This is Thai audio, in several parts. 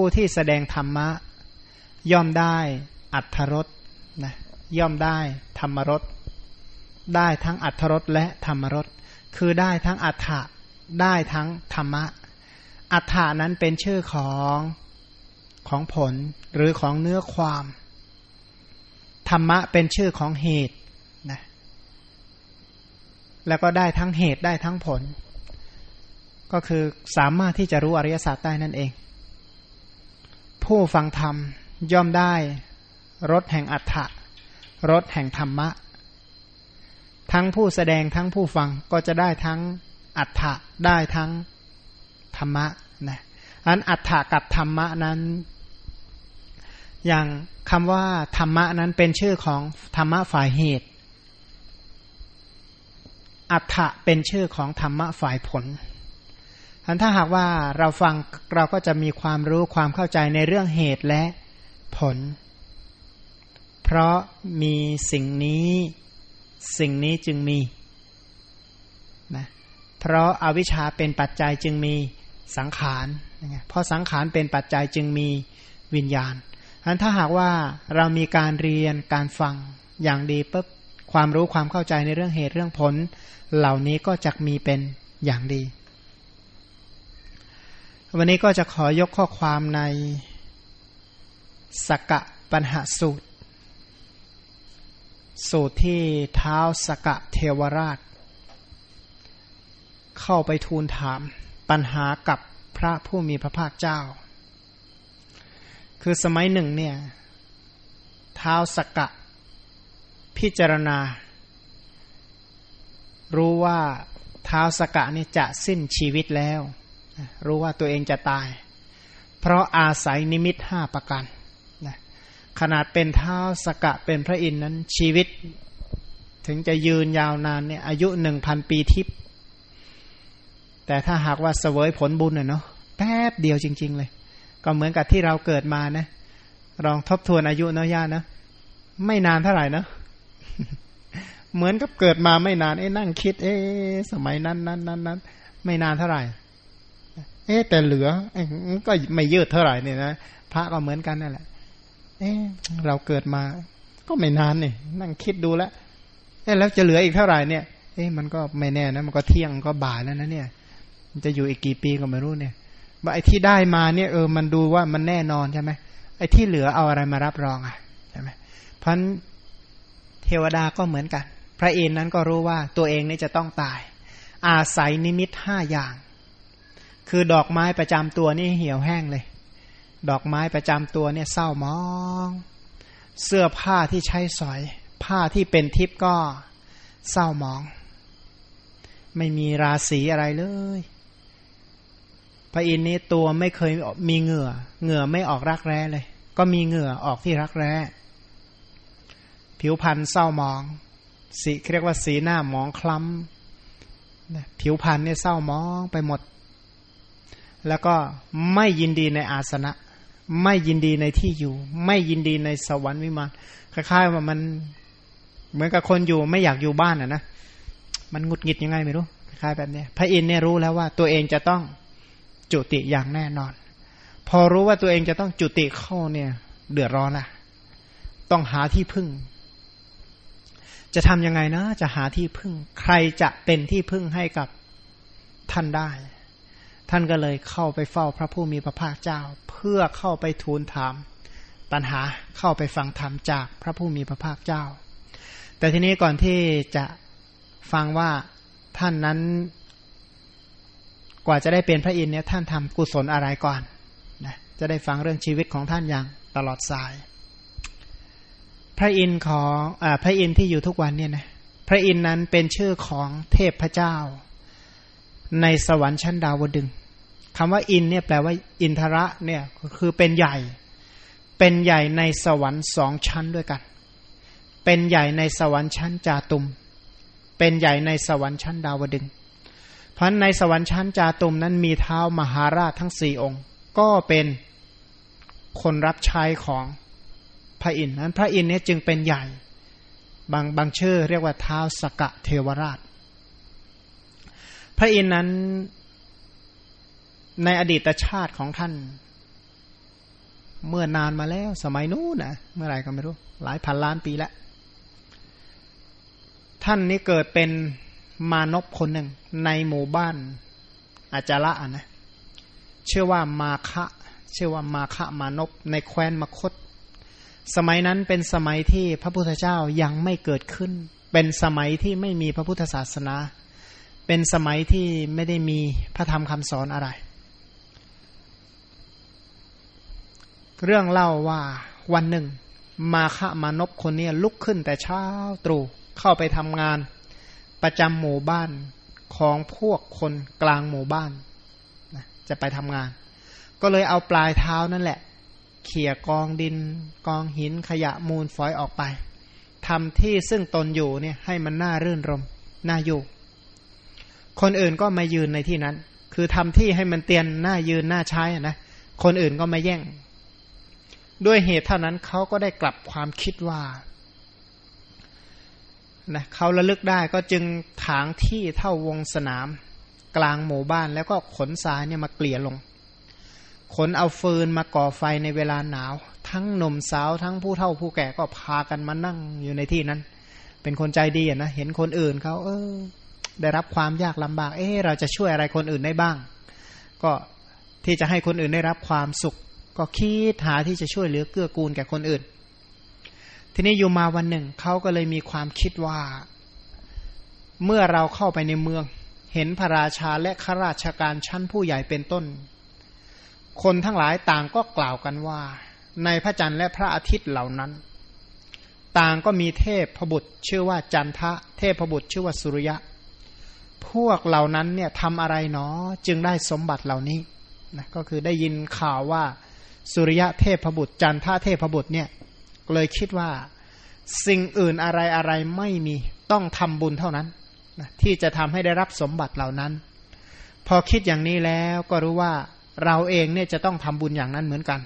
ผู้ที่แสดงธรรมะ ย่อมได้อัทธรสนะย่อมได้ธรรมรสได้ทั้งอัทธรสและธรรมรสคือได้ทั้งอัฏฐะได้ทั้งธรรมะ อัฏฐานั้นเป็นชื่อของของผลหรือของเนื้อความ ธรรมะเป็นชื่อของเหตุนะแล้วก็ได้ทั้งเหตุได้ทั้งผล ก็คือสามารถที่จะรู้อริยสัจได้นั่นเอง ผู้ฟังธรรมย่อมได้รสแห่งอัฏฐะรสแห่งธรรมะ ทั้งผู้แสดงทั้งผู้ฟังก็จะได้ทั้งอัฏฐะได้ทั้งธรรมะนะอันอัฏฐะกับธรรมะนั้น อย่างคำว่าธรรมะนั้นเป็นชื่อของธรรมะฝ่ายเหตุ อัฏฐะเป็นชื่อของธรรมะฝ่ายผล อันถ้าหากว่าเราฟังเราก็จะมีความรู้ความเข้าใจในเรื่องเหตุและผล เพราะมีสิ่งนี้สิ่งนี้จึงมีนะเพราะอาวิชชาเป็นปัจจัยจึงมีสังขารเพราะสังขารเป็นปัจจัยจึงมีวิญญาณอันถ้าหากว่าเรามีการเรียนการฟังอย่างดีปุ๊บความรู้ความเข้าใจในเรื่องเหตุเรื่องผล เหล่านี้ก็จะมีเป็นอย่างดี วันนี้ก็จะขอยกข้อความในสกกะปัญหาสูตร สูตรที่เท้าสกะเทวราช เข้าไปทูลถามปัญหากับพระผู้มีพระภาคเจ้า คือสมัยหนึ่งเนี่ยเท้าสกกะ พิจารณา รู้ว่าเท้าสกกะนี่จะสิ้นชีวิตแล้ว รู้ว่าตัวเองจะตาย เพราะอาศัยนิมิตห้าประการนะขนาดเป็นเท้าสกะเป็นพระอินทร์นั้นชีวิต ถึงจะยืนยาวนานเนี่ยอายุหนึ่งพันปีทิพย์แต่ถ้าหากว่าเสวยผลบุญเนาะแป๊บเดียวจริง ๆ เลย ก็เหมือนกับที่เราเกิดมานะลองทบทวนอายุเนาะย่านะไม่นานเท่าไหร่นะเหมือนกับเกิดมาไม่นานเอ้นั่งคิด เอ๊สมัยนั้นนั้นนั้นนั้นไม่นานเท่าไหร่ เอ๊แต่เหลือก็ไม่เยืดเท่าไหร่เนี่ยนะพระก็เหมือนกันนั่นแหละ เอ๊เราเกิดมา ก็ไม่นานเนี่ยนั่งคิดดูแล้วเอ๊แล้วจะเหลืออีกเท่าไหร่เนี่ย เอ๊มันก็ไม่แน่นะมันก็เที่ยงก็บ่ายแล้วนะเนี่ย มันจะอยู่อีกกี่ปีก็ไม่รู้เนี่ยว่าไอ้ที่ได้มาเนี่ยเออมันดูว่ามันแน่นอนใช่ไหมไอ้ที่เหลือเอาอะไรมารับรองอะใช่ไหมเพันเทวดาก็เหมือนกัน พระเอนนั้นก็รู้ว่าตัวเองนี่จะต้องตาย อาศัยนิมิตห้าอย่าง คือดอกไม้ประจำตัวนี่เหี่ยวแห้งเลย ดอกไม้ประจำตัวเนี่ยเศร้ามอง เสื้อผ้าที่ใช้สอย ผ้าที่เป็นทิพย์ก็เศร้ามอง ไม่มีราศีอะไรเลย พระอินทร์นี้ตัวไม่เคยมีเหงื่อ เหงื่อไม่ออกรักแร้เลย ก็มีเหงื่อออกที่รักแร้ ผิวพรรณเศร้ามอง สีเรียกว่าสีหน้าหมองคล้ำผิวพรรณเนี่ยเศร้ามองไปหมด แล้วก็ไม่ยินดีในอาสนะ ไม่ยินดีในที่อยู่ ไม่ยินดีในสวรรค์วิมานคล้ายๆว่ามันเหมือนกับคนอยู่ไม่อยากอยู่บ้านอะนะมันงุดหงิดยังไงไม่รู้คล้ายแบบนี้พระอินทร์เนี่ยรู้แล้วว่าตัวเองจะต้องจุติอย่างแน่นอน พอรู้ว่าตัวเองจะต้องจุติเข้าเนี่ย เดือดร้อนละต้องหาที่พึ่ง จะทำยังไงนะ จะหาที่พึ่ง ใครจะเป็นที่พึ่งให้กับท่านได้ ท่านก็เลยเข้าไปเฝ้าพระผู้มีพระภาคเจ้า เพื่อเข้าไปทูลถาม ปัญหาเข้าไปฟังธรรมจากพระผู้มีพระภาคเจ้า แต่ทีนี้ก่อนที่จะฟังว่าท่านนั้น กว่าจะได้เป็นพระอินทร์เนี่ยท่านทำกุศลอะไรก่อนนะจะได้ฟังเรื่องชีวิตของท่านอย่างตลอดสาย พระอินทร์ของอพระอินทร์ที่อยู่ทุกวันเนี่ยนะพระอินทร์นั้นเป็นชื่อของเทพพระเจ้า ในสวรรค์ชั้นดาวดึงคำว่าอินเนี่ยแปลว่าอินทระเนี่ยคือเป็นใหญ่ เป็นใหญ่ในสวรรค์สองชั้นด้วยกัน เป็นใหญ่ในสวรรค์ชั้นจาตุม เป็นใหญ่ในสวรรค์ชั้นดาวดึงเพราะในสวรรค์ชั้นจาตุมนั้นมีเท้ามหาราชทั้งสี่องค์ ก็เป็นคนรับใช้ของพระอินทร์นั้นพระอินทร์เนี่ยจึงเป็นใหญ่ บางบางชื่อเรียกว่าเท้าสกะเทวราช พระอินทร์นั้นในอดีตชาติของท่าน เมื่อนานมาแล้วสมัยนู้นนะเมื่อไรก็ไม่รู้ หลายพันล้านปีแล้ว ท่านนี้เกิดเป็นมานพคนหนึ่ง ในหมู่บ้านอาจาระนะเชื่อว่ามาคะเชื่อว่ามาคะมานพในแคว้นมคต สมัยนั้นเป็นสมัยที่พระพุทธเจ้ายังไม่เกิดขึ้น เป็นสมัยที่ไม่มีพระพุทธศาสนา เป็นสมัยที่ไม่ได้มีพระธรรมคำสอนอะไร เรื่องเล่าว่าวันหนึ่ง มาฆมานพคนนี้ลุกขึ้นแต่เช้าตรู่เข้าไปทำงานประจำหมู่บ้านของพวกคนกลางหมู่บ้านจะไปทำงาน ก็เลยเอาปลายเท้านั่นแหละ เขี่ยกองดิน กองหินขยะมูลฝอยออกไปทำที่ซึ่งตนอยู่เนี่ยให้มันน่ารื่นรมน่าอยู่ คนอื่นก็มายืนในที่นั้น คือทำที่ให้มันเตียนหน่ายืนหน่าใช้นะคนอื่นก็มาแย่ง ด้วยเหตุเท่านั้นเขาก็ได้กลับความคิดว่านะเขาระลึกได้ก็จึงถางที่เท่าวงสนาม กลางหมู่บ้านแล้วก็ขนทรายเนี่ยมาเกลี่ยลง ขนเอาฟืนมาก่อไฟในเวลาหนาว ทั้งหนุ่มสาวทั้งผู้เฒ่าผู้แก่ก็พากันมานั่งอยู่ในที่นั้น เป็นคนใจดีนะเห็นคนอื่นเขาเออ ได้รับความยากลำบาก เออเราจะช่วยอะไรคนอื่นได้บ้าง ก็ที่จะให้คนอื่นได้รับความสุข ก็คิดหาที่จะช่วยเหลือเกื้อกูลแก่คนอื่น ทีนี้อยู่มาวันหนึ่งเขาก็เลยมีความคิดว่า เมื่อเราเข้าไปในเมือง เห็นพระราชาและข้าราชการชั้นผู้ใหญ่เป็นต้น คนทั้งหลายต่างก็กล่าวกันว่า ในพระจันทร์และพระอาทิตย์เหล่านั้น ต่างก็มีเทพพบุตรชื่อว่าจันทะ เทพพบุตรชื่อว่าสุริยะ พวกเหล่านั้นเนี่ยทำอะไรเนาะจึงได้สมบัติเหล่านี้นะก็คือได้ยินข่าวว่าสุริยะเทพบุตรจันท่าเทพบุตรเนี่ยเลยคิดว่าสิ่งอื่นอะไรอะไรไม่มีต้องทำบุญเท่านั้นนะที่จะทำให้ได้รับสมบัติเหล่านั้น พอคิดอย่างนี้แล้วก็รู้ว่าเราเองเนี่ยจะต้องทำบุญอย่างนั้นเหมือนกัน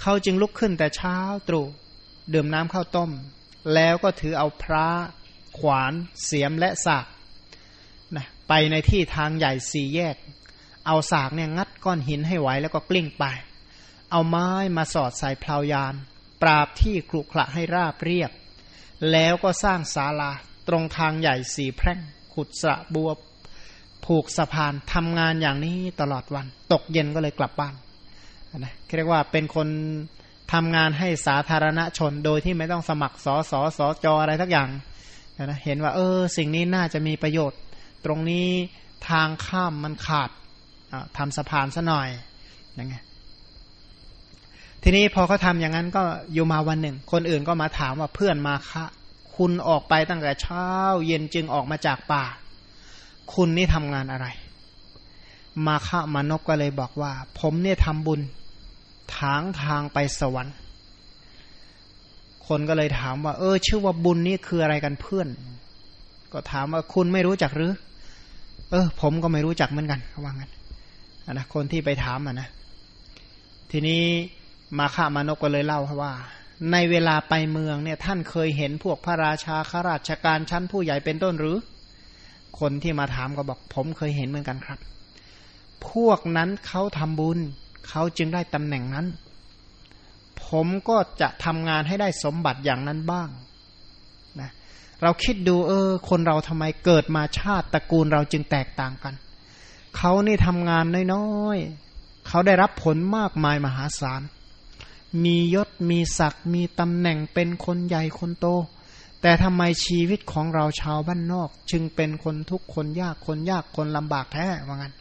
เขาจึงลุกขึ้นแต่เช้าตรู่ดื่มน้ำข้าวต้ม แล้วก็ถือเอาพระ ขวานเสียมและสากนะไปในที่ทางใหญ่สี่แยก เอาสากเนี่ยงัดก้อนหินให้ไหวแล้วก็กลิ้งไป เอาไม้มาสอดใส่เพลายาน ปราบที่ครุขระให้ราบเรียบ แล้วก็สร้างศาลาตรงทางใหญ่สี่แพร่ง ขุดสระบัวผูกสะพานทำงานอย่างนี้ตลอดวัน ตกเย็นก็เลยกลับบ้านนะเรียกว่าเป็นคนทำงานให้สาธารณชนโดยที่ไม่ต้องสมัครสอสอสอจออะไรทักอย่าง นะเห็นว่า เออ สิ่งนี้น่าจะมีประโยชน์ ตรงนี้ทางข้ามมันขาดทำสะพานซะหน่อยยังไงทีนี้พอเขาทาอย่างนั้นก็อยู่มาวันหนึ่ง คนอื่นก็มาถามว่าเพื่อนมาคะ คุณออกไปตั้งแต่เช้า เย็นจึงออกมาจากป่า คุณนี่ทำงานอะไร มาคะมานพก็เลยบอกว่า ผมเนี่ยทำบุญ ทางทางไปสวรรค์ คนก็เลยถามว่า เออ ชื่อว่าบุญนี่คืออะไรกันเพื่อน ก็ถามว่าคุณไม่รู้จักหรือ เออ ผมก็ไม่รู้จักเหมือนกันเขาว่างั้นนะคนที่ไปถามอะนะทีนี้มาฆามานกก็เลยเล่าว่า ในเวลาไปเมืองเนี่ย ท่านเคยเห็นพวกพระราชาข้าราชการชั้นผู้ใหญ่เป็นต้นหรือ คนที่มาถามก็บอก ผมเคยเห็นเหมือนกันครับ พวกนั้นเขาทำบุญเขาจึงได้ตำแหน่งนั้น ผมก็จะทำงานให้ได้สมบัติอย่างนั้นบ้างนะเราคิดดูเออ คนเราทำไมเกิดมาชาติตระกูลเราจึงแตกต่างกัน เขานี่ทำงานน้อยๆ เขาได้รับผลมากมายมหาศาล มียศมีศักดิ์มีตำแหน่งเป็นคนใหญ่คนโต แต่ทำไมชีวิตของเราชาวบ้านนอก จึงเป็นคนทุกข์คนยากคนยากคนลำบากแท้ว่างั้น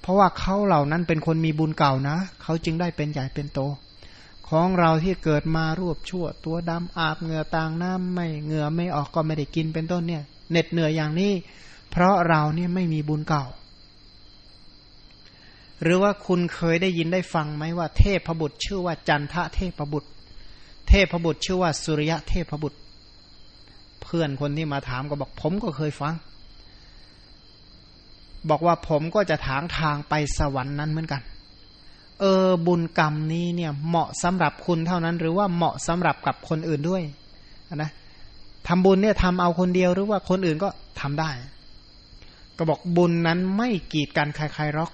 เพราะว่าเขาเหล่านั้นเป็นคนมีบุญเก่านะ เขาจึงได้เป็นใหญ่เป็นโต ของเราที่เกิดมารวบชั่ว ตัวดำอาบเหงื่อต่างน้ำไม่เหงื่อไม่ออกก็ไม่ได้กินเป็นต้นเนี่ยเหน็ดเหนื่อยอย่างนี้ เพราะเราเนี่ยไม่มีบุญเก่า หรือว่าคุณเคยได้ยินได้ฟังไหมว่า เทพบุตรชื่อว่าจันทะเทพบุตร เทพบุตรชื่อว่าสุริยะเทพบุตร เพื่อนคนที่มาถามก็บอกผมก็เคยฟัง บอกว่าผมก็จะถางทางไปสวรรค์นั้นเหมือนกัน เออบุญกรรมนี้เนี่ยเหมาะสำหรับคุณเท่านั้น หรือว่าเหมาะสำหรับกับคนอื่นด้วยนะทำบุญเนี่ยทำเอาคนเดียวหรือว่าคนอื่นก็ทำได้ ก็บอกบุญนั้นไม่กีดกันใครๆหรอก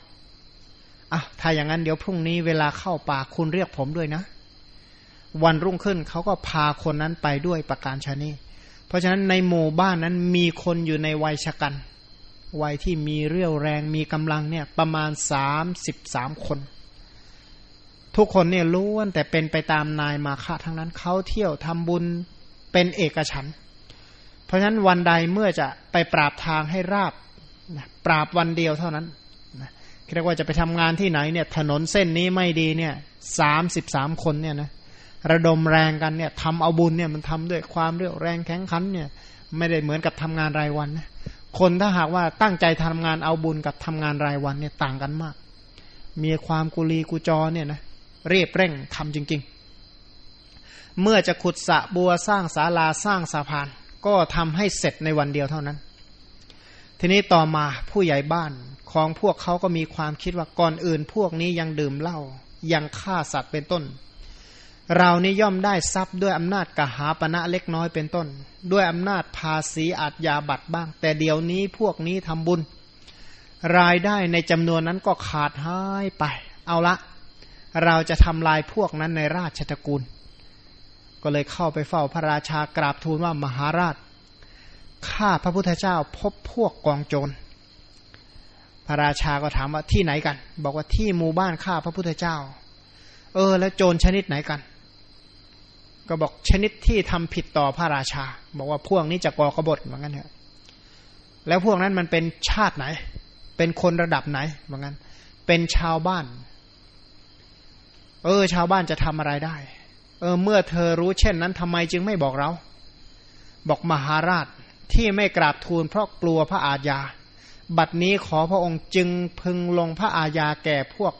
อะถ้าอย่างนั้นเดี๋ยวพรุ่งนี้เวลาเข้าป่าคุณเรียกผมด้วยนะ วันรุ่งขึ้นเขาก็พาคนนั้นไปด้วยประการชนีเพราะฉะนั้นในหมู่บ้านนั้นมีคนอยู่ในวัยชะกันวัยที่มีเรี่ยวแรงมีกำลังเนี่ยประมาณสามสิบสามคน ทุกคนเนี่ยล้วนแต่เป็นไปตามนายมาฆะทั้งนั้นเขาเที่ยวทำบุญเป็นเอกฉันเพราะฉะนั้นวันใดเมื่อจะไปปราบทางให้ราบปราบวันเดียวเท่านั้นเรียกว่าจะไปทำงานที่ไหนเนี่ยถนนเส้นนี้ไม่ดีเนี่ยสามสิบสามคนเนี่ยนะระดมแรงกันเนี่ยทำเอาบุญเนี่ยมันทำด้วยความเรียวแรงแข็งขันเนี่ยไม่ได้เหมือนกับทำงานรายวันนะคนถ้าหากว่าตั้งใจทำงานเอาบุญกับทำงานรายวันเนี่ยต่างกันมาก มีความกุลีกุจอเนี่ยนะเรียบเร่งทำจริง ๆ เมื่อจะขุดสะบัวสร้างศาลาสร้างสะพาน ก็ทำให้เสร็จในวันเดียวเท่านั้น ทีนี้ต่อมาผู้ใหญ่บ้านของพวกเขาก็มีความคิดว่าก่อนอื่นพวกนี้ยังดื่มเหล้ายังฆ่าสัตว์เป็นต้น เรานี่ย่อมได้ทรัพย์ด้วยอำนาจกหาปณะเล็กน้อยเป็นต้น ด้วยอำนาจภาษีอาจยาบัตรบ้าง แต่เดี๋ยวนี้พวกนี้ทำบุญ รายได้ในจำนวนนั้นก็ขาดหายไป เอาละ เราจะทำลายพวกนั้นในราชตระกูล ก็เลยเข้าไปเฝ้าพระราชากราบทูลว่ามหาราช ข้าพระพุทธเจ้าพบพวกกองโจร พระราชาก็ถามว่าที่ไหนกัน บอกว่าที่หมู่บ้านข้าพระพุทธเจ้า เออ แล้วโจรชนิดไหนกัน ก็บอกชนิดที่ทำผิดต่อพระราชา บอกว่าพวกนี้จะก่อกบฏเหมือนกันเถอะแล้วพวกนั้นมันเป็นชาติไหน เป็นคนระดับไหนเหมือนกันเป็นชาวบ้าน เออ ชาวบ้านจะทำอะไรได้ เออ เมื่อเธอรู้เช่นนั้นทำไมจึงไม่บอกเรา บอกมหาราชที่ไม่กราบทูลเพราะกลัวพระอาญา บัดนี้ขอพระองค์จึงพึงลงพระอาญาแก่พวก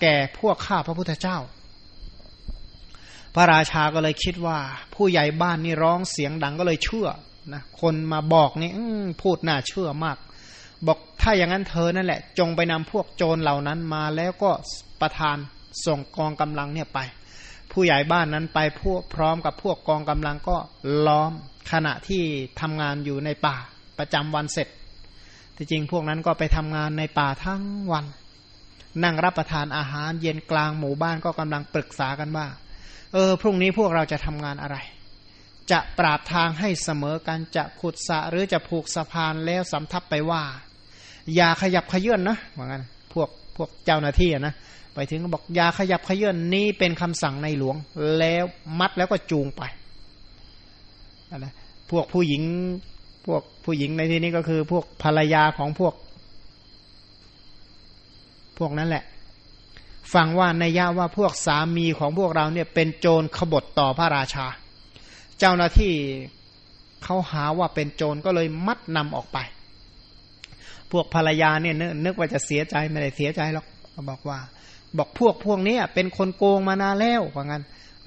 แก่พวกข้าพระพุทธเจ้า พระราชาก็เลยคิดว่า ผู้ใหญ่บ้านนี่ร้องเสียงดังก็เลยเชื่อนะคนมาบอกนี่พูดน่าเชื่อมาก บอกถ้าอย่างนั้นเธอนั่นแหละ จงไปนำพวกโจรเหล่านั้นมาแล้วก็ประทาน ส่งกองกำลังเนี่ยไป ผู้ใหญ่บ้านนั้นไปพวกพร้อมกับพวกกองกำลังก็ล้อมขณะที่ทำงานอยู่ในป่าประจำวันเสร็จที่จริงพวกนั้นก็ไปทำงานในป่าทั้งวัน นั่งรับประทานอาหารเย็นกลางหมู่บ้านก็กำลังปรึกษากันว่า เออ พรุ่งนี้พวกเราจะทำงานอะไร จะปราบทางให้เสมอกันจะขุดสะหรือจะผูกสะพานแล้วสำทับไปว่า อย่าขยับขยื่นนะว่างั้นพวกพวกเจ้าหน้าที่นะ ไปถึงก็บอกอย่าขยับขยื่นนี่เป็นคำสั่งในหลวง แล้วมัดแล้วก็จูงไปนะพวกผู้หญิงพวกผู้หญิงในที่นี้ก็คือ พวกภรรยาของพวก พวกนั้นแหละ ฟังว่าในยะว่าพวกสามีของพวกเราเนี่ย เป็นโจรขบฏต่อพระราชา เจ้าหน้าที่เขาหาว่าเป็นโจรก็เลยมัดนำออกไป พวกภรรยาเนี่ยนึกว่าจะเสียใจไม่ได้เสียใจหรอกเขาบอกว่า บอกพวกพวกนี้เป็นคนโกงมานานแล้วว่างั้น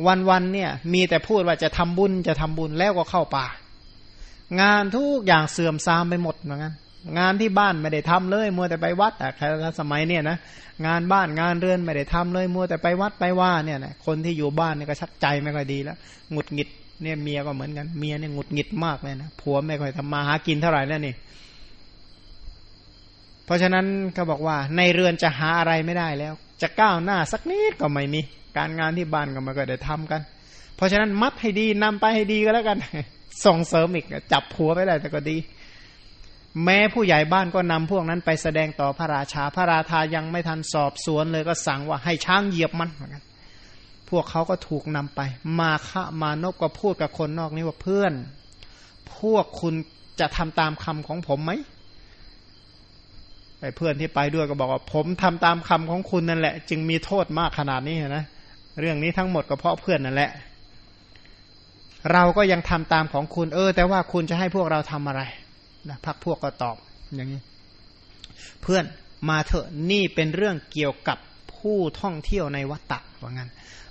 วันวันเนี่ยมีแต่พูดว่าจะทำบุญจะทำบุญแล้วก็เข้าป่า งานทุกอย่างเสื่อมทรามไปหมดเหมือนกันงานที่บ้านไม่ได้ทำเลยมัวแต่ไปวัดแต่สมัยเนี่ยนะงานบ้านงานเรือนไม่ได้ทำเลยมัวแต่ไปวัดไปว่าเนี่ยนะคนที่อยู่บ้านเนี่ยก็ชักใจไม่ค่อยดีแล้วหงุดหงิดเนี่ยเมียก็เหมือนกันเมียเนี่ยหงุดหงิดมากเลยนะผัวไม่ค่อยทำมาหากินเท่าไหร่แล้วนี่เพราะฉะนั้นเขาบอกว่าในเรือนจะหาอะไรไม่ได้แล้ว จะก้าวหน้าสักนิดก็ไม่มี การงานที่บ้านก็ไม่ก็ได้ทำกัน เพราะฉะนั้นมัดให้ดีนำไปให้ดีก็แล้วกัน ส่งเสริมอีกจับผัวไปได้แต่ก็ดี แม้ผู้ใหญ่บ้านก็นำพวกนั้นไปแสดงต่อพระราชาพระราชายังไม่ทันสอบสวนเลยก็สั่งว่าให้ช้างเหยียบมันเหมือนกันพวกเขาก็ถูกนำไป มาคะมานกก็พูดกับคนนอกนี้ว่าเพื่อน พวกคุณจะทำตามคำของผมไหม ไอ้เพื่อนที่ไปด้วยก็บอกว่า ผมทำตามคำของคุณนั่นแหละ จึงมีโทษมากขนาดนี้นะเรื่องนี้ทั้งหมดก็เพราะเพื่อนนั่นแหละ เราก็ยังทำตามของคุณเออ แต่ว่าคุณจะให้พวกเราทำอะไรนะพักพวกก็ตอบอย่างนี้ เพื่อนมาเถอะนี่เป็นเรื่องเกี่ยวกับผู้ท่องเที่ยวในวัฏฏะว่างั้น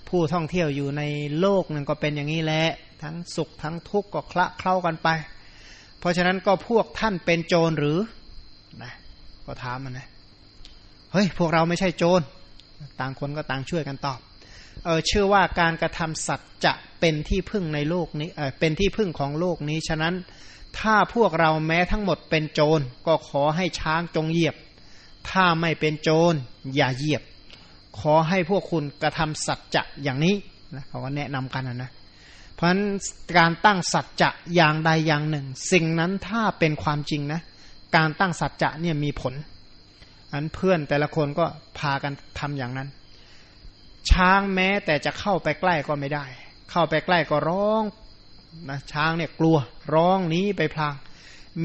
ผู้ท่องเที่ยวอยู่ในโลกนึงก็เป็นอย่างนี้แหละทั้งสุขทั้งทุกข์ก็คละเคล้ากันไป เพราะฉะนั้นก็พวกท่านเป็นโจรหรือ ก็ถามมันนะเฮ้ยพวกเราไม่ใช่โจรต่างคนก็ต่างช่วยกันตอบเออชื่อว่าการกระทำสัตว์จะเป็นที่พึ่งในโลกนี้เออเป็นที่พึ่งของโลกนี้ ฉะนั้นถ้าพวกเราแม้ทั้งหมดเป็นโจรก็ขอให้ช้างจงเหยียบ ถ้าไม่เป็นโจรอย่าเหยียบ ขอให้พวกคุณกระทำสัจจะอย่างนี้นะเขาก็แนะนำกันนะ เพราะฉะนั้นการตั้งสัจจะอย่างใดอย่างหนึ่ง สิ่งนั้นถ้าเป็นความจริงนะ การตั้งสัจจะเนี่ยมีผลอันเพื่อนแต่ละคนก็พากันทำอย่างนั้น ช้างแม้แต่จะเข้าไปใกล้ก็ไม่ได้ เข้าไปใกล้ก็ร้องนะช้างเนี่ยกลัวร้องนี้ไปพลาง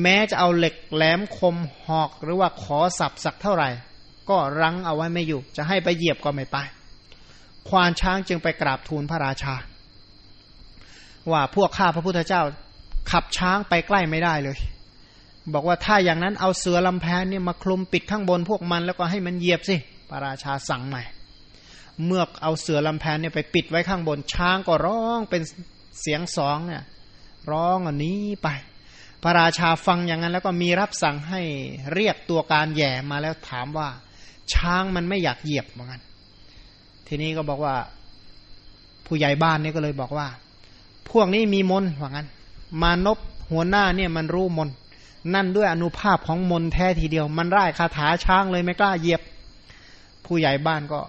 แม้จะเอาเหล็กแหลมคมหอกหรือว่าขอสับสักเท่าไหร่ ก็รั้งเอาไว้ไม่อยู่ จะให้ไปเหยียบก็ไม่ไป ควานช้างจึงไปกราบทูลพระราชา ว่าพวกข้าพระพุทธเจ้าขับช้างไปใกล้ไม่ได้เลย บอกว่าถ้าอย่างนั้นเอาเสือลำแพนเนี่ยมาคลุมปิดข้างบนพวกมันแล้วก็ให้มันเหยียบสิพระราชาสั่งใหม่ เมื่อเอาเสือลำแพนเนี่ยไปปิดไว้ข้างบน ช้างก็ร้องเป็นเสียงสองเนี่ยร้องอันนี้ไป พระราชาฟังอย่างนั้น แล้วก็มีรับสั่งให้เรียกตัวการแย่มาแล้วถามว่า ช้างมันไม่อยากเหยียบเหมือนกันทีนี้ก็บอกว่า ผู้ใหญ่บ้านนี่ก็เลยบอกว่า พวกนี้มีมนว่างั้นมานพหัวหน้าเนี่ยมันรู้มน นั่นด้วยอนุภาพของมนแท้ทีเดียว มันไร้คาถาช้างเลยไม่กล้าเหยียบ ผู้ใหญ่บ้านก็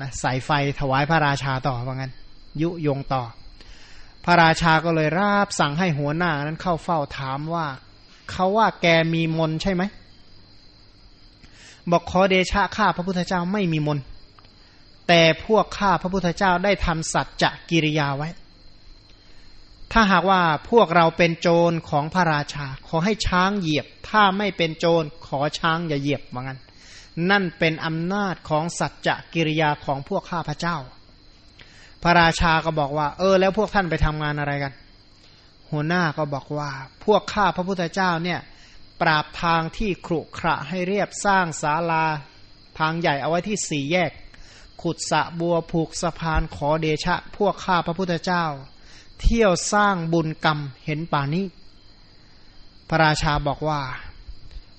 นะใส่ไฟถวายพระราชาต่อว่างั้น ยุยงต่อ พระราชาก็เลยราบสั่งให้หัวหน้านั้นเข้าเฝ้าถามว่าเขาว่าแกมีมนใช่ไหมบอกขอเดชะข้าพระพุทธเจ้าไม่มีมน แต่พวกข้าพระพุทธเจ้าได้ทำสัจจะกิริยาไว้ ถ้าหากว่าพวกเราเป็นโจรของพระราชา ขอให้ช้างเหยียบ ถ้าไม่เป็นโจรขอช้างอย่าเหยียบเหมือนกันนั่นเป็นอำนาจของสัจจะกิริยาของพวกข้าพระเจ้า พระราชาก็บอกว่า เออ แล้วพวกท่านไปทำงานอะไรกัน หัวหน้าก็บอกว่า พวกข้าพระพุทธเจ้าเนี่ยปราบทางที่ครุขระให้เรียบสร้างศาลาทางใหญ่เอาไว้ที่สี่แยก ขุดสะบัวผูกสะพานขอเดชะ พวกข้าพระพุทธเจ้า เที่ยวสร้างบุญกรรมเห็นป่านี้ พระราชาบอกว่า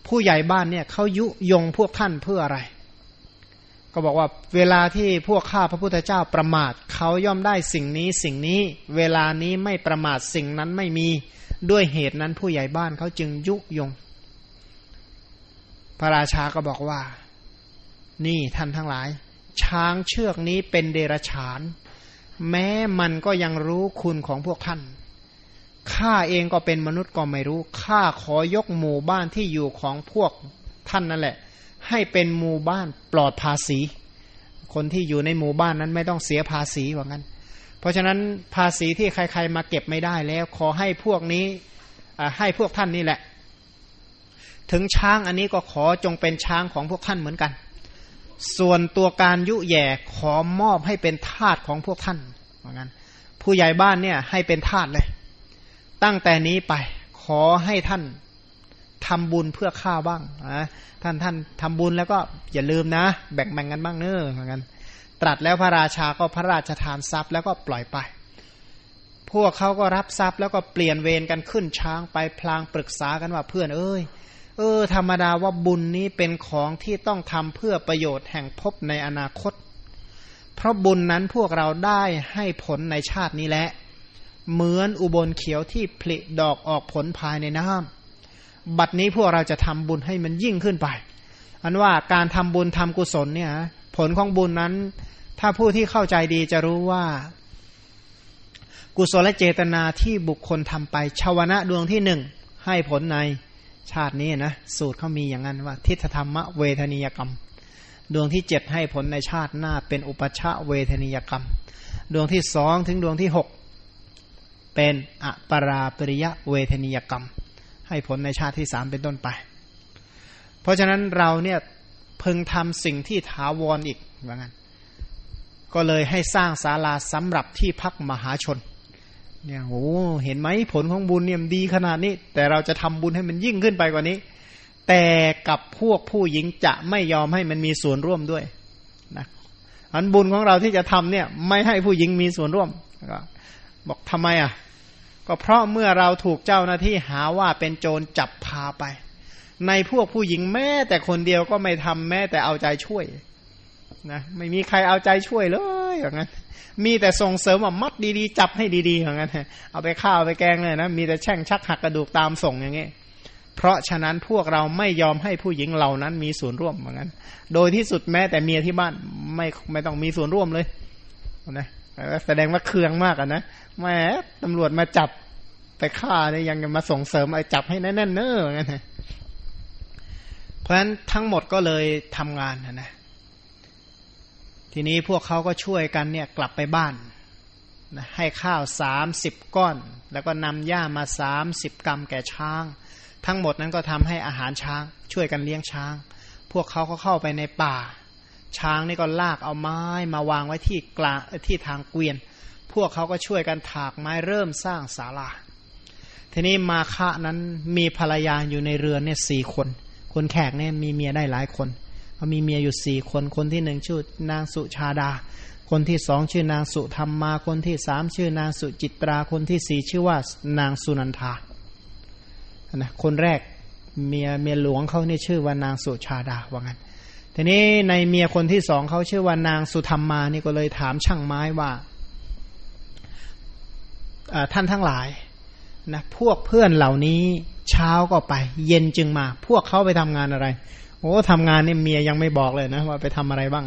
ผู้ใหญ่บ้านเนี่ยเขายุยงพวกท่านเพื่ออะไร ก็บอกว่าเวลาที่พวกข้าพระพุทธเจ้าประมาทเขาย่อมได้สิ่งนี้สิ่งนี้ เวลานี้ไม่ประมาทสิ่งนั้นไม่มีด้วยเหตุนั้นผู้ใหญ่บ้านเขาจึงยุยง พระราชาก็บอกว่า นี่ท่านทั้งหลาย ช้างเชือกนี้เป็นเดรฉาน แม้มันก็ยังรู้คุณของพวกท่าน ข้าเองก็เป็นมนุษย์ก็ไม่รู้ ข้าขอยกหมู่บ้านที่อยู่ของพวกท่านนั่นแหละ ให้เป็นหมู่บ้านปลอดภาษี คนที่อยู่ในหมู่บ้านนั้นไม่ต้องเสียภาษีว่างั้น เพราะฉะนั้นภาษีที่ใครๆมาเก็บไม่ได้แล้ว ขอให้พวกนี้ให้พวกท่านนี่แหละ ถึงช้างอันนี้ก็ขอจงเป็นช้างของพวกท่านเหมือนกัน ส่วนตัวการยุแย่ขอมอบให้เป็นทาสของพวกท่านว่างั้นผู้ใหญ่บ้านเนี่ยให้เป็นทาสเลย ตั้งแต่นี้ไปขอให้ท่านทำบุญเพื่อข้าบ้างนะท่านท่านทำบุญแล้วก็อย่าลืมนะ แบ่งแบ่งกันบ้างเนอะเหมือนกันตรัสแล้วพระราชาก็พระราชทานทรัพย์แล้วก็ปล่อยไป พวกเขาก็รับทรัพย์แล้วก็เปลี่ยนเวรกันขึ้นช้างไปพลางปรึกษากันว่าเพื่อนเอ้ย เออ ธรรมดาว่าบุญนี้เป็นของที่ต้องทำเพื่อประโยชน์แห่งภพในอนาคต เพราะบุญนั้นพวกเราได้ให้ผลในชาตินี้แหละ เหมือนอุบลเขียวที่ผลิดอกออกผลภายในน้ำบัดนี้พวกเราจะทำบุญให้มันยิ่งขึ้นไป อันว่าการทำบุญทำกุศลเนี่ยผลของบุญนั้น ถ้าผู้ที่เข้าใจดีจะรู้ว่า กุศลเจตนาที่บุคคลทำไปชาวนะดวงที่หนึ่งให้ผลใน ชาตินี้นะสูตรเขามีอย่างนั้นว่า ทิฏฐธรรมเวทนิยกรรม ดวงที่เจ็ดให้ผลในชาติหน้าเป็นอุปชาเวทนิยกรรม ดวงที่สองถึงดวงที่หกเป็นอปราปริยะเวทนิยกรรม ให้ผลในชาติที่สามเป็นต้นไป เพราะฉะนั้นเราเนี่ยพึงทำสิ่งที่ถาวรออีกว่างั้นก็เลยให้สร้างศาลาสำหรับที่พักมหาชน เนี่ยโอ้เห็นไหมผลของบุญเนี่ยดีขนาดนี้ แต่เราจะทำบุญให้มันยิ่งขึ้นไปกว่านี้ แต่กับพวกผู้หญิงจะไม่ยอมให้มันมีส่วนร่วมด้วยนะอันบุญของเราที่จะทำเนี่ย ไม่ให้ผู้หญิงมีส่วนร่วมบอกทำไมอะ ก็เพราะเมื่อเราถูกเจ้าหน้าที่หาว่าเป็นโจรจับพาไป ในพวกผู้หญิงแม้แต่คนเดียวก็ไม่ทำแม้แต่เอาใจช่วยนะไม่มีใครเอาใจช่วยเลยอย่างนั้น มีแต่ส่งเสริมว่ามัดดีๆ จับให้ดีๆอย่างนั้นเอาไปข้าวไปแกงเลยนะมีแต่แช่งชักหักกระดูกตามส่งอย่างนี้เพราะฉะนั้นพวกเราไม่ยอมให้ผู้หญิงเหล่านั้นมีส่วนร่วมเหมือนกันโดยที่สุดแม้แต่เมียที่บ้านไม่ไม่ต้องมีส่วนร่วมเลยนะแสดงว่าเคืองมากอะนะแม่ตำรวจมาจับไปฆ่าเนี่ยยังมาส่งเสริมไอ้จับให้แน่นๆเนอะงั้นเพราะฉะนั้นทั้งหมดก็เลยทำงานนะ ทีนี้พวกเขาก็ช่วยกันเนี่ยกลับไปบ้านนะให้ข้าวสามสิบก้อน แล้วก็นำหญ้ามาสามสิบกรัมแก่ช้าง ทั้งหมดนั้นก็ทำให้อาหารช้าง ช่วยกันเลี้ยงช้าง พวกเขาก็เข้าไปในป่า ช้างนี่ก็ลากเอาไม้มาวางไว้ที่กลางที่ทางเกวียน พวกเขาก็ช่วยกันถากไม้เริ่มสร้างศาลาทีนี้มาคะนั้นมีภรรยาอยู่ในเรือนเนี่ยสี่คน คนแขกเนี่ยมีเมียได้หลายคน เขามีเมียอยู่สี่คน คนที่หนึ่งชื่อนางสุชาดา คนที่สองชื่อนางสุธรรมมา คนที่สามชื่อนางสุจิตรา คนที่สี่ชื่อว่านางสุนันทา นะ คนแรกเมียเมียหลวงเขาเนี่ชื่อว่านางสุชาดาว่างั้น ทีนี้ในเมียคนที่สองเขาชื่อว่านางสุธรรมมานี่ก็เลยถามช่างไม้ว่า ท่านทั้งหลายนะพวกเพื่อนเหล่านี้เช้าก็ไป เย็นจึงมา พวกเขาไปทำงานอะไร โอ้ทำงานเนี่ยเมียยังไม่บอกเลยนะว่าไปทำอะไรบ้าง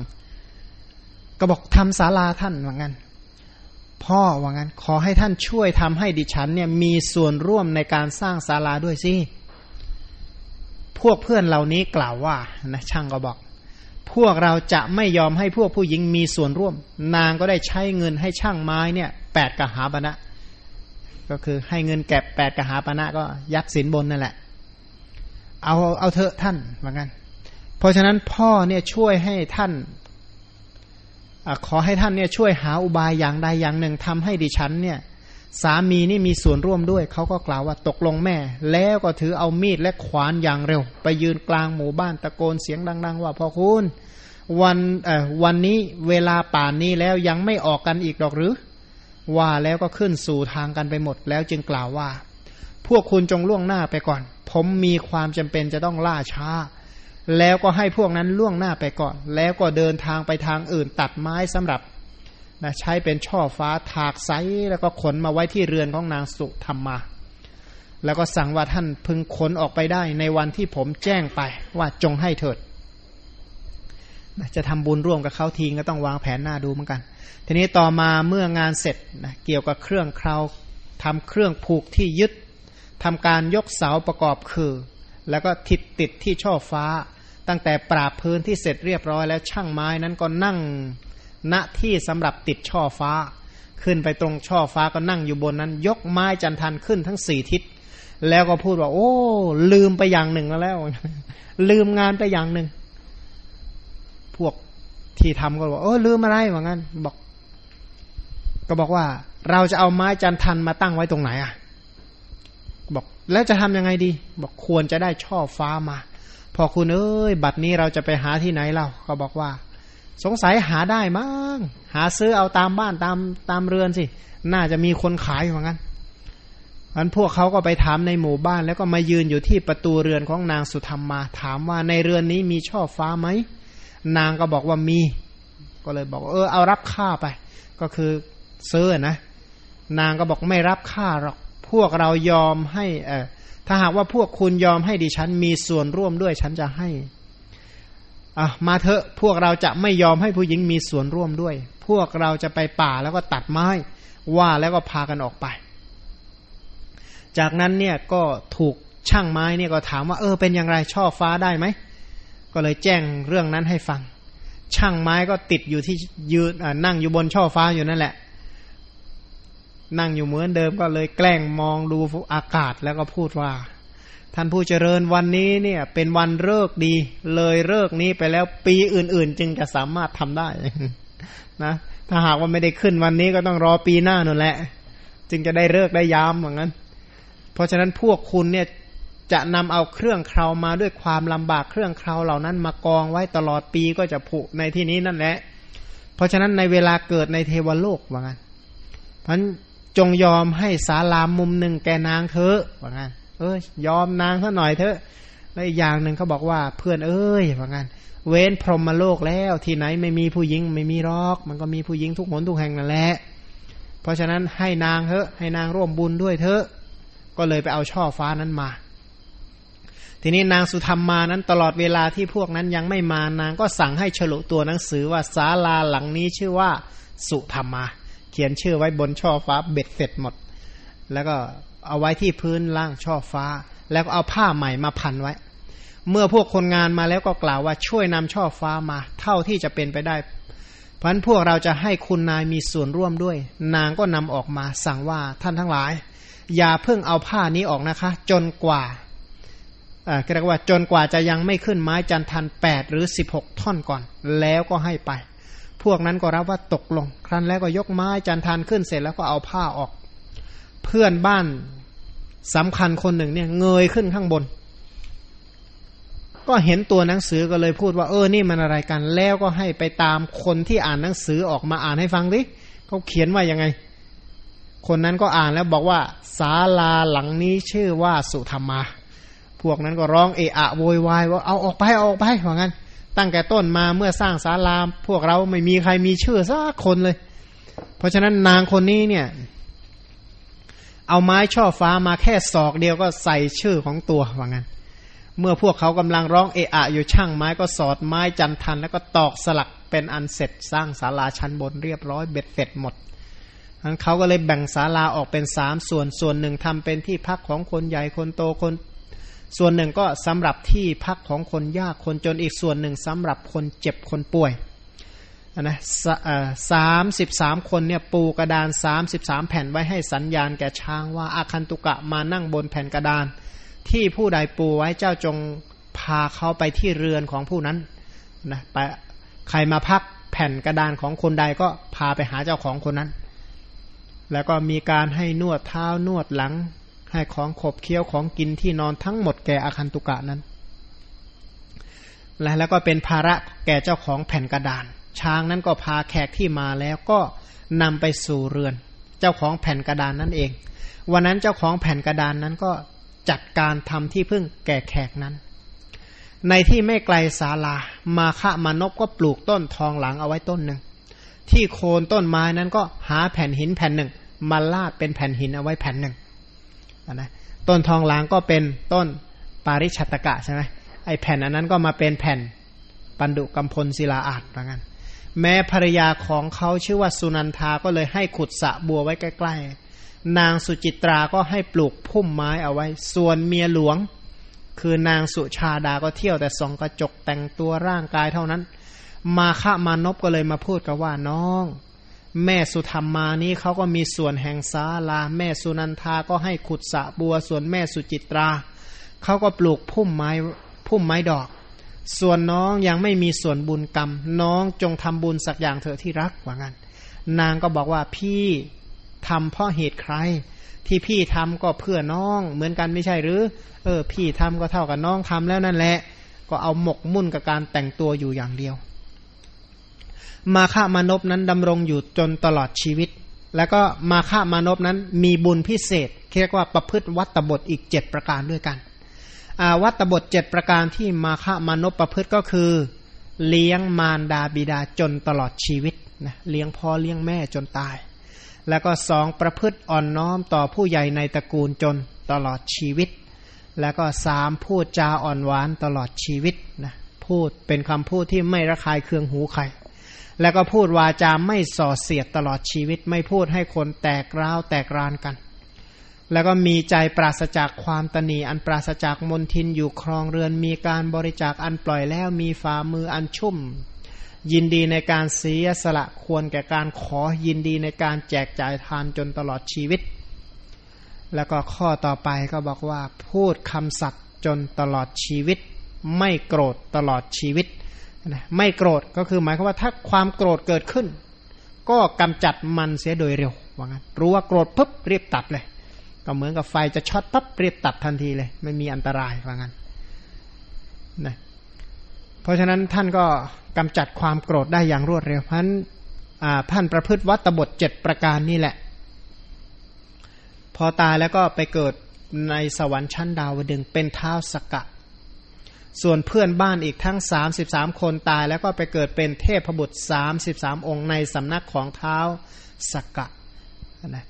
ก็บอกทำศาลาท่านว่างั้น พ่อว่างั้น ขอให้ท่านช่วยทำให้ดิฉันเนี่ยมีส่วนร่วมในการสร้างศาลาด้วยสิพวกเพื่อนเหล่านี้กล่าวว่านะช่างก็บอก พวกเราจะไม่ยอมให้พวกผู้หญิงมีส่วนร่วม นางก็ได้ใช้เงินให้ช่างไม้เนี่ยแปดกหาปณะก็คือให้เงินแก็บแปดกหาปณะก็ยัดสินบนนั่นแหละ เอาเอาเถอะท่านว่างั้น เพราะฉะนั้นพ่อเนี่ยช่วยให้ท่านอขอให้ท่านเนี่ยช่วยหาอุบายอย่างใดอย่างหนึ่งทำให้ดิฉันเนี่ยสามีนี่มีส่วนร่วมด้วย เขาก็กล่าวว่าตกลงแม่ แล้วก็ถือเอามีดและขวานอย่างเร็ว ไปยืนกลางหมู่บ้านตะโกนเสียงดัง ๆ ว่าพ่อคุณวันเอ่อวันนี้เวลาป่านนี้แล้วยังไม่ออกกันอีกหรอกหรือ ว่าแล้วก็ขึ้นสู่ทางกันไปหมด แล้วจึงกล่าวว่า พวกคุณจงล่วงหน้าไปก่อน ผมมีความจำเป็นจะต้องล่าช้า แล้วก็ให้พวกนั้นล่วงหน้าไปก่อน แล้วก็เดินทางไปทางอื่น ตัดไม้สำหรับนะใช้เป็นช่อฟ้าถากไซแล้วก็ขนมาไว้ที่เรือนของนางสุธรรมา แล้วก็สั่งว่าท่านพึงขนออกไปได้ในวันที่ผมแจ้งไปว่าจงให้เถิดจะทำบุญร่วมกับเขาทีก็ต้องวางแผนหน้าดูเหมือนกัน ทีนี้ต่อมาเมื่องานเสร็จนะเกี่ยวกับเครื่องเคราทำเครื่องผูกที่ยึดทำการยกเสาประกอบคือ แล้วก็ติดติดที่ช่อฟ้า ตั้งแต่ปราบพื้นที่เสร็จเรียบร้อยแล้วช่างไม้นั้นก็นั่งณที่สำหรับติดช่อฟ้า ขึ้นไปตรงช่อฟ้าก็นั่งอยู่บนนั้น ยกไม้จันทันขึ้นทั้งสี่ทิศ แล้วก็พูดว่า โอ้ ลืมไปอย่างหนึ่งแล้วแล้ว ลืมงานไปอย่างหนึ่ง พวกที่ทำก็บอกเออลืมอะไรว่างั้นบอก ก็บอกว่า เราจะเอาไม้จันทันมาตั้งไว้ตรงไหนอะ บอกแล้วจะทํำยังไงดี บอกควรจะได้ช่อฟ้ามา พอคุณเอ้ยบัดนี้เราจะไปหาที่ไหนเราก็บอกว่า สงสัยหาได้มั้งหาซื้อเอาตามบ้านตามตามเรือนสิ น่าจะมีคนขายเหมือนกันอันพวกเขาก็ไปถามในหมู่บ้าน แล้วก็มายืนอยู่ที่ประตูเรือนของนางสุธรรมมา ถามว่าในเรือนนี้มีช่อฟ้าไหมนางก็บอกว่ามี ก็เลยบอกเออเอารับค่าไป ก็คือซื้อนะ นางก็บอกไม่รับค่าหรอก พวกเรายอมให้เออ ถ้าหากว่าพวกคุณยอมให้ดิฉันมีส่วนร่วมด้วยฉันจะให้อะมาเถอะพวกเราจะไม่ยอมให้ผู้หญิงมีส่วนร่วมด้วย พวกเราจะไปป่าแล้วก็ตัดไม้ ว่าแล้วก็พากันออกไป จากนั้นเนี่ยก็ถูกช่างไม้เนี่ยก็ถามว่าเออเป็นอย่างไรช่อฟ้าได้ไหมก็เลยแจ้งเรื่องนั้นให้ฟัง ช่างไม้ก็ติดอยู่ที่ยืนนั่งอยู่บนช่อฟ้าอยู่นั่นแหละ นั่งอยู่เหมือนเดิมก็เลยแกล้งมองดูอากาศแล้วก็พูดว่า ท่านผู้เจริญวันนี้เนี่ยเป็นวันเลิกดี เลยเลิกนี้ไปแล้วปีอื่น ๆ จึงจะสามารถทำได้นะถ้าหากว่าไม่ได้ขึ้นวันนี้ก็ต้องรอปีหน้านั่นแหละ จึงจะได้เลิกได้ยามเหมือนกันเพราะฉะนั้นพวกคุณเนี่ยจะนำเอาเครื่องเครามาด้วยความลำบากเครื่องเคราเหล่านั้นมากองไว้ตลอดปีก็จะผุในที่นี้นั่นแหละ เพราะฉะนั้นในเวลาเกิดในเทวโลกว่างั้นพัน จงยอมให้สาลามมุมหนึ่งแกนางเธอว่างั้นเอ้ยยอมนางซะหน่อยเถอะแล้วอีกอย่างหนึ่งเขาบอกว่าเพื่อนเอ้ยว่างั้นเว้นพรหมโลกแล้วที่ไหนไม่มีผู้หญิงไม่มีรอก มันก็มีผู้หญิงทุกหนทุกแห่งนั่นแหละเพราะฉะนั้นให้นางเถอะ ให้นางร่วมบุญด้วยเถอะ ก็เลยไปเอาช่อฟ้านั้นมา ทีนี้นางสุธรรมมานั้นตลอดเวลาที่พวกนั้นยังไม่มานางก็สั่งให้ฉลุตัวหนังสือว่าศาลาหลังนี้ชื่อว่า สุธรรมมา เขียนชื่อไว้บนช่อฟ้าเบ็ดเสร็จหมด แล้วก็เอาไว้ที่พื้นล่างช่อฟ้า แล้วก็เอาผ้าใหม่มาพันไว้ เมื่อพวกคนงานมาแล้วก็กล่าวว่าช่วยนำช่อฟ้ามา เท่าที่จะเป็นไปได้ เพราะฉะนั้นพวกเราจะให้คุณนายมีส่วนร่วมด้วย นางก็นำออกมาสั่งว่าท่านทั้งหลาย อย่าเพิ่งเอาผ้านี้ออกนะคะ จนกว่าอ่าเรียกว่าจนกว่าจะยังไม่ขึ้นไม้จันทันแปดหรือสิบหกท่อนก่อน แล้วก็ให้ไป พวกนั้นก็รับว่าตกลง ครั้นแล้วก็ยกไม้จันทันขึ้นเสร็จแล้วก็เอาผ้าออก เพื่อนบ้านสำคัญคนหนึ่งเนี่ยเงยขึ้นข้างบน ก็เห็นตัวหนังสือก็เลยพูดว่าเออนี่มันอะไรกัน แล้วก็ให้ไปตามคนที่อ่านหนังสือออกมาอ่านให้ฟังดิเขาเขียนว่ายังไง คนนั้นก็อ่านแล้วบอกว่าศาลาหลังนี้ชื่อว่าสุธรรมา พวกนั้นก็ร้องเอะอะโวยวายว่าเอาออกไปเอาออกไปว่างั้น ตั้งแต่ต้นมาเมื่อสร้างศาลาพวกเราไม่มีใครมีชื่อสักคนเลย เพราะฉะนั้นนางคนนี้เนี่ย เอาไม้ช่อฟ้ามาแค่ศอกเดียวก็ใส่ชื่อของตัวว่างั้นเมื่อพวกเขากำลังร้องเอะอะอยู่ช่างไม้ก็สอดไม้จันทัน แล้วก็ตอกสลักเป็นอันเสร็จสร้างศาลาชั้นบนเรียบร้อยเบ็ดเสร็จหมดนั้นเขาก็เลยแบ่งศาลาออกเป็นสามส่วนส่วนหนึ่งทำเป็นที่พักของคนใหญ่คนโตคน ส่วนหนึ่งก็สำหรับที่พักของคนยากคนจนอีกส่วนหนึ่งสำหรับคนเจ็บคนป่วยนะสามสิบสามคนเนี่ยปูกระดานสามสิบสามแผ่นไว้ให้สัญญาณแก่ช้างว่าอาคันตุกะมานั่งบนแผ่นกระดาน ที่ผู้ใดปูไว้เจ้าจงพาเขาไปที่เรือนของผู้นั้นนะไปใครมาพักแผ่นกระดานของคนใดก็พาไปหาเจ้าของคนนั้น แล้วก็มีการให้นวดเท้านวดหลัง ให้ของขบเคี้ยวของกินที่นอนทั้งหมดแก่อาคันตุกะนั้น และแล้วก็เป็นภาระแก่เจ้าของแผ่นกระดาน ช้างนั้นก็พาแขกที่มาแล้วก็นำไปสู่เรือน เจ้าของแผ่นกระดานนั่นเอง วันนั้นเจ้าของแผ่นกระดานนั้นก็จัดการทำที่พึ่งแก่แขกนั้น ในที่ไม่ไกลศาลา มาฆะมานพก็ปลูกต้นทองหลังเอาไว้ต้นหนึ่ง ที่โคนต้นไม้นั้นก็หาแผ่นหินแผ่นหนึ่ง มาลาดเป็นแผ่นหินเอาไว้แผ่นหนึ่ง นะต้นทองหลางก็เป็นต้นปาริชัตกะใช่ไหมไอแผ่นอันนั้นก็มาเป็นแผ่นปันดุกัมพลศิลาอาจเหมือนกันแม้ภรรยาของเขาชื่อว่าสุนันทาก็เลยให้ขุดสะบัวไว้ใกล้ ๆ นางสุจิตราก็ให้ปลูกพุ่มไม้เอาไว้ ส่วนเมียหลวง คือนางสุชาดาก็เที่ยวแต่ส่องกระจกแต่งตัวร่างกายเท่านั้น มาฆามานพก็เลยมาพูดกับว่าน้อง แม่สุธรรมมานี้เขาก็มีส่วนแห่งศาลา แม่สุนันทาก็ให้ขุดสะบัว ส่วนแม่สุจิตราเขาก็ปลูกพุ่มไม้พุ่มไม้ดอก ส่วนน้องยังไม่มีส่วนบุญกรรม น้องจงทำบุญสักอย่างเถอะที่รักว่างั้นนางก็บอกว่าพี่ทำเพราะเหตุใคร ที่พี่ทำก็เพื่อน้องเหมือนกันไม่ใช่หรือ เออ พี่ทำก็เท่ากับน้องทำแล้วนั่นแหละ ก็เอาหมกมุ่นกับการแต่งตัวอยู่อย่างเดียว มาฆามานพนั้นดำรงอยู่จนตลอดชีวิต แล้วก็มาฆามานพนั้นมีบุญพิเศษเรียกว่าประพฤติวัตบทอีกเจ็ดประการด้วยกันวัตบทเจ็ดประการที่มาฆามานพประพฤติก็คือ เลี้ยงมารดาบิดาจนตลอดชีวิตนะเลี้ยงพ่อเลี้ยงแม่จนตาย แล้วก็สองประพฤติอ่อนน้อมต่อผู้ใหญ่ในตระกูลจนตลอดชีวิต แล้วก็สามพูดจาอ่อนหวานตลอดชีวิตนะพูดเป็นคำพูดที่ไม่ระคายเคืองหูใคร แล้วก็พูดวาจาไม่ส่อเสียดตลอดชีวิตไม่พูดให้คนแตกร้าวแตกรานกัน แล้วก็มีใจปราศจากความตนีอันปราศจากมนทินอยู่ครองเรือน มีการบริจาคอันปล่อยแล้วมีฝ่ามืออันชุ่ม ยินดีในการเสียสละควรแก่การขอยินดีในการแจกจ่ายทานจนตลอดชีวิต แล้วก็ข้อต่อไปก็บอกว่าพูดคำสัตย์จนตลอดชีวิต ไม่โกรธตลอดชีวิต นะไม่โกรธก็คือหมายความว่าถ้าความโกรธเกิดขึ้น ก็กำจัดมันเสียโดยเร็วว่างั้นรู้ว่าโกรธปุ๊บรีบตัดเลย ก็เหมือนกับไฟจะช็อตปั๊บเรียบตัดทันทีเลย ไม่มีอันตรายว่างั้นนะเพราะฉะนั้นท่านก็กำจัดความโกรธได้อย่างรวดเร็วเพราะฉะนั้นท่านประพฤติวัตบทเจ็ดประการนี่แหละ พอตายแล้วก็ไปเกิดในสวรรค์ชั้นดาวดึงเป็นเท้าสกะ ส่วนเพื่อนบ้านอีกทั้งสามสิบสามคนตาย แล้วก็ไปเกิดเป็นเทพบุตรสามสิบสามองค์ในสำนักของเท้าสกะนะ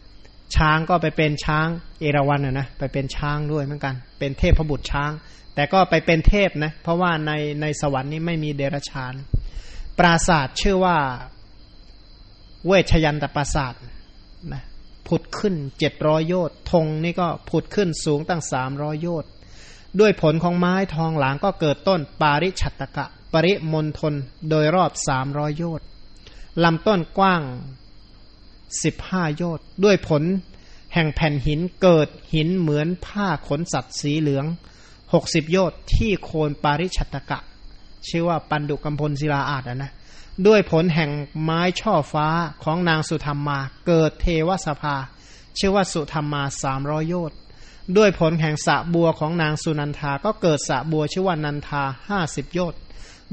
ช้างก็ไปเป็นช้างเอราวันนะไปเป็นช้างด้วยเหมือนกัน เป็นเทพบุตรช้าง แต่ก็ไปเป็นเทพนะเพราะว่าในในสวรรค์นี้ไม่มีเดรัจฉาน ปราศาสตร์ชื่อว่าเวชยันตปราศาสตร์นะผุดขึ้นเจ็ดร้อยโยชน์ธงนี่ก็ผุดขึ้นสูงตั้งสามร้อยโยชน์ ด้วยผลของไม้ทองหลางก็เกิดต้นปาริฉัตตกะ ปริมณฑลโดยรอบสามร้อยโยชน์ลำต้นกว้างสิบห้าโยชน์ด้วยผลแห่งแผ่นหินเกิดหินเหมือนผ้าขนสัตว์สีเหลืองหกสิบโยชน์ที่โคนปาริชัตกะ ชื่อว่าปันดุกัมพลศิลาอาดนะ ด้วยผลแห่งไม้ช่อฟ้าของนางสุธรรมมา เกิดเทวสภา ชื่อว่าสุธรรมมาสามร้อยโยชน์ ด้วยผลแห่งสะบัวของนางสุนันทา ก็เกิดสะบัวชื่อว่านันทาห้าสิบโยชน์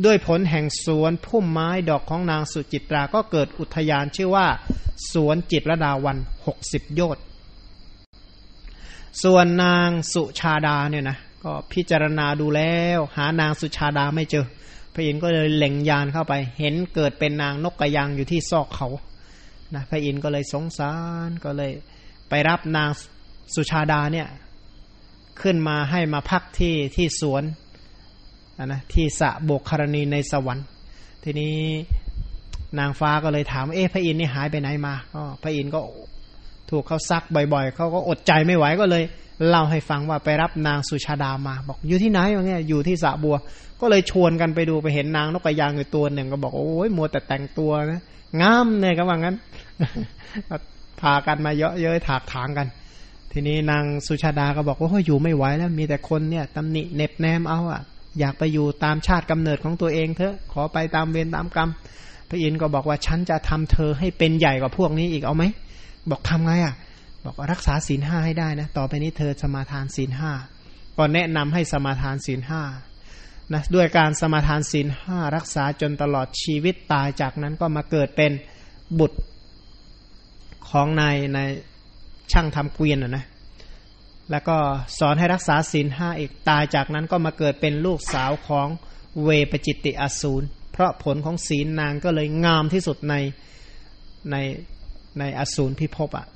ด้วยผลแห่งสวนพุ่มไม้ดอกของนางสุจิตรา ก็เกิดอุทยานชื่อว่า สวนจิตรดาวันหกสิบโยชน์ส่วนนางสุชาดาเนี่ยนะก็พิจารณาดูแล้วหานางสุชาดาไม่เจอ พระอินทร์ก็เลยเล็งยานเข้าไป เห็นเกิดเป็นนางนกกระยางอยู่ที่ซอกเขานะพระอินทร์ก็เลยสงสารก็เลยไปรับนางสุชาดาเนี่ย ขึ้นมาให้มาพักที่ที่สวนนะที่สะโบกคารณีในสวรรค์ ทีนี้นางฟ้าก็เลยถาม เอ๊ะพระอินทร์นี่หายไปไหนมาก็พระอินทร์ก็ถูกเขาซักบ่อยๆเขาก็อดใจไม่ไหวก็เลย เล่าให้ฟังว่าไปรับนางสุชาดามา บอกอยู่ที่ไหนวะเนี่ยอยู่ที่สระบัว ก็เลยชวนกันไปดูไปเห็นนางนกกระยางอยู่ตัวหนึ่งก็บอกโอ้ยมัวแต่แต่งตัวนะงามเนี่ยก็ว่างั้นพากันมาเยอะเย้ยถากถางกัน ทีนี้นางสุชาดาก็บอกว่าอยู่ไม่ไหวแล้วมีแต่คนเนี่ยตำหนิเน็บแนมเอาอะ อยากไปอยู่ตามชาติกำเนิดของตัวเองเถอะขอไปตามเวรตามกรรม พระอินทร์ก็บอกว่าฉันจะทำเธอให้เป็นใหญ่กว่าพวกนี้อีกเอาไหมบอกทำไงอะ บอกรักษาศีลห้าให้ได้นะต่อไปนี้เธอสมาทานศีลห้าก็แนะนำให้สมาทานศีลห้านะด้วยการสมาทานศีลห้ารักษาจนตลอดชีวิตตายจากนั้นก็มาเกิดเป็นบุตรของนายใน ช่างทำเกวียนนะแล้วก็สอนให้รักษาศีลห้าอีกตายจากนั้นก็มาเกิดเป็นลูกสาวของเวปจิตติอสูรเพราะผลของศีลนางก็เลยงามที่สุดในในในอสูรพิภพอะ่ะ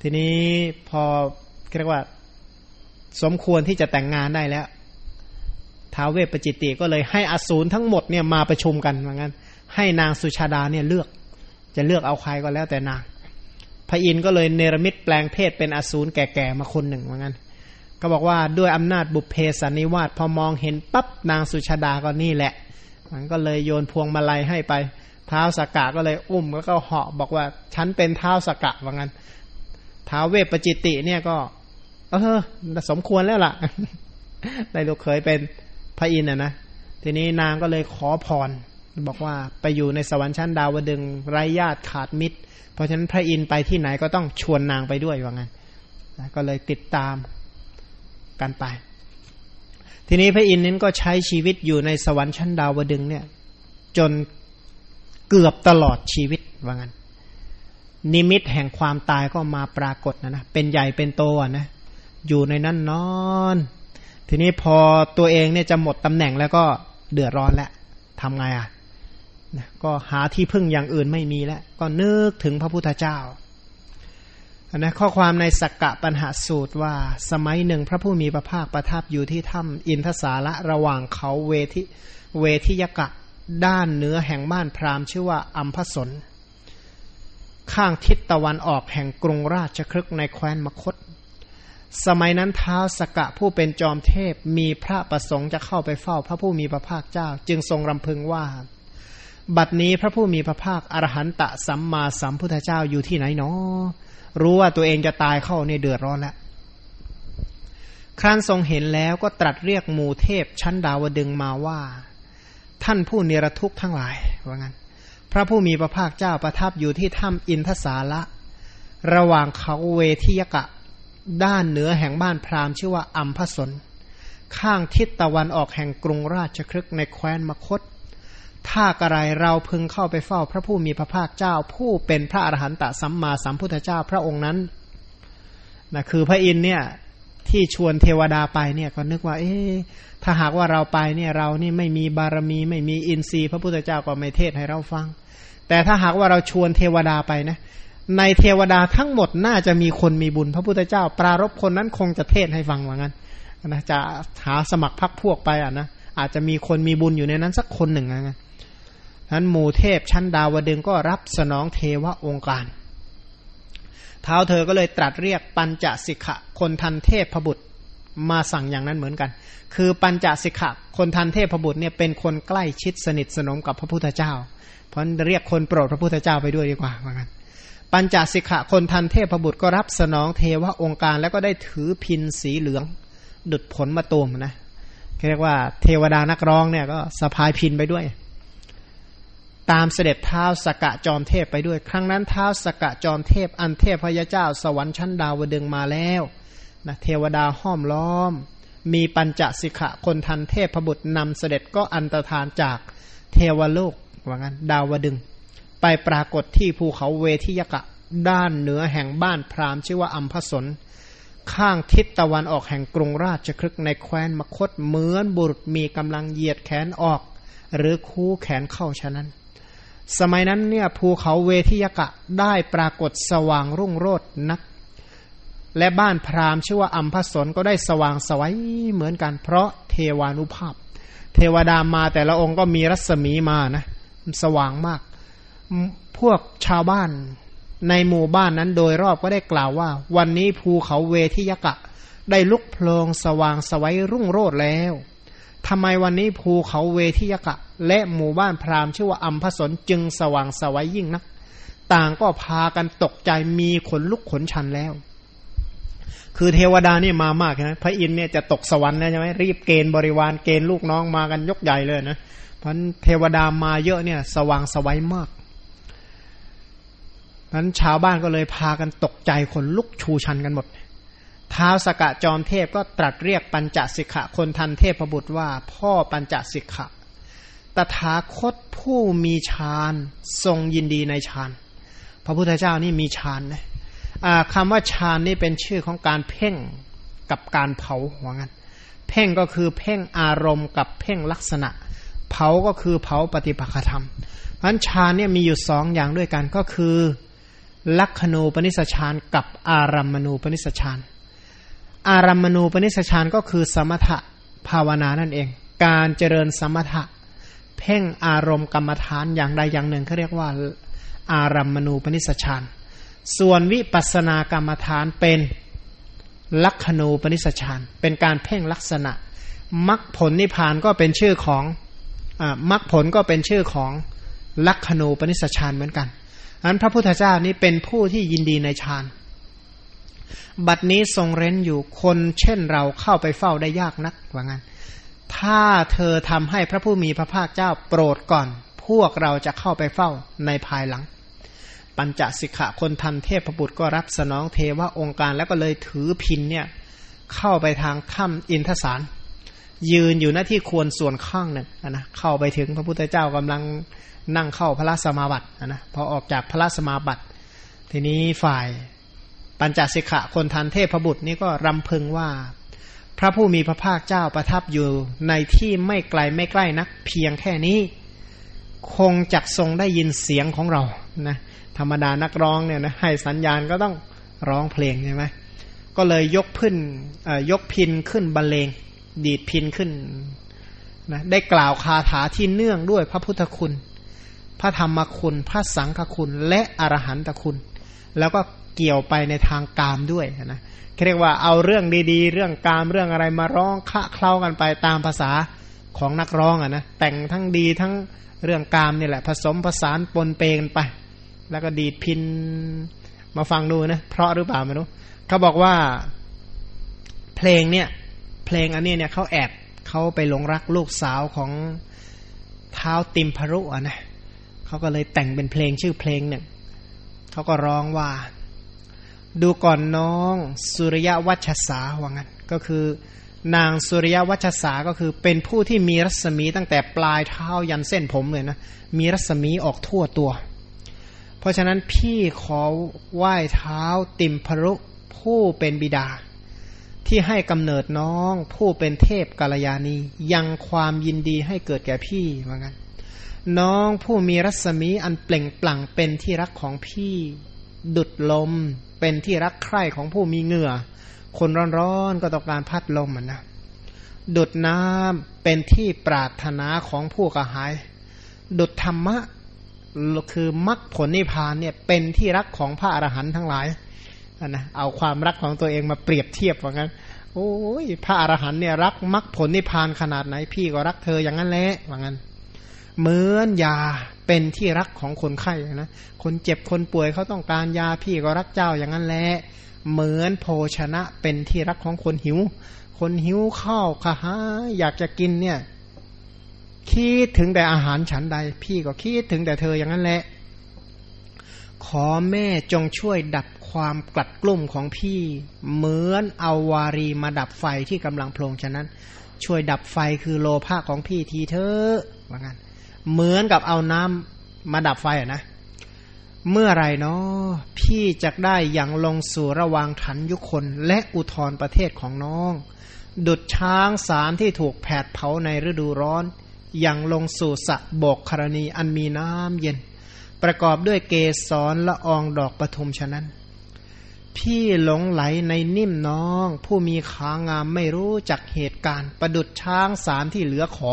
ทีนี้พอเรียกว่า สมควรที่จะแต่งงานได้แล้วท้าวเวปปจิตติก็เลยให้อสูรทั้งหมดเนี่ยมาประชุมกันเหมือนกันให้นางสุชาดาเนี่ยเลือก จะเลือกเอาใครก็แล้วแต่นาง พระอินทร์ก็เลยเนรมิตแปลงเพศเป็นอสูรแก่ๆมาคนหนึ่งเหมือนกันก็บอกว่าด้วยอำนาจบุพเพสันนิวาสพอมองเห็นปั๊บนางสุชาดาก็นี่แหละ มันก็เลยโยนพวงมาลัยให้ไปเท้าสกกะก็เลยอุ้มแล้วก็เหาะบอกว่าฉันเป็นเท้าสกกะว่างั้นท้าเวปปจิติเนี่ยก็ เออสมควรแล้วล่ะได้ลูกเคยเป็นพระอินทร์นะทีนี้นางก็เลยขอพรบอกว่าไปอยู่ในสวรรค์ชั้นดาวดึงไร้ญาติขาดมิตร เพราะฉะนั้นพระอินทร์ไปที่ไหนก็ต้องชวนนางไปด้วยว่างั้นก็เลยติดตามกันไป ทีนี้พระอินทร์นั้นก็ใช้ชีวิตอยู่ในสวรรค์ชั้นดาวดึงเนี่ย จนเกือบตลอดชีวิตว่างั้น นิมิตแห่งความตายก็มาปรากฏนะนะเป็นใหญ่เป็นโตนะ อยู่ในนั้นนอน ทีนี้พอตัวเองเนี่ยจะหมดตำแหน่งแล้วก็เดือดร้อนแล้วทำไงอะนะ ก็หาที่พึ่งอย่างอื่นไม่มีแล้ว ก็นึกถึงพระพุทธเจ้านะข้อความในสักกะปัญหาสูตรว่า สมัยหนึ่งพระผู้มีพระภาคประทับอยู่ที่ถ้ำอินทสาระระหว่างเขาเวทิเวทิยกะด้านเหนือแห่งบ้านพราหมณ์ชื่อว่าอัมพสนข้างทิศตะวันออกแห่งกรุงราชครึกในแคว้นมคต สมัยนั้นเท้าสกะผู้เป็นจอมเทพมีพระประสงค์จะเข้าไปเฝ้าพระผู้มีพระภาคเจ้า จึงทรงรำพึงว่า บัดนี้พระผู้มีพระภาคอรหันตะสัมมาสัมพุทธเจ้าอยู่ที่ไหนเนาะรู้ว่าตัวเองจะตายเข้าในเดือดร้อนแล้วครั้นทรงเห็นแล้วก็ตรัสเรียกหมู่เทพชั้นดาวดึงมาว่า ท่านผู้เนรทุกข์ทั้งหลายว่างั้น พระผู้มีพระภาคเจ้าประทับอยู่ที่ถ้ำอินทสาละระหว่างเขาเวทิยกะ ด้านเหนือแห่งบ้านพราหมณ์ชื่อว่าอัมพสน ข้างทิศตะวันออกแห่งกรุงราชครึกในแคว้นมคต ถ้ากระไรเราพึงเข้าไปเฝ้าพระผู้มีพระภาคเจ้า ผู้เป็นพระอรหันตสัมมาสัมพุทธเจ้าพระองค์นั้นนะคือพระอินเนี่ยที่ชวนเทวดาไปเนี่ยก็นึกว่า เอ๊ถ้าหากว่าเราไปเนี่ยเรานี่ไม่มีบารมีไม่มีอินทรีย์ พระพุทธเจ้าก็ไม่เทศให้เราฟัง แต่ถ้าหากว่าเราชวนเทวดาไปนะ ในเทวดาทั้งหมดน่าจะมีคนมีบุญ พระพุทธเจ้า ปรารบคนนั้นคงจะเทศให้ฟังว่างั้นนะจะหาสมัครพักพวกไปอะนะอาจจะมีคนมีบุญอยู่ในนั้นสักคนหนึ่งนะ นั้นหมู่เทพชั้นดาวดึงก็รับสนองเทวะองค์การ เท้าเธอก็เลยตรัสเรียกปัญจสิกขะคนทันเทพพบุตรมาสั่งอย่างนั้นเหมือนกัน คือปัญจสิกขะคนธรรพ์เทพบุตรเนี่ยเป็นคนใกล้ชิดสนิทสนมกับพระพุทธเจ้า เพราะเรียกคนโปรดพระพุทธเจ้าไปด้วยดีกว่าเหมือนกัน ปัญจสิกขะคนธรรพ์เทพบุตรก็รับสนองเทวองค์การ แล้วก็ได้ถือพิณสีเหลือง ดุจผลมะตูมนะเรียกว่าเทวดานักร้องเนี่ยก็สะพายพิณไปด้วย ตามเสด็จท้าวสักกะจอมเทพไปด้วย ครั้งนั้นท้าวสักกะจอมเทพ อันเทพยเจ้า สวรรค์ชั้นดาวดึงส์มาแล้วนะเทวดาห้อมล้อม มีปัญจสิกะคนทันเทพบุตรนำเสด็จก็อันตรธานจากเทวโลกว่างั้นดาวดึง ไปปรากฏที่ภูเขาเวทิยกะด้านเหนือแห่งบ้านพราหมณ์ชื่อว่าอัมพสนข้างทิศตะวันออกแห่งกรุงราชครึกในแคว้นมคตเหมือนบุรุษมีกำลังเหยียดแขนออก หรือคู่แขนเข้าฉะนั้น สมัยนั้นเนี่ยภูเขาเวทิยกะได้ปรากฏสว่างรุ่งโรจน์นัก และบ้านพราหมณ์ชื่อว่าอัมพสนก็ได้สว่างสวัยเหมือนกัน เพราะเทวานุภาพ เทวดามาแต่ละองค์ก็มีรัศมีมานะสว่างมาก พวกชาวบ้านในหมู่บ้านนั้นโดยรอบก็ได้กล่าวว่า วันนี้ภูเขาเวทิยกะ ได้ลุกโพลงสว่างสวัยรุ่งโรจน์แล้วทำไมวันนี้ภูเขาเวทิยกะ และหมู่บ้านพราหมณ์ชื่อว่าอัมพสนจึงสว่างสวัยยิ่งนัก ต่างก็พากันตกใจมีขนลุกขนชันแล้ว คือเทวดานี่มามากนะพระอินเนี่ยจะตกสวรรค์แล้วใช่ไหมรีบเกณฑ์บริวารเกณฑ์ลูกน้องมากันยกใหญ่เลยนะเพราะเทวดามาเยอะเนี่ยสว่างสวัยมากนั้นชาวบ้านก็เลยพากันตกใจคนลุกชูชันกันหมดท้าวสกะจอมเทพก็ตรัสเรียกปัญจสิกขะคนทันเทพบุตรว่า พ่อปัญจสิกขะ ตถาคตผู้มีฌานทรงยินดีในฌานพระพุทธเจ้านี่มีฌานนะคำว่าฌานนี่เป็นชื่อของการเพ่งกับการเผาหัวงันเพ่งก็คือเพ่งอารมณ์กับเพ่งลักษณะ เผาก็คือเผาปฏิปักธรรมเพราะฌานเนี่ยมีอยู่สองอย่างด้วยกันก็คือลักขณูปนิสชานกับอารัมมณูปนิสชานอารัมมณูปนิสชานก็คือสมถะภาวนานั่นเอง การเจริญสมถะ พ่งอารมณ์กรรมฐานอย่างใดอย่างหนึ่งเขาเรียกว่าอารัมมณูปนิสชานส่วนวิปัสสนากรรมฐานเป็นลักขณูปนิสชานเป็นการเพ่งลักษณะมรรคผลนิพพานก็เป็นชื่อของอมรรคผลก็เป็นชื่อของลักขณูปนิสชานเหมือนกันอันพระพุทธเจ้านี้เป็นผู้ที่ยินดีในฌานบัดนี้ทรงเร้นอยู่คนเช่นเราเข้าไปเฝ้าได้ยากนักว่างั้น ถ้าเธอทำให้พระผู้มีพระภาคเจ้าโปรดก่อน พวกเราจะเข้าไปเฝ้าในภายหลัง ปัญจสิกขะคนทันเทพบุตรก็รับสนองเทวะองค์การแล้วก็เลยถือพินเนี่ยเข้าไปทางถ้ำอินทสาร ยืนอยู่หน้าที่ควรส่วนข้างหนึ่งนะเข้าไปถึงพระพุทธเจ้ากำลังนั่งเข้าพระสมาบัตินะพอออกจากพระสมาบัติ ทีนี้ฝ่ายปัญจสิกขะคนทันเทพบุตรนี่ก็รำพึงว่า พระผู้มีพระภาคเจ้าประทับอยู่ในที่ไม่ไกลไม่ใกล้นัก เพียงแค่นี้ คงจักทรงได้ยินเสียงของเรานะธรรมดานักร้องเนี่ยนะให้สัญญาณก็ต้องร้องเพลงใช่ไหมก็เลยยกขึ้นยกพินขึ้นบรรเลง ดีดพินขึ้นนะได้กล่าวคาถาที่เนื่องด้วยพระพุทธคุณ พระธรรมคุณ พระสังฆคุณ และอรหันตคุณ แล้วก็เกี่ยวไปในทางกามด้วยนะ เรียกว่าเอาเรื่องดีๆ เรื่องกามเรื่องอะไรมาร้องคะเคล้ากันไปตามภาษาของนักร้องอะนะแต่งทั้งดีทั้งเรื่องกามนี่แหละ ผสมผสานปนเปกันไป แล้วก็ดีดพินมาฟังดูนะ เพราะหรือเปล่าไม่รู้เขาบอกว่าเพลงเนี่ย เพลงอันนี้เนี่ยเขาแอบเขาไปหลงรักลูกสาวของเท้าติมพรุอะนะเขาก็เลยแต่งเป็นเพลงชื่อเพลงหนึ่งเขาก็ร้องว่า ดูก่อนน้องสุริยวัชสาว่างั้นก็คือนางสุริยวัชสาก็คือเป็นผู้ที่มีรัศมีตั้งแต่ปลายเท้ายันเส้นผมเลยนะมีรัศมีออกทั่วตัว เพราะฉะนั้นพี่ขอไหว้เท้าติมพรุผู้เป็นบิดา ที่ให้กำเนิดน้องผู้เป็นเทพกาลยานียังความยินดีให้เกิดแก่พี่ว่างั้นน้องผู้มีรัศมีอันเปล่งปลั่งเป็นที่รักของพี่ ดุดลม เป็นที่รักใคร่ของผู้มีเหงื่อ คนร้อนๆก็ต้องการพัดลมมันนะดุดน้ำเป็นที่ปรารถนาของผู้กระหาย ดุดธรรมะคือมรรคผลนิพพานเนี่ยเป็นที่รักของพระอรหันต์ทั้งหลายนะเอาความรักของตัวเองมาเปรียบเทียบว่างั้น โอ้ยพระอรหันต์เนี่ยรักมรรคผลนิพพานขนาดไหน พี่ก็รักเธออย่างนั้นแหละว่างั้น เหมือนยาเป็นที่รักของคนไข้นะคนเจ็บคนป่วยเขาต้องการยาพี่ก็รักเจ้าอย่างนั้นแหละเหมือนโภชนะเป็นที่รักของคนหิว คนหิวข้าวขาหาอยากจะกินเนี่ย คิดถึงแต่อาหารฉันใด พี่ก็คิดถึงแต่เธออย่างนั้นแหละ ขอแม่จงช่วยดับความกลัดกลุ่มของพี่ เหมือนเอาวารีมาดับไฟที่กำลังโพลงฉะนั้น ช่วยดับไฟคือโลภะของพี่ทีเธอว่างั้น เหมือนกับเอาน้ำมาดับไฟอะนะ เมื่อไรเนาะพี่จะได้อย่างลงสู่ระวางถันยุคน และอุทธรประเทศของน้อง ดุดช้างสารที่ถูกแผดเผาในฤดูร้อนอย่างลงสู่สะบกครณีอันมีน้ำเย็น ประกอบด้วยเกสรละอองดอกปทุมฉะนั้น พี่หลงไหลในนิ่มน้อง ผู้มีขางามไม่รู้จักเหตุการณ์ ประดุดช้างสารที่เหลือขอ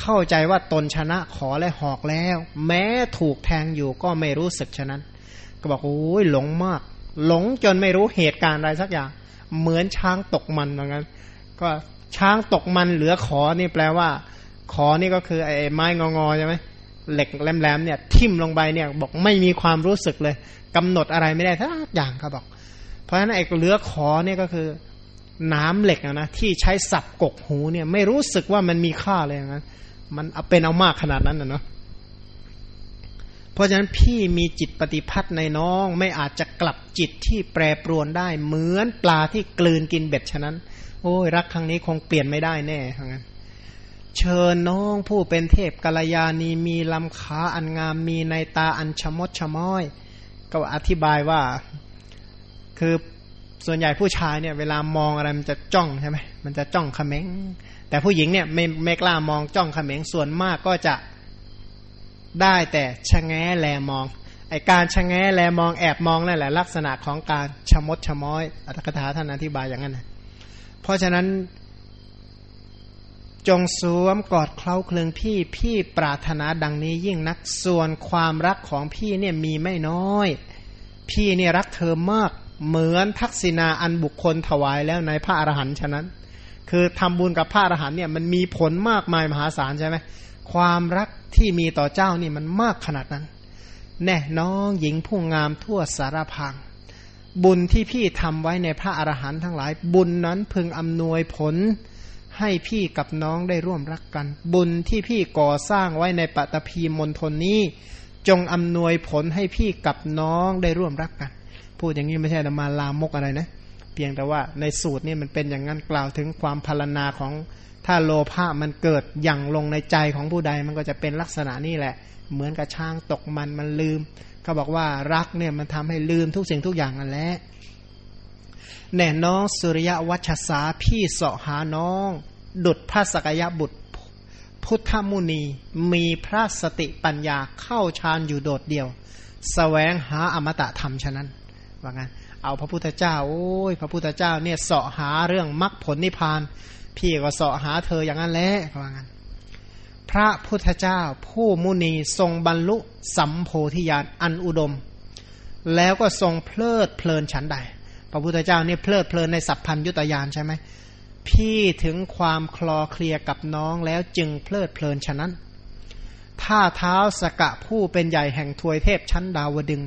เข้าใจว่าตนชนะขอและหอกแล้ว แม้ถูกแทงอยู่ก็ไม่รู้สึกฉะนั้น ก็บอกโอ้ยหลงมาก หลงจนไม่รู้เหตุการณ์อะไรสักอย่าง เหมือนช้างตกมันเหมือนกันก็ช้างตกมันเหลือขอนี่แปลว่า ขอนี่ก็คือไอ้ไม้งองอใช่ไหมเหล็กแหลมๆเนี่ย ทิ่มลงไปเนี่ย บอกไม่มีความรู้สึกเลยกำหนดอะไรไม่ได้ทักอย่างเขาบอก เพราะฉะนั้นไอ้เหลือขอเนี่ยก็คือน้ำเหล็กนะที่ใช้สับกกหูเนี่ย ไม่รู้สึกว่ามันมีค่าเลยอย่างนั้น มันเอาเป็นเอามากขนาดนั้นนะเนาะเพราะฉะนั้นพี่มีจิตปฏิพัทธ์ในน้องไม่อาจจะกลับจิตที่แปรปรวนได้ เหมือนปลาที่กลืนกินเบ็ดฉะนั้น โอ้ยรักครั้งนี้คงเปลี่ยนไม่ได้แน่ทั้งนั้นเชิญน้องผู้เป็นเทพกัลยาณีมีลำขาอันงามมีในตาอันชมดชม้อย ก็อธิบายว่า คือส่วนใหญ่ผู้ชายเนี่ย เวลามองอะไรมันจะจ้องใช่ไหมมันจะจ้องขม้ง แต่ผู้หญิงเนี่ยไม่ไม่กล้ามองจ้องเขม็งส่วนมากก็จะได้แต่ชะแงแลมองไอการชะแงแลมองแอบมองนั่นแหละลักษณะของการชมดชม้อยอัตถกถาท่านอธิบายอย่างนั้นนะเพราะฉะนั้น จงสวมกอดเคล้าเคลืองพี่พี่ปรารถนาดังนี้ยิ่งนักส่วนความรักของพี่เนี่ยมีไม่น้อย พี่เนี่ยรักเธอมากเหมือนทักษิณาอันบุคคลถวายแล้วในพระอรหันต์ฉะนั้น คือทำบุญกับพระอรหันเนี่ยมันมีผลมากมายมหาศาลใช่ไหมความรักที่มีต่อเจ้านี่มันมากขนาดนั้น แน่น้องหญิงผู้งามทั่วสารพังบุญที่พี่ทำไว้ในพระอรหันต์ทั้งหลาย บุญนั้นพึงอำนวยผลให้พี่กับน้องได้ร่วมรักกัน บุญที่พี่ก่อสร้างไว้ในปัตภีมณฑลนี้ จงอำนวยผลให้พี่กับน้องได้ร่วมรักกัน พูดอย่างนี้ไม่ใช่มาลามกอะไรนะ เพียงแต่ว่าในสูตรนี่มันเป็นอย่างนั้นกล่าวถึงความพารณาของถ้าโลภะมันเกิดอย่างลงในใจของผู้ใดมันก็จะเป็นลักษณะนี้แหละ เหมือนกับช้างตกมันมันลืมเขาบอกว่ารักเนี่ยมันทำให้ลืมทุกสิ่งทุกอย่างนั่นแหละแน่น้องสุริยวัชสาพี่เสาะหาน้อง ดุดพระสกยบุตร พุทธมุนีมีพระสติปัญญาเข้าฌานอยู่โดดเดียวสแสวงหาอมตะธรรมฉะนั้นว่างั้น เอาพระพุทธเจ้า โอ้ย พระพุทธเจ้าเนี่ยเสาะหาเรื่องมรรคผลนิพพาน พี่ก็เสาะหาเธออย่างนั้นแหละว่างั้นพระพุทธเจ้า ผู้มุนีทรงบรรลุสัมโพธิญาณอันอุดม แล้วก็ทรงเพลิดเพลินฉันใด พระพุทธเจ้าเนี่ยเพลิดเพลินในสัพพัญยุตยานใช่ไหมพี่ถึงความคลอเคลียกับน้องแล้วจึงเพลิดเพลินฉะนั้น ถ้าเท้าสกะผู้เป็นใหญ่แห่งทวยเทพชั้นดาวดึง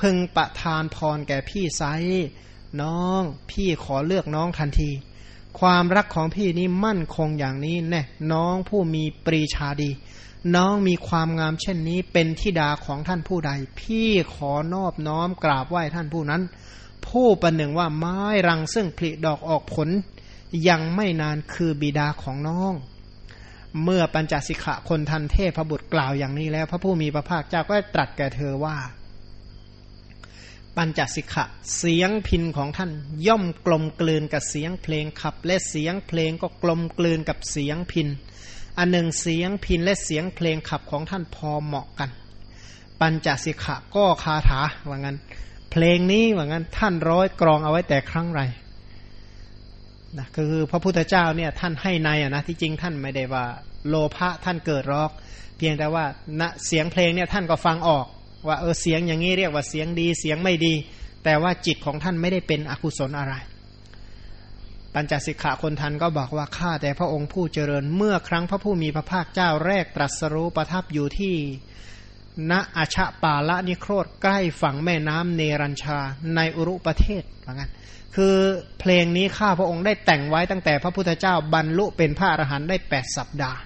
พึงประทานพรแก่พี่ไซน้องพี่ขอเลือกน้องทันที ความรักของพี่นี้มั่นคงอย่างนี้แน่น้องผู้มีปรีชาดี น้องมีความงามเช่นนี้เป็นทิดาของท่านผู้ใด พี่ขอนอบน้อมกราบไหว้ท่านผู้นั้น ผู้ประหนึ่งว่าไม้รังซึ่งผลิดอกออกผล ยังไม่นานคือบิดาของน้อง เมื่อปัญจสิกขะคนทันเทพบุตรกล่าวอย่างนี้แล้ว พระผู้มีพระภาคเจ้าก็ตรัสแก่เธอว่า ปัญจสิกขะเสียงพินของท่าน ย่อมกลมกลืนกับเสียงเพลงขับ และเสียงเพลงก็กลมกลืนกับเสียงพินอันหนึ่งเสียงพินและเสียงเพลงขับของท่านพอเหมาะกัน ปัญจสิกขะก็คาถาว่างั้น เพลงนี้ว่างั้นท่านร้อยกรองเอาไว้แต่ครั้งไรนะคือพระพุทธเจ้าเนี่ยท่านให้ในอะนะที่จริงท่านไม่ได้ว่า โลภะท่านเกิดรอก เพียงแต่ว่าณเสียงเพลงเนี่ยท่านก็ฟังออก ว่าเออเสียงอย่างนี้เรียกว่าเสียงดีเสียงไม่ดี แต่ว่าจิตของท่านไม่ได้เป็นอกุศลอะไร ปัญจสิกขาคนทันก็บอกว่าข้าแต่พระองค์ผู้เจริญเมื่อครั้งพระผู้มีพระภาคเจ้าแรกตรัสรู้ประทับอยู่ที่ณอาชะปาละนิโครธใกล้ฝั่งแม่น้ำเนรัญชาในอุรุประเทศเหมือนกันคือเพลงนี้ข้าพระองค์ได้แต่งไว้ตั้งแต่พระพุทธเจ้าบรรลุเป็นพระอรหันต์ได้แปดสัปดาห์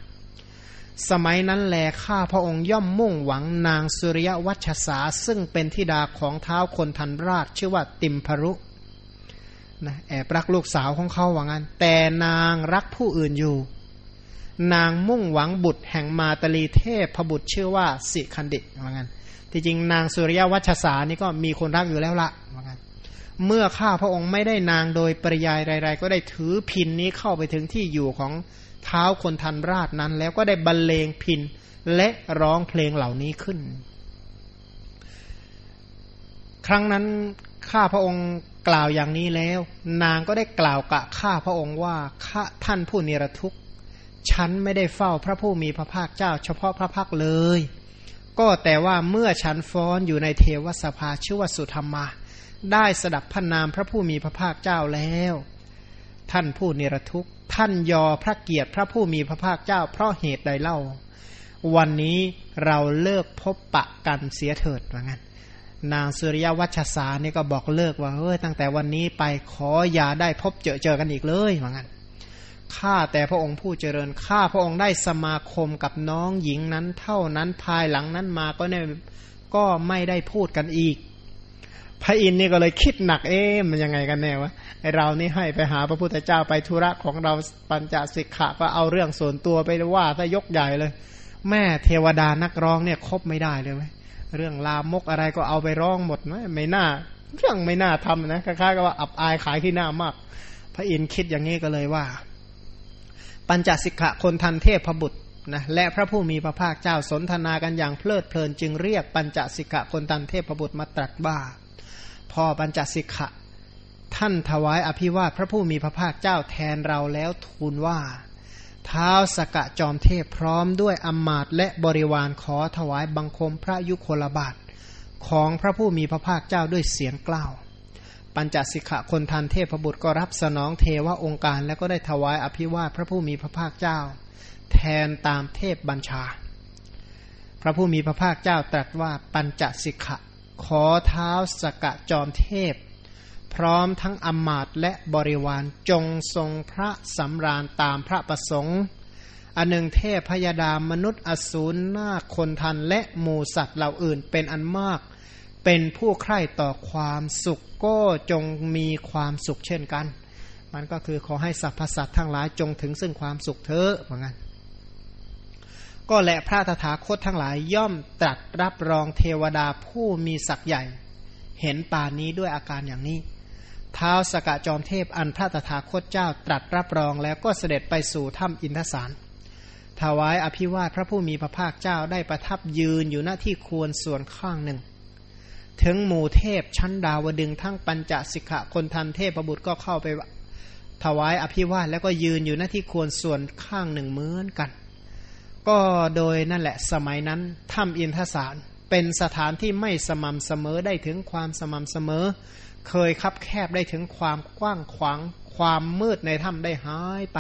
สมัยนั้นแลข้าพระองค์ย่อมมุ่งหวังนางสุริยวัชสาซึ่งเป็นธิดาของเท้าคนทันราชชื่อว่าติมพรุนะแอบรักลูกสาวของเขาว่างั้น แต่นางรักผู้อื่นอยู่ นางมุ่งหวังบุตรแห่งมาตลีเทพพบุตรชื่อว่าสิคันดิว่างั้นที่จริงนางสุริยวัชสานี่ก็มีคนรักอยู่แล้วละว่างั้น เมื่อข้าพระองค์ไม่ได้นางโดยปริยายไรๆ ก็ได้ถือพินนี้เข้าไปถึงที่อยู่ของเท้าคนทันราชนั้น แล้วก็ได้บรรเลงพินและร้องเพลงเหล่านี้ขึ้น ครั้งนั้นข้าพระองค์กล่าวอย่างนี้แล้ว นางก็ได้กล่าวกะข้าพระองค์ว่าข้าท่านผู้นิรทุกข์ฉันไม่ได้เฝ้าพระผู้มีพระภาคเจ้า เฉพาะพระพักเลย ก็แต่ว่าเมื่อฉันฟ้อนอยู่ในเทวสภาชื่อว่าสุธรรมา ได้สดับพระนามพระผู้มีพระภาคเจ้าแล้ว ท่านผู้เนรทุกข์ ท่านยอพระเกียรติพระผู้มีพระภาคเจ้า เพราะเหตุใดเล่า วันนี้เราเลิกพบปะกันเสียเถิดว่างั้นนางสุริยวัชสานี่ก็บอกเลิกว่าเฮ้ยตั้งแต่วันนี้ไปขออย่าได้พบเจอเจอกันอีกเลยว่างั้นข้าแต่พระองค์ผู้เจริญข้าพระองค์ได้สมาคมกับน้องหญิงนั้น เท่านั้นภายหลังนั้นมาก็เนี่ยก็ไม่ได้พูดกันอีก พระอินทร์นี่ก็เลยคิดหนักเอ๊ะมันยังไงกันแน่วะไอเรานี่ให้ไปหาพระพุทธเจ้าไปธุระของเราปัญจสิกขะก็เอาเรื่องส่วนตัวไปว่าถ้ายกใหญ่เลย แม่เทวดานักร้องเนี่ยคบไม่ได้เลยไหมเรื่องลามกอะไรก็เอาไปร้องหมดไหมไม่น่าเรื่องไม่น่าทำนะคล้ายๆกับว่าอับอายขายที่หน้ามาก พระอินทร์คิดอย่างนี้ก็เลยว่า ปัญจสิกขะคนทันเทพพบุตรนะและพระผู้มีพระภาคเจ้าสนทนากันอย่างเพลิดเพลินจึงเรียกปัญจสิกขะคนทันเทพพบุตรมาตรัสว่า พ่อปัญจสิกขะ ท่านถวายอภิวาทพระผู้มีพระภาคเจ้าแทนเราแล้วทูลว่าเท้าสกะจอมเทพพร้อมด้วยอมาตและบริวารขอถวายบังคมพระยุคลบาทของพระผู้มีพระภาคเจ้าด้วยเสียงกล่าว ปัญจสิกขะคนทันเทพบุตรก็รับสนองเทวะองค์การแล้วก็ได้ถวายอภิวาทพระผู้มีพระภาคเจ้า แทนตามเทพบัญชา พระผู้มีพระภาคเจ้าตรัสว่าปัญจสิกขะ ขอเท้าสกะจอมเทพ พร้อมทั้งอมาตและบริวารจงทรงพระสำราญตามพระประสงค์อันหนึ่งเทพพยาดามนุษย์อสูรหน้าคนทันและหมูสัตว์เหล่าอื่นเป็นอันมาก เป็นผู้ใคร่ต่อความสุขก็จงมีความสุขเช่นกัน มันก็คือขอให้สรรพสัตว์ทั้งหลายจงถึงซึ่งความสุขเถอะเหมือนกัน ก็และพระตถาคตทั้งหลายย่อมตรัสรับรองเทวดาผู้มีศักย์ใหญ่ เห็นป่านี้ด้วยอาการอย่างนี้เท้าสกะจอมเทพอันพระตถาคตเจ้าตรัสรับรองแล้วก็เสด็จไปสู่ถ้ำอินทสารถวายอภิวาทพระผู้มีพระภาคเจ้าได้ประทับยืนอยู่หน้าที่ควรส่วนข้างหนึ่ง ถึงหมู่เทพชั้นดาวดึงทั้งปัญจสิกขะคนทันเทพประบุตรก็เข้าไปถวายอภิวาทแล้วก็ยืนอยู่หน้าที่ควรส่วนข้างหนึ่งเหมือนกัน ก็โดยนั่นแหละสมัยนั้นถ้ำอินทสารเป็นสถานที่ไม่สม่ำเสมอได้ถึงความสม่ำเสมอ เคยคับแคบได้ถึงความกว้างขวาง ความมืดในถ้ำได้หายไป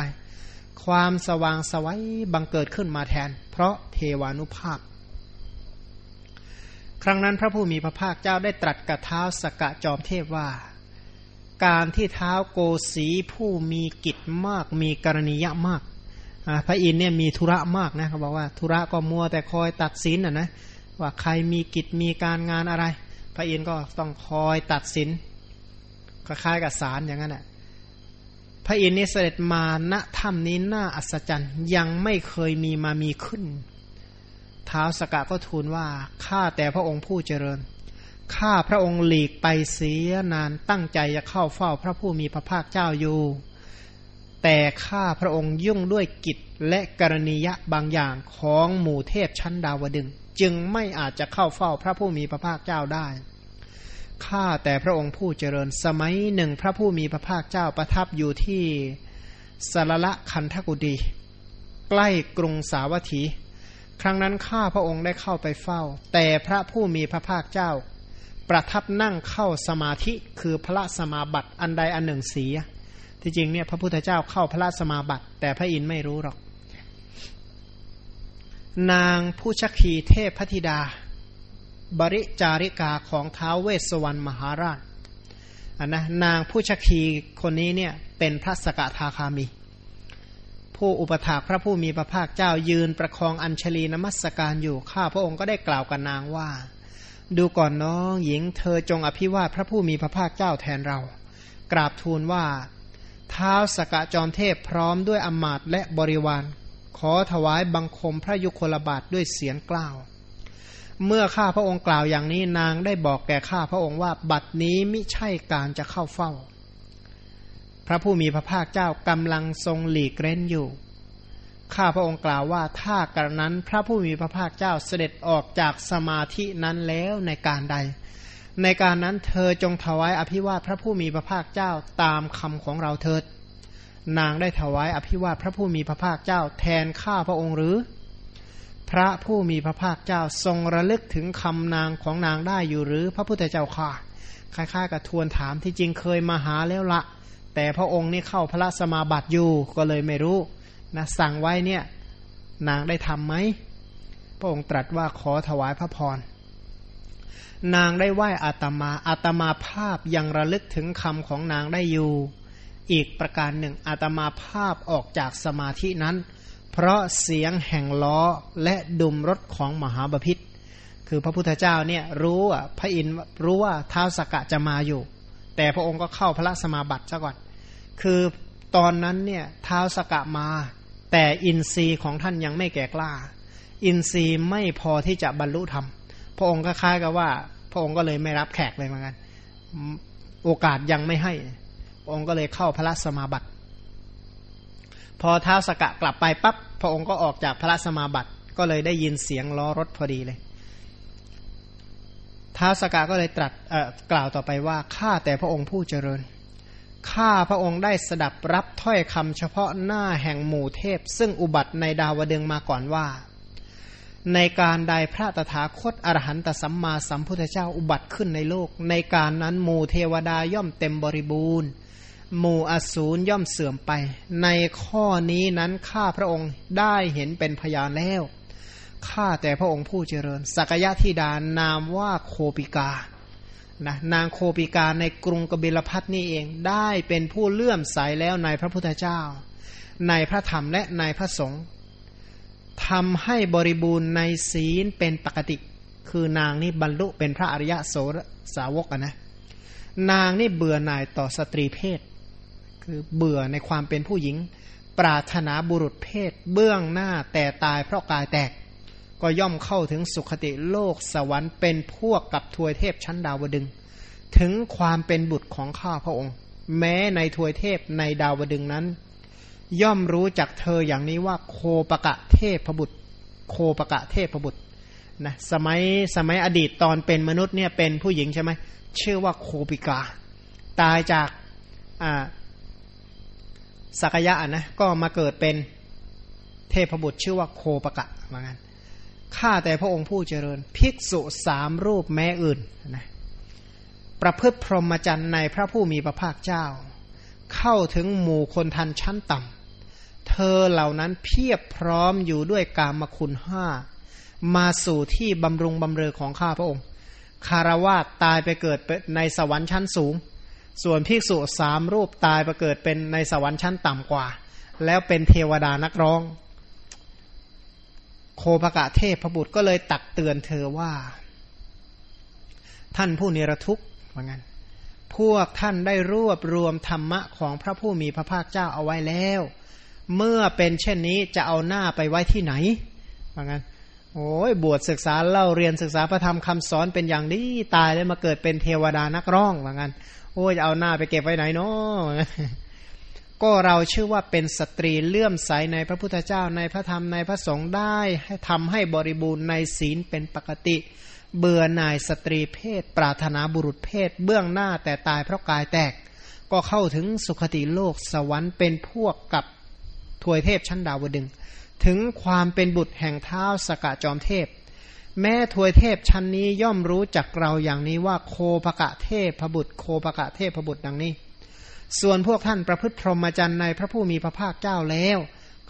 ความสว่างสวัยบังเกิดขึ้นมาแทน เพราะเทวานุภาพ ครั้งนั้นพระผู้มีพระภาคเจ้าได้ตรัสกับเท้าสกกะจอมเทพว่า การที่เท้าโกสีผู้มีกิจมากมีกรณียะมาก พระอินเนี่ยมีธุระมากนะเขาบอกว่าธุระก็มัวแต่คอยตัดสินอะนะว่าใครมีกิจมีการงานอะไร พระอินก็ต้องคอยตัดสินคล้ายๆกับศาลอย่างนั้นแหละพระอินนี่เสด็จมาณถ้ำนี้น่าอัศจรรย์ยังไม่เคยมีมามีขึ้นท้าวสกะก็ทูลว่าข้าแต่พระองค์ผู้เจริญข้าพระองค์หลีกไปเสียนานตั้งใจจะเข้าเฝ้าพระผู้มีพระภาคเจ้าอยู่ แต่ข้าพระองค์ยุ่งด้วยกิจและกรณียะบางอย่างของหมู่เทพชั้นดาวดึง จึงไม่อาจจะเข้าเฝ้าพระผู้มีพระภาคเจ้าได้ข้าแต่พระองค์ผู้เจริญสมัยหนึ่งพระผู้มีพระภาคเจ้าประทับอยู่ที่สารละคันทกุดี ใกล้กรุงสาวัตถี ครั้งนั้นข้าพระองค์ได้เข้าไปเฝ้า แต่พระผู้มีพระภาคเจ้า ประทับนั่งเข้าสมาธิคือพระสมาบัติอันใดอันหนึ่งเสีย ที่จริงเนี่ยพระพุทธเจ้าเข้าพระสมาบัติ แต่พระอินทร์ไม่รู้หรอก นางผู้ชักขีเทพพธิดา บริจาริกาของท้าวเวสสวรรณมหาราชอันนะนางผู้ชักขีคนนี้เนี่ยเป็นพระสกทาคามี ผู้อุปถากพระผู้มีพระภาคเจ้ายืนประคองอัญชลีนมัสการอยู่ข้าพระองค์ก็ได้กล่าวกับนางว่า ดูก่อนน้องหญิงเธอจงอภิวาทพระผู้มีพระภาคเจ้าแทนเรา กราบทูลว่า ท้าสกะจอมเทพพร้อมด้วยอมาตและบริวาร ขอถวายบังคมพระยุคลบาทด้วยเสียงกล่าว เมื่อข้าพระองค์กล่าวอย่างนี้นางได้บอกแก่ข้าพระองค์ว่าบัดนี้มิใช่การจะเข้าเฝ้า พระผู้มีพระภาคเจ้ากำลังทรงหลีกเร้นอยู่ ข้าพระองค์กล่าวว่าถ้ากระนั้นพระผู้มีพระภาคเจ้าเสด็จออกจากสมาธินั้นแล้วในการใด ในการนั้นเธอจงถวายอภิวาทพระผู้มีพระภาคเจ้าตามคำของเราเถิด นางได้ถวายอภิวาทพระผู้มีพระภาคเจ้า แทนข้าพระองค์หรือ พระผู้มีพระภาคเจ้าทรงระลึกถึงคำนางของนางได้อยู่หรือพระพุทธเจ้าค่ะคล้ายๆกับทวนถามที่จริงเคยมาหาแล้วละ แต่พระองค์นี่เข้าพระสมาบัติอยู่ก็เลยไม่รู้นะสั่งไว้เนี่ยนางได้ทำไหมพระองค์ตรัสว่าขอถวายพระพร นางได้ไหว้อาตมาอาตมาภาพยังระลึกถึงคำของนางได้อยู่ อีกประการหนึ่งอาตมาภาพออกจากสมาธินั้น เพราะเสียงแห่งล้อและดุมรถของมหาบพิษคือพระพุทธเจ้าเนี่ยรู้อะพระอินทร์รู้ว่าท้าวสกกะจะมาอยู่ แต่พระองค์ก็เข้าพระสมาบัติซะก่อน คือตอนนั้นเนี่ยท้าวสกกะมา แต่อินทรีย์ของท่านยังไม่แก่กล้า อินทรีย์ไม่พอที่จะบรรลุธรรม พระองค์ก็คล้ายกับว่า พระองค์ก็เลยไม่รับแขกเลยเหมือนกันโอกาสยังไม่ให้ องค์ก็เลยเข้าพระสมาบัติ พอเท้าสกะกลับไปปั๊บพระองค์ก็ออกจากพระสมาบัติ ก็เลยได้ยินเสียงล้อรถพอดีเลยท้าสกะก็เลยตรัสกล่าวต่อไปว่าข้าแต่พระองค์ผู้เจริญข้าพระองค์ได้สดับรับถ้อยคำเฉพาะหน้าแห่งหมู่เทพ ซึ่งอุบัติในดาวดึงมาก่อนว่า ในการใดพระตถาคตอรหันตสัมมาสัมพุทธเจ้าอุบัติขึ้นในโลก ในการนั้นหมู่เทวดาย่อมเต็มบริบูรณ์ หมู่อสูรย่อมเสื่อมไป ในข้อนี้นั้นข้าพระองค์ได้เห็นเป็นพยานแล้วข้าแต่พระองค์ผู้เจริญสักยะธิดานามว่าโคปิกานะนางโคปิกาในกรุงกบิลพัทนี่เองได้เป็นผู้เลื่อมใสแล้วในพระพุทธเจ้า ในพระธรรมและในพระสงฆ์ ทำให้บริบูรณ์ในศีลเป็นปกติ คือนางนี่บรรลุเป็นพระอริยะโสสาวกนะ นางนี่เบื่อหน่ายต่อสตรีเพศ คือเบื่อในความเป็นผู้หญิง ปรารถนาบุรุษเพศ เบื้องหน้าแต่ตายเพราะกายแตก ก็ย่อมเข้าถึงสุขติโลกสวรรค์เป็นพวกกับทวยเทพชั้นดาวดึง ถึงความเป็นบุตรของข้าพระองค์ แม้ในทวยเทพในดาวดึงนั้น ย่อมรู้จักเธออย่างนี้ว่าโคปะกะเทพบุตร โคปะกะเทพบุตรนะสมัยสมัยอดีตตอนเป็นมนุษย์เนี่ยเป็นผู้หญิงใช่ไหมชื่อว่าโคปิกา ตายจากอ่าสักยะนะก็มาเกิดเป็นเทพบุตรชื่อว่าโคปะกะเหมือนกันข้าแต่พระองค์ผู้เจริญ ภิกษุสามรูปแม้อื่นนะประพฤติพรหมจรรย์ในพระผู้มีพระภาคเจ้า เข้าถึงหมู่คนทันชั้นต่ำ เธอเหล่านั้นเพียบพร้อมอยู่ด้วยกามคุณห้ามาสู่ที่บำรุงบำเรอของข้าพระองค์ คารวาตายไปเกิดในสวรรค์ชั้นสูง ส่วนภิกษุสามรูปตายไปเกิดเป็นในสวรรค์ชั้นต่ำกว่า แล้วเป็นเทวดานักร้อง โคภกะเทพพบุตรก็เลยตักเตือนเธอว่า ท่านผู้นิรทุกข์ว่างั้นพวกท่านได้รวบรวมธรรมะของพระผู้มีพระภาคเจ้าเอาไว้แล้ว เมื่อเป็นเช่นนี้จะเอาหน้าไปไว้ที่ไหนว่างั้นโอ้ยบวชศึกษาเล่าเรียนศึกษาพระธรรมคำสอนเป็นอย่างนี้ตายแล้วมาเกิดเป็นเทวดานักร้องว่างั้นโอ้ยจะเอาหน้าไปเก็บไว้ไหนเนาะก็เราชื่อว่าเป็นสตรีเลื่อมใสในพระพุทธเจ้าในพระธรรมในพระสงฆ์ได้ให้ทำให้บริบูรณ์ในศีลเป็นปกติ เบื่อหน่ายสตรีเพศ ปรารถนาบุรุษเพศ เบื้องหน้าแต่ตายเพราะกายแตก ก็เข้าถึงสุคติโลกสวรรค์เป็นพวกกับ ทวยเทพชั้นดาวดึงส์ ถึงความเป็นบุตรแห่งท้าวสักกะจอมเทพ แม้ทวยเทพชั้นนี้ย่อมรู้จักเราอย่างนี้ว่าโคปกะเทพพบุตร โคปกะเทพพบุตรดังนี้ ส่วนพวกท่านประพฤติพรหมจรรย์ในพระผู้มีพระภาคเจ้าแล้ว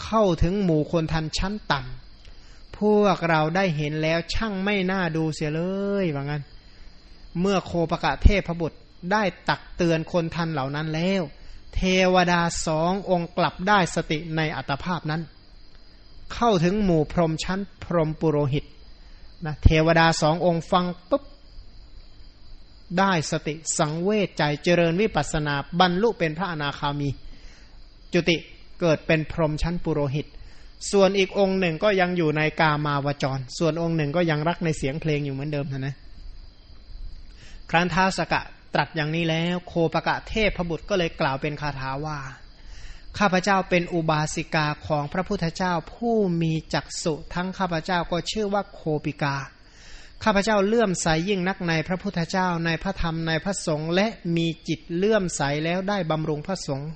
เข้าถึงหมู่คนทันชั้นต่ำพวกเราได้เห็นแล้วช่างไม่น่าดูเสียเลยว่างั้น เมื่อโคปกะเทพบุตรได้ตักเตือนคนทันเหล่านั้นแล้ว เทวดาสององค์กลับได้สติในอัตภาพนั้น เข้าถึงหมู่พรหมชั้นพรหมปุโรหิตนะเทวดาสององค์ฟังปุ๊บได้สติสังเวชใจเจริญวิปัสนาบรรลุเป็นพระอนาคามี จุติเกิดเป็นพรหมชั้นปุโรหิต ส่วนอีกองค์หนึ่งก็ยังอยู่ในกามาวจร ส่วนองค์หนึ่งก็ยังรักในเสียงเพลงอยู่เหมือนเดิมนะนะครั้นท้าสกะ ตรัสอย่างนี้แล้ว โคปกะเทพพบุตรก็เลยกล่าวเป็นคาถาว่า ข้าพเจ้าเป็นอุบาสิกาของพระพุทธเจ้าผู้มีจักสุทั้งข้าพเจ้าก็ชื่อว่าโคปิกา ข้าพเจ้าเลื่อมใสยยิ่งนักในพระพุทธเจ้าในพระธรรมในพระสงฆ์และมีจิตเลื่อมใสแล้วได้บำรุงพระสงฆ์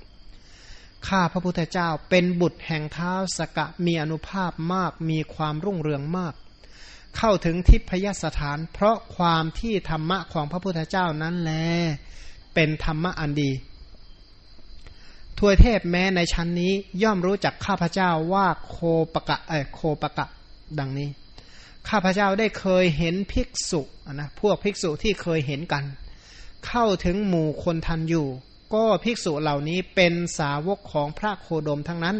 ข้าพระพุทธเจ้าเป็นบุตรแห่งเท้าสกะมีอนุภาพมากมีความรุ่งเรืองมาก เข้าถึงทิพยสถาน เพราะความที่ธรรมะของพระพุทธเจ้านั้นแล เป็นธรรมะอันดีทวยเทพแม้ในชั้นนี้ย่อมรู้จักข้าพเจ้าว่าโคปะกะเออโคปะกะ ดังนี้ ข้าพเจ้าได้เคยเห็นภิกษุนะพวกภิกษุที่เคยเห็นกัน เข้าถึงหมู่คนทันอยู่ ก็ภิกษุเหล่านี้เป็นสาวกของพระโคดมทั้งนั้น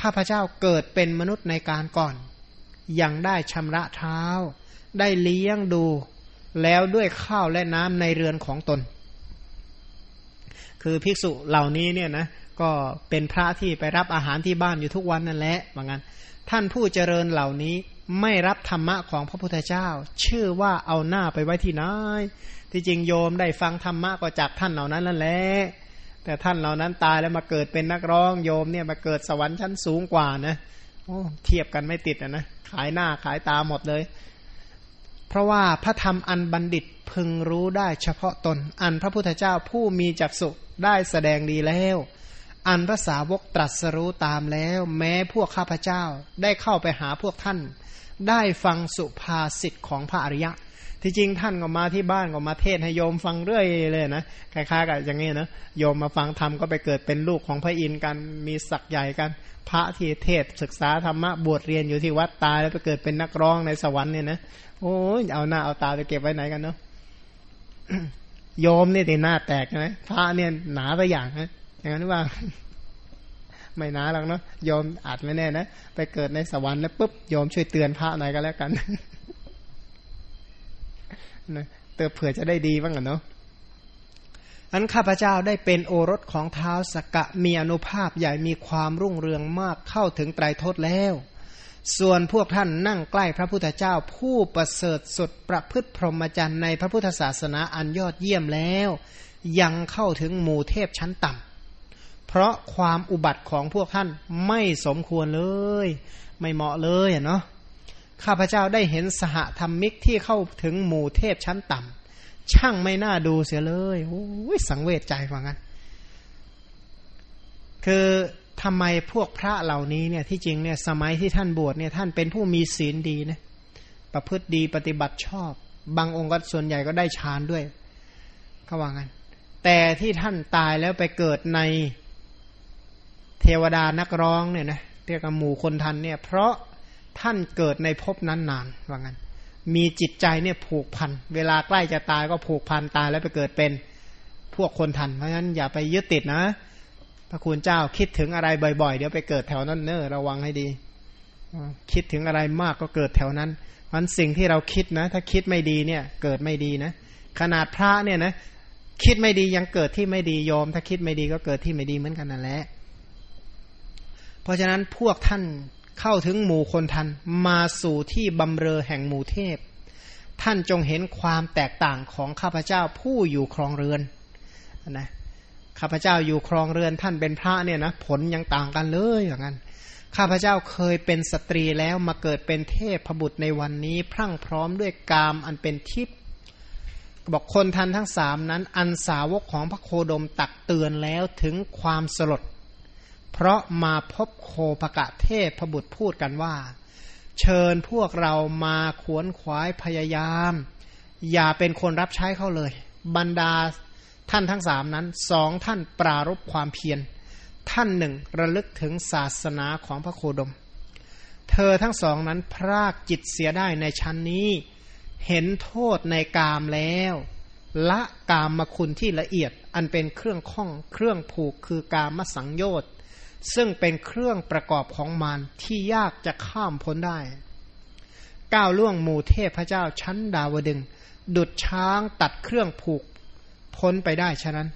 ข้าพเจ้าเกิดเป็นมนุษย์ในการก่อน ยังได้ชำระเท้า ได้เลี้ยงดู แล้วด้วยข้าวและน้ำในเรือนของตน คือภิกษุเหล่านี้เนี่ยนะก็เป็นพระที่ไปรับอาหารที่บ้านอยู่ทุกวันนั่นแหละว่างั้น ท่านผู้เจริญเหล่านี้ไม่รับธรรมะของพระพุทธเจ้า ชื่อว่าเอาหน้าไปไว้ที่ไหนที่จริงโยมได้ฟังธรรมะก็จากท่านเหล่านั้นนั่นแหละแต่ท่านเหล่านั้นตายแล้วมาเกิดเป็นนักร้องโยมเนี่ยมาเกิดสวรรค์ชั้นสูงกว่านะ โอ้เทียบกันไม่ติดนะขายหน้าขายตาหมดเลย เพราะว่าพระธรรมอันบัณฑิตพึงรู้ได้เฉพาะตน อันพระพุทธเจ้าผู้มีจักสุได้แสดงดีแล้ว อันพระสาวกตรัสรู้ตามแล้ว แม้พวกข้าพเจ้าได้เข้าไปหาพวกท่าน ได้ฟังสุภาษิตของพระอริยะ ที่จริงท่านก็มาที่บ้านก็มาเทศให้โยมฟังเรื่อยเลยนะคล้ายๆกับอย่างนี้นะโยมมาฟังธรรมก็ไปเกิดเป็นลูกของพระอินทร์กันมีศักย์ใหญ่กัน พระที่เทศศึกษาธรรมะบวชเรียนอยู่ที่วัดตายแล้วไปเกิดเป็นนักร้องในสวรรค์เนี่ยนะโอ้ยเอาหน้าเอาตาไปเก็บไว้ไหนกันเนาะโยมเนี่ยตีหน้าแตกใช่ไหมพระเนี่ยหนาไปอย่างนะอย่างนั้นว่าไม่หนาหรอกเนาะโยมอาจไม่แน่นะ ไปเกิดในสวรรค์แล้วปุ๊บโยมช่วยเตือนพระหน่อยก็แล้วกัน นะเติเผื่อจะได้ดีบ้างกันเนาะอันข้าพเจ้าได้เป็นโอรสของเท้าสกกะมีอนุภาพใหญ่มีความรุ่งเรืองมากเข้าถึงไตรทศแล้ว ส่วนพวกท่านนั่งใกล้พระพุทธเจ้าผู้ประเสริฐสุดประพฤติพรหมจรรย์ในพระพุทธศาสนาอันยอดเยี่ยมแล้ว ยังเข้าถึงหมู่เทพชั้นต่ำเพราะความอุบัติของพวกท่านไม่สมควรเลย ไม่เหมาะเลยเนาะ ข้าพเจ้าได้เห็นสหธรรมิกที่เข้าถึงหมู่เทพชั้นต่ำช่างไม่น่าดูเสียเลยโอ้ยสังเวชใจว่างั้น คือทำไมพวกพระเหล่านี้เนี่ยที่จริงเนี่ยสมัยที่ท่านบวชเนี่ยท่านเป็นผู้มีศีลดีนะประพฤติดีปฏิบัติชอบ บางองค์ก็ส่วนใหญ่ก็ได้ฌานด้วยเขาว่างั้น แต่ที่ท่านตายแล้วไปเกิดในเทวดานักร้องเนี่ยนะเรียกว่าหมู่คนทันเนี่ยเพราะ ท่านเกิดในภพนั้นนานว่างั้น มีจิตใจเนี่ยผูกพัน เวลาใกล้จะตายก็ผูกพันตายแล้วไปเกิดเป็นพวกคนทัน เพราะฉะนั้นอย่าไปยึดติดนะ พระคุณเจ้าคิดถึงอะไรบ่อยๆ เดี๋ยวไปเกิดแถวนั้นเนอระวังให้ดี คิดถึงอะไรมากก็เกิดแถวนั้นมันสิ่งที่เราคิดนะ ถ้าคิดไม่ดีเนี่ยเกิดไม่ดีนะ ขนาดพระเนี่ยนะคิดไม่ดียังเกิดที่ไม่ดียอม ถ้าคิดไม่ดีก็เกิดที่ไม่ดีเหมือนกันนั่นแหละ เพราะฉะนั้นพวกท่าน เข้าถึงหมู่คนทัน มาสู่ที่บำเรอแห่งหมู่เทพ ท่านจงเห็นความแตกต่างของข้าพเจ้าผู้อยู่ครองเรือนนะข้าพเจ้าอยู่ครองเรือนท่านเป็นพระเนี่ยนะผลยังต่างกันเลยอย่างนั้นข้าพเจ้าเคยเป็นสตรีแล้วมาเกิดเป็นเทพพบุตรในวันนี้ พรั่งพร้อมด้วยกามอันเป็นทิพย์บอกคนทันทั้งสามนั้น อันสาวกของพระโคดมตักเตือนแล้วถึงความสลด เพราะมาพบโคปกะเทพพบุตรพูดกันว่า เชิญพวกเรามาขวนขวายพยายาม อย่าเป็นคนรับใช้เขาเลย บรรดาท่านทั้งสามนั้นสองท่านปรารบความเพียร ท่านหนึ่งระลึกถึงศาสนาของพระโคดม เธอทั้งสองนั้นพรากจิตเสียได้ในชั้นนี้ เห็นโทษในกามแล้วละกามมาคุณที่ละเอียดอันเป็นเครื่องข้องเครื่องผูกคือกามสังโยชน์ ซึ่งเป็นเครื่องประกอบของมารที่ยากจะข้ามพ้นได้ ก้าวล่วงหมู่เทพระเจ้าชั้นดาวดึง ดุดช้างตัดเครื่องผูกพ้นไปได้ฉะนั้น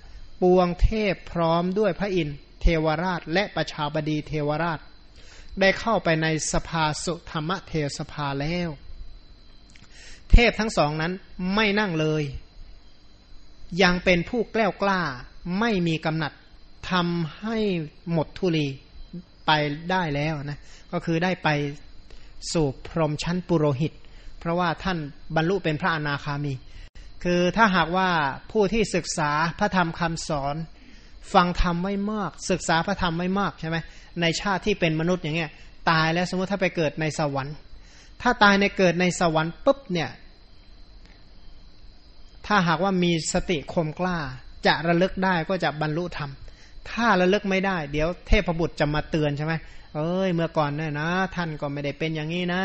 ปวงเทพพร้อมด้วยพระอินทเทวราชและประชาบดีเทวราช ได้เข้าไปในสภาสุธรรมเทวสภาแล้ว เทพทั้งสองนั้นไม่นั่งเลย ยังเป็นผู้แกล้วกล้าไม่มีกำหนัด ทำให้หมดทุลีไปได้แล้วนะก็คือได้ไปสู่พรหมชั้นปุโรหิต เพราะว่าท่านบรรลุเป็นพระอนาคามี คือถ้าหากว่าผู้ที่ศึกษาพระธรรมคำสอน ฟังธรรมไม่มาก ศึกษาพระธรรมไม่มากใช่ไหมในชาติที่เป็นมนุษย์อย่างเงี้ยตายแล้วสมมติถ้าไปเกิดในสวรรค์ ถ้าตายในเกิดในสวรรค์ปุ๊บเนี่ยถ้าหากว่ามีสติคมกล้าจะระลึกได้ก็จะบรรลุธรรม ถ้าระลึกไม่ได้ เดี๋ยวเทพบุตรจะมาเตือนใช่ไหมเอ้ย เมื่อก่อนเนี่ยนะ ท่านก็ไม่ได้เป็นอย่างนี้นะ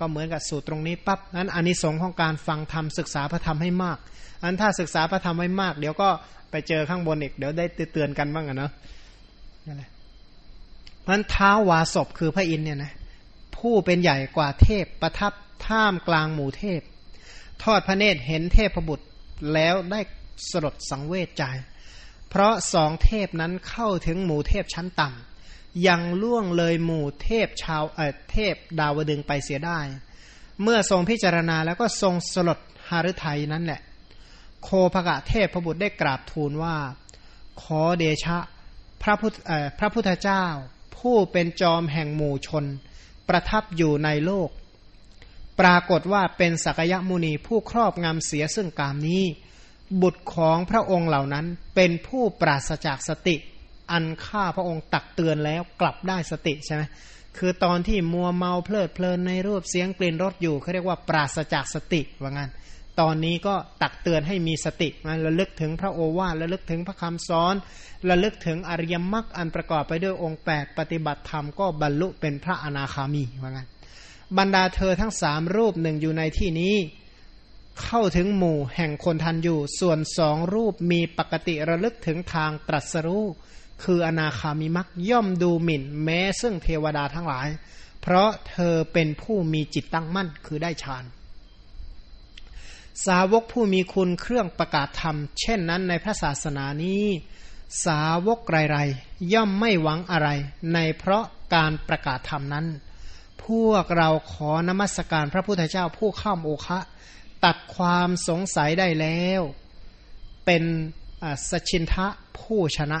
ก็เหมือนกับสูตรตรงนี้ปั๊บนั้นอนนิสงส์ของการฟังธรรมศึกษาพระธรรมให้มากอันถ้าศึกษาพระธรรมให้มาก เดี๋ยวก็ไปเจอข้างบนอีก เดี๋ยวได้เตือนกันบ้างอะเนาะนั่นแหละมันเท้าวาศพคือพระอินเนี่ยนะผู้เป็นใหญ่กว่าเทพประทับท่ามกลางหมู่เทพ ทอดพระเนตรเห็นเทพบุตรแล้วได้สลดสังเวชใจ เพราะสองเทพนั้นเข้าถึงหมู่เทพชั้นต่ำยังล่วงเลยหมู่เทพชาวเออเทพดาวดึงไปเสียได้ เมื่อทรงพิจารณาแล้วก็ทรงสลดหฤทัยนั้นแหละ โคภกะเทพพระบุตรได้กราบทูลว่า ขอเดชะพระพุทธพระพุทธเจ้า ผู้เป็นจอมแห่งหมู่ชน ประทับอยู่ในโลก ปรากฏว่าเป็นสักยมุนีผู้ครอบงำเสียซึ่งกามนี้ บุตรของพระองค์เหล่านั้นเป็นผู้ปราศจากสติ อันฆ่าพระองค์ตักเตือนแล้วกลับได้สติใช่ไหมคือตอนที่มัวเมาเพลิดเพลินในรูปเสียงกลิ่นรสอยู่เขาเรียกว่าปราศจากสติว่างั้นตอนนี้ก็ตักเตือนให้มีสติมาระลึกถึงพระโอวาทระลึกถึงพระคำสอนระลึกถึงอริยมรรคอันประกอบไปด้วยองค์แปดปฏิบัติธรรมก็บรรลุเป็นพระอนาคามีว่างั้นบรรดาเธอทั้งสามรูปหนึ่งอยู่ในที่นี้ เข้าถึงหมู่แห่งคนทันอยู่ ส่วนสองรูปมีปกติระลึกถึงทางตรัสรู้ คืออนาคามิมักย่อมดูหมิ่น แม้ซึ่งเทวดาทั้งหลาย เพราะเธอเป็นผู้มีจิตตั้งมั่นคือได้ฌานสาวกผู้มีคุณเครื่องประกาศธรรม เช่นนั้นในพระศาสนานี้ สาวกไรๆย่อมไม่หวังอะไร ในเพราะการประกาศธรรมนั้น พวกเราขอนมัสการพระพุทธเจ้าผู้ข้ามโอคะ ตัดความสงสัยได้แล้ว เป็นสชินทะผู้ชนะ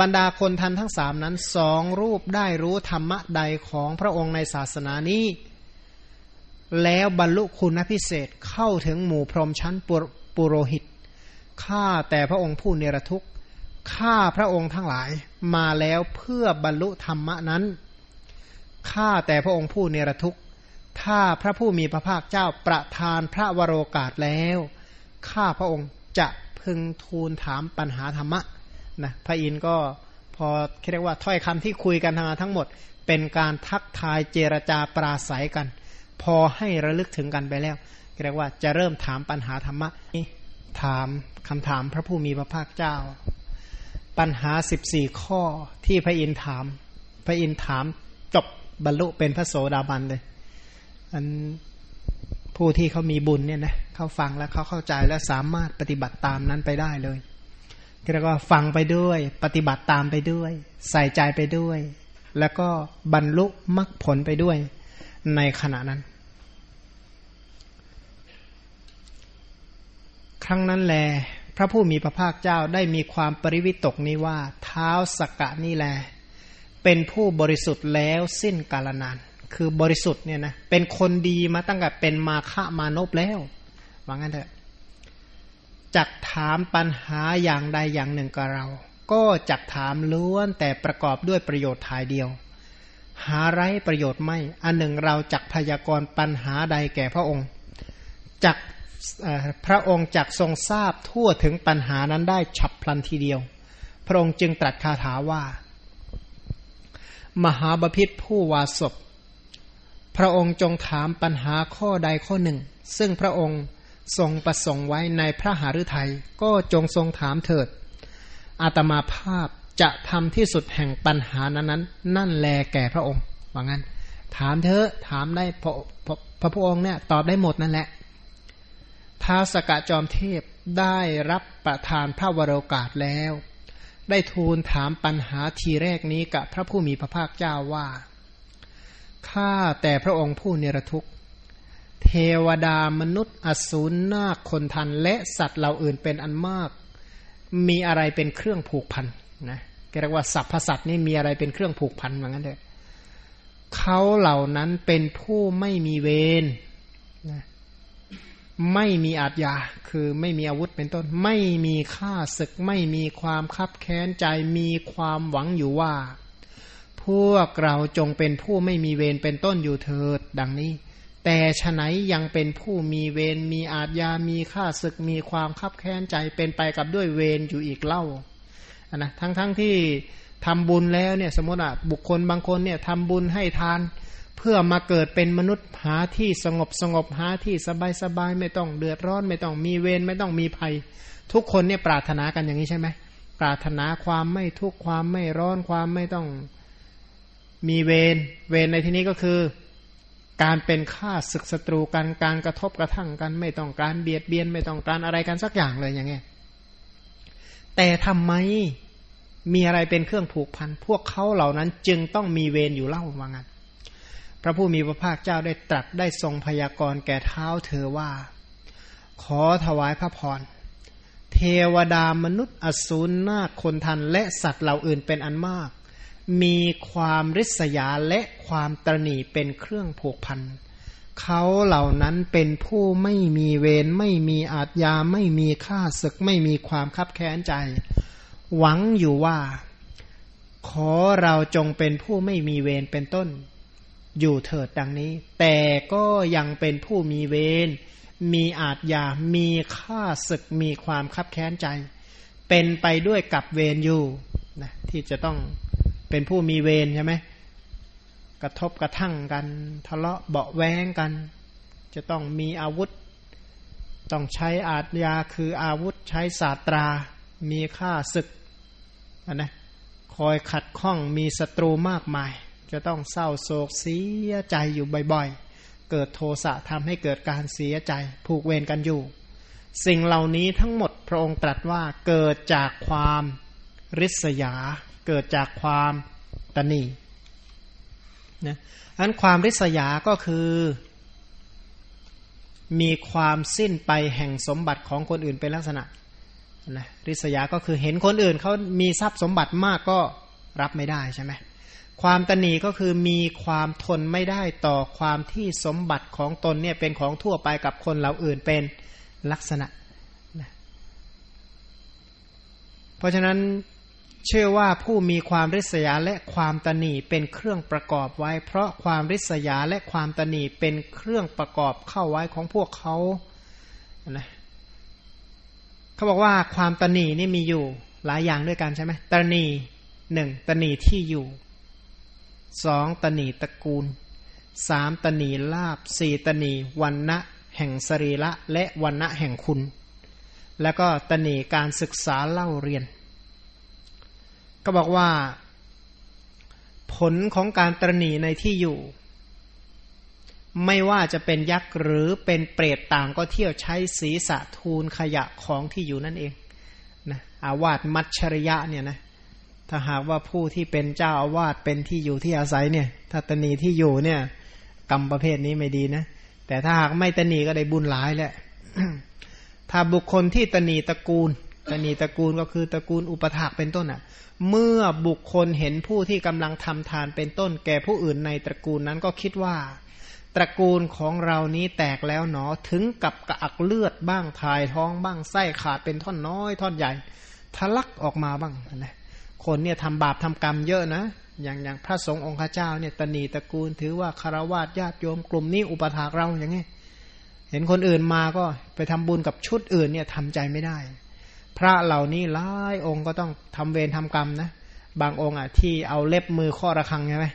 บรรดาคนทันทั้งสามนั้นสองรูปได้รู้ธรรมะใดของพระองค์ในศาสนานี้ แล้วบรรลุคุณพิเศษเข้าถึงหมู่พรหมชั้นปุโรหิตข้าแต่พระองค์ผู้เนรทุกข์ข้าพระองค์ทั้งหลายมาแล้วเพื่อบรรลุธรรมนั้นข้าแต่พระองค์ผู้เนรทุกข์ ถ้าพระผู้มีพระภาคเจ้าประทานพระวโรกาสแล้ว ข้าพระองค์จะพึงทูลถามปัญหาธรรมะนะพระอินทร์ก็พอเรียกว่าถ้อยคำที่คุยกันทั้งหมด เป็นการทักทายเจรจาปราศัยกัน พอให้ระลึกถึงกันไปแล้วเรียกว่าจะเริ่มถามปัญหาธรรมะถามคำถามพระผู้มีพระภาคเจ้า ปัญหาสิบสี่ข้อที่พระอินทร์ถาม พระอินทร์ถามจบบรรลุเป็นพระโสดาบันเลย อันผู้ที่เขามีบุญเนี่ยนะเขาฟังแล้วเขาเข้าใจและสามารถปฏิบัติตามนั้นไปได้เลยเรียกว่าฟังไปด้วย ปฏิบัติตามไปด้วย ใส่ใจไปด้วย แล้วก็บรรลุมรรคผลไปด้วยในขณะนั้น ครั้งนั้นแล พระผู้มีพระภาคเจ้าได้มีความปริวิตกนี้ว่า เท้าสกกะนี่แล เป็นผู้บริสุทธิ์แล้วสิ้นกาลนาน คือบริสุทธิ์เนี่ยนะเป็นคนดีมาตั้งแต่เป็นมาฆมานพแล้วว่างั้นเถอะจักถามปัญหาอย่างใดอย่างหนึ่งกับเรา ก็จักถามล้วนแต่ประกอบด้วยประโยชน์ทายเดียว หาไรประโยชน์ไม่ อันหนึ่งเราจักพยากรณ์ปัญหาใดแก่พระองค์จักพระองค์จักทรงทราบทั่วถึงปัญหานั้นได้ฉับพลันทีเดียว พระองค์จึงตรัสคาถาว่า มหาบพิษผู้วาสบพ ระองค์จงถามปัญหาข้อใดข้อหนึ่ง ซึ่งพระองค์ทรงประสงค์ไว้ในพระหฤทัยก็จงทรงถามเถิด อาตมาภาพจะทำที่สุดแห่งปัญหานั้นนั้นนั่นแลแก่พระองค์ว่างั้น ถามเถอะถามได้พระพระพุทธองค์เนี่ยตอบได้หมดนั่นแหละท้าสกะจอมเทพได้รับประทานพระวโรกาสแล้ว ได้ทูลถามปัญหาทีแรกนี้กับพระผู้มีพระภาคเจ้าว่า ข้าแต่พระองค์ผู้เนรทุกข์เทวดามนุษย์ อสูรนาคคนทัน และสัตว์เหล่าอื่นเป็นอันมาก มีอะไรเป็นเครื่องผูกพันนะเรียกว่าสัพพสัตนี่มีอะไรเป็นเครื่องผูกพันเหมือนกันเลยเขาเหล่านั้นเป็นผู้ไม่มีเวรนะไม่มีอาทยาคือไม่มีอาวุธเป็นต้น ไม่มีค่าศึก ไม่มีความคับแค้นใจ มีความหวังอยู่ว่า พวกเราจงเป็นผู้ไม่มีเวรเป็นต้นอยู่เถิด ดังนี้ แต่ฉไหนยังเป็นผู้มีเวรมีอาทยามีค่าศึกมีความคับแค้นใจเป็นไปกับด้วยเวรอยู่อีกเล่านะทั้งๆทที่ทำบุญแล้วเนี่ยสมมติอะบุคคลบางคนเนี่ยทำบุญให้ทาน เพื่อมาเกิดเป็นมนุษย์หาที่สงบสงบหาที่สบายสบายไม่ต้องเดือดร้อน ไม่ต้องมีเวรไม่ต้องมีภัย ทุกคนเนี่ยปรารถนากันอย่างนี้ใช่ไหมปรารถนาความไม่ทุกข์ความไม่ร้อนความไม่ต้อง มีเวรเวรในที่นี้ก็คือ การเป็นฆ่าศึกศัตรูกันการกระทบกระทั่งกัน ไม่ต้องการเบียดเบียนไม่ต้องการอะไรกันสักอย่างเลยอย่างเงี้ยแต่ทำไมมีอะไรเป็นเครื่องผูกพัน พวกเขาเหล่านั้นจึงต้องมีเวรอยู่เล่าว่างั้นพระผู้มีพระภาคเจ้าได้ตรัสได้ทรงพยากรณ์แก่เท้าเธอว่า ขอถวายพระพรเทวดามนุษย์อสูรนาคคนทันและสัตว์เหล่าอื่นเป็นอันมาก มีความริษยาและความตรณีเป็นเครื่องผูกพันเขาเหล่านั้นเป็นผู้ไม่มีเวรไม่มีอาทยาไม่มีค่าศึกไม่มีความคับแค้นใจ หวังอยู่ว่า ขอเราจงเป็นผู้ไม่มีเวรเป็นต้น อยู่เถิดดังนี้ แต่ก็ยังเป็นผู้มีเวรมีอาจยามีค่าศึกมีความคับแค้นใจ เป็นไปด้วยกับเวรอยู่นะที่จะต้อง เป็นผู้มีเวรใช่ไหมกระทบกระทั่งกัน ทะเลาะเบาแวงกัน จะต้องมีอาวุธ ต้องใช้อาจยาคืออาวุธใช้ศาสตรา มีค่าศึกนนะคอยขัดข้องมีศัตรูมากมาย จะต้องเศร้าโศกเสียใจอยู่บ่อยๆ เกิดโทสะทำให้เกิดการเสียใจ ผูกเวรกันอยู่ สิ่งเหล่านี้ทั้งหมดพระองค์ตรัสว่าเกิดจากความริษยา เกิดจากความตนีนะอันความริษยาก็คือ มีความสิ้นไปแห่งสมบัติของคนอื่นเป็นลักษณะนะริษยาก็คือเห็นคนอื่นเขามีทรัพย์สมบัติมากก็รับไม่ได้ใช่ไหมความตนีก็คือมีความทนไม่ได้ต่อความที่สมบัติของตนเนี่ยเป็นของทั่วไปกับคนเหล่าอื่นเป็นลักษณะนะเพราะฉะนั้น ชื่อว่าผู้มีความริษยาและความตนีเป็นเครื่องประกอบไว้ เพราะความริษยาและความตนีเป็นเครื่องประกอบเข้าไว้ของพวกเขานะเขาบอกว่าความตนีนี่มีอยู่หลายอย่างด้วยกันใช่ไหมตนีหนึ่งตนีที่อยู่สองตนีตระกูลสามตนีลาบสี่ตนีวันณะแห่งสรีละและวันณะแห่งคุณ แล้วก็ตนีการศึกษาเล่าเรียน ก็บอกว่า ผลของการตรณีในที่อยู่ ไม่ว่าจะเป็นยักษ์หรือเป็นเปรตต่างก็เที่ยวใช้ศีรษะทูลขยะของที่อยู่นั่นเองนะอาวาสมัชชริยะเนี่ยนะถ้าหากว่าผู้ที่เป็นเจ้าอาวาสเป็นที่อยู่ที่อาศัยเนี่ยถ้าตนีที่อยู่เนี่ย กรรมประเภทนี้ไม่ดีนะ แต่ถ้าหากไม่ตนีก็ได้บุญหลายแหละถ้าบุคคลที่ตนีตระกูล ตนีตระกูลก็คือตระกูลอุปถากเป็นต้นอะ เมื่อบุคคลเห็นผู้ที่กำลังทำทานเป็นต้น แก่ผู้อื่นในตระกูลนั้นก็คิดว่า ตระกูลของเรานี้แตกแล้วหนอถึงกับกระอักเลือดบ้างทายท้องบ้างไส้ขาดเป็นท่อนน้อยท่อนใหญ่ทะลักออกมาบ้างนะคนเนี่ยทำบาปทำกรรมเยอะนะอย่างอย่างพระสงฆ์องค์ข้าเจ้าเนี่ยตนีตระกูลถือว่าคารวะญาติโยมกลุ่มนี้อุปถากเราอย่างนี้เห็นคนอื่นมาก็ไปทำบุญกับชุดอื่นเนี่ยทำใจไม่ได้ พระเหล่านี้หลายองค์ก็ต้องทำเวรทำกรรมนะบางองค์อะที่เอาเล็บมือข้อระฆังใช่ไหม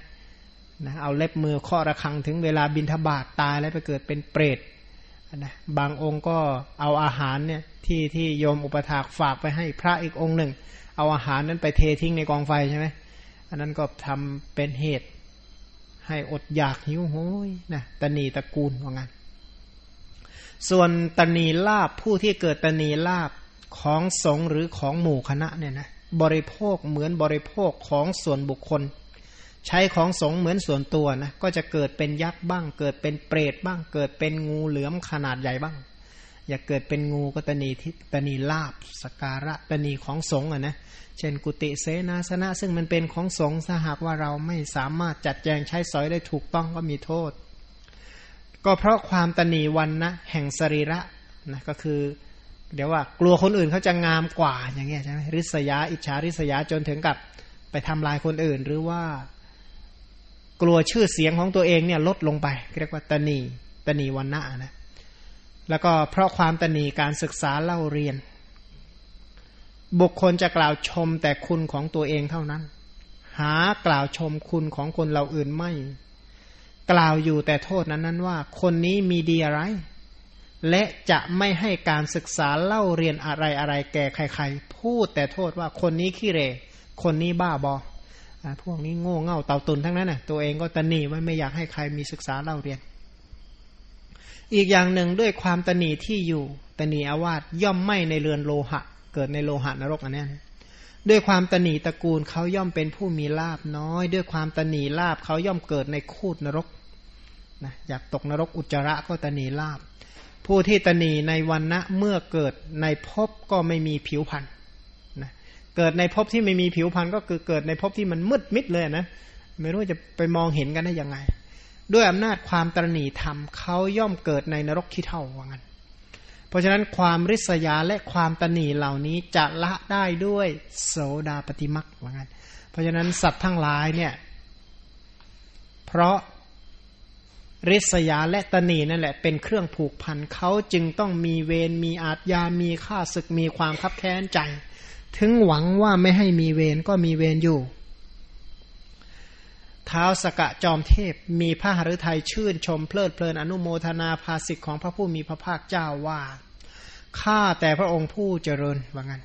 นะเอาเล็บมือข้อระฆังถึงเวลาบินทบาทตายแล้วไปเกิดเป็นเปรตนะบางองค์ก็เอาอาหารเนี่ยที่ที่โยมอุปถากฝากไปให้พระอีกองค์หนึ่ง เอาอาหารนั้นไปเททิ้งในกองไฟใช่ไหมอันนั้นก็ทำเป็นเหตุ ให้อดอยากหิวโหยนะตนีตระกูลว่างั้นส่วนตนีลาบผู้ที่เกิดตนีลาบ ของสงหรือของหมู่คณะเนี่ยนะบริโภคเหมือนบริโภคของส่วนบุคคล ใช้ของสงเหมือนส่วนตัวนะก็จะเกิดเป็นยักษ์บ้าง เกิดเป็นเปรตบ้าง เกิดเป็นงูเหลือมขนาดใหญ่บ้าง อย่าเกิดเป็นงูก็ตนีทิตนีลาบสการะตนีของสงอะนะเช่นกุติเสนาสนะ ซึ่งมันเป็นของสงฆ์ถ้าหากว่าเราไม่สามารถจัดแจงใช้สอยได้ถูกต้องก็มีโทษ ก็เพราะความตนีวันนะแห่งสรีระนะก็คือ เดี๋ยวว่ากลัวคนอื่นเขาจะงามกว่าอย่างเงี้ยใช่ไหมริษยา อิจฉาริษยาจนถึงกับไปทำลายคนอื่น หรือว่า กลัวชื่อเสียงของตัวเองเนี่ยลดลงไปเรียกว่าตนีตนีวันนะนะแล้วก็เพราะความตนีการศึกษาเล่าเรียน บุคคลจะกล่าวชมแต่คุณของตัวเองเท่านั้น หากล่าวชมคุณของคนเราอื่นไม่ กล่าวอยู่แต่โทษนั้นนั้นว่า คนนี้มีดีอะไร และจะไม่ให้การศึกษาเล่าเรียนอะไรอะไรแก่ใคร ๆ พูดแต่โทษว่าคนนี้ขี้เร คนนี้บ้าบอพวกนี้โง่เง่าเต่าตุนทั้งนั้นน่ะตัวเองก็ตนีว่าไม่อยากให้ใครมีศึกษาเล่าเรียน อีกอย่างหนึ่งด้วยความตนีที่อยู่ตนีอาวาสย่อมไม่ในเรือนโลหะ เกิดในโลหะนรกอันนี้นด้วยความตนีตระกูลเขาย่อมเป็นผู้มีลาบน้อย ด้วยความตนีลาบเขาย่อมเกิดในคูดนรกนะอยากตกนรกอุจจาระก็ตนีลาบ ผู้ที่ตนีในวันนะเมื่อเกิดในภพก็ไม่มีผิวพรรณนะเกิดในภพที่ไม่มีผิวพรรณก็คือเกิดในภพที่มันมืดมิดเลยนะไม่รู้จะไปมองเห็นกันได้ยังไง ด้วยอำนาจความตรณีธรรมเขาย่อมเกิดในนรกขี้เท่าว่างั้นราะฉะนั้นความริษยาและความตนีเหล่านี้จะละได้ด้วยโสดาปฏิมักว่างั้น เพราะฉะนั้นสัตว์ทั้งหลายเนี่ย เพราะ ริษยาและตนีนั่นแหละเป็นเครื่องผูกพันเขาจึงต้องมีเวรมีอาทยามีฆ่าศึกมีความคับแค้นใจ ถึงหวังว่าไม่ให้มีเวรก็มีเวรอยู่เท้าสกะจอมเทพมีพระหฤทัยชื่นชมเพลิดเพลินอนุโมทนาภาสิทธิของพระผู้มีพระภาคเจ้าว่า ข้าแต่พระองค์ผู้เจริญว่างั้น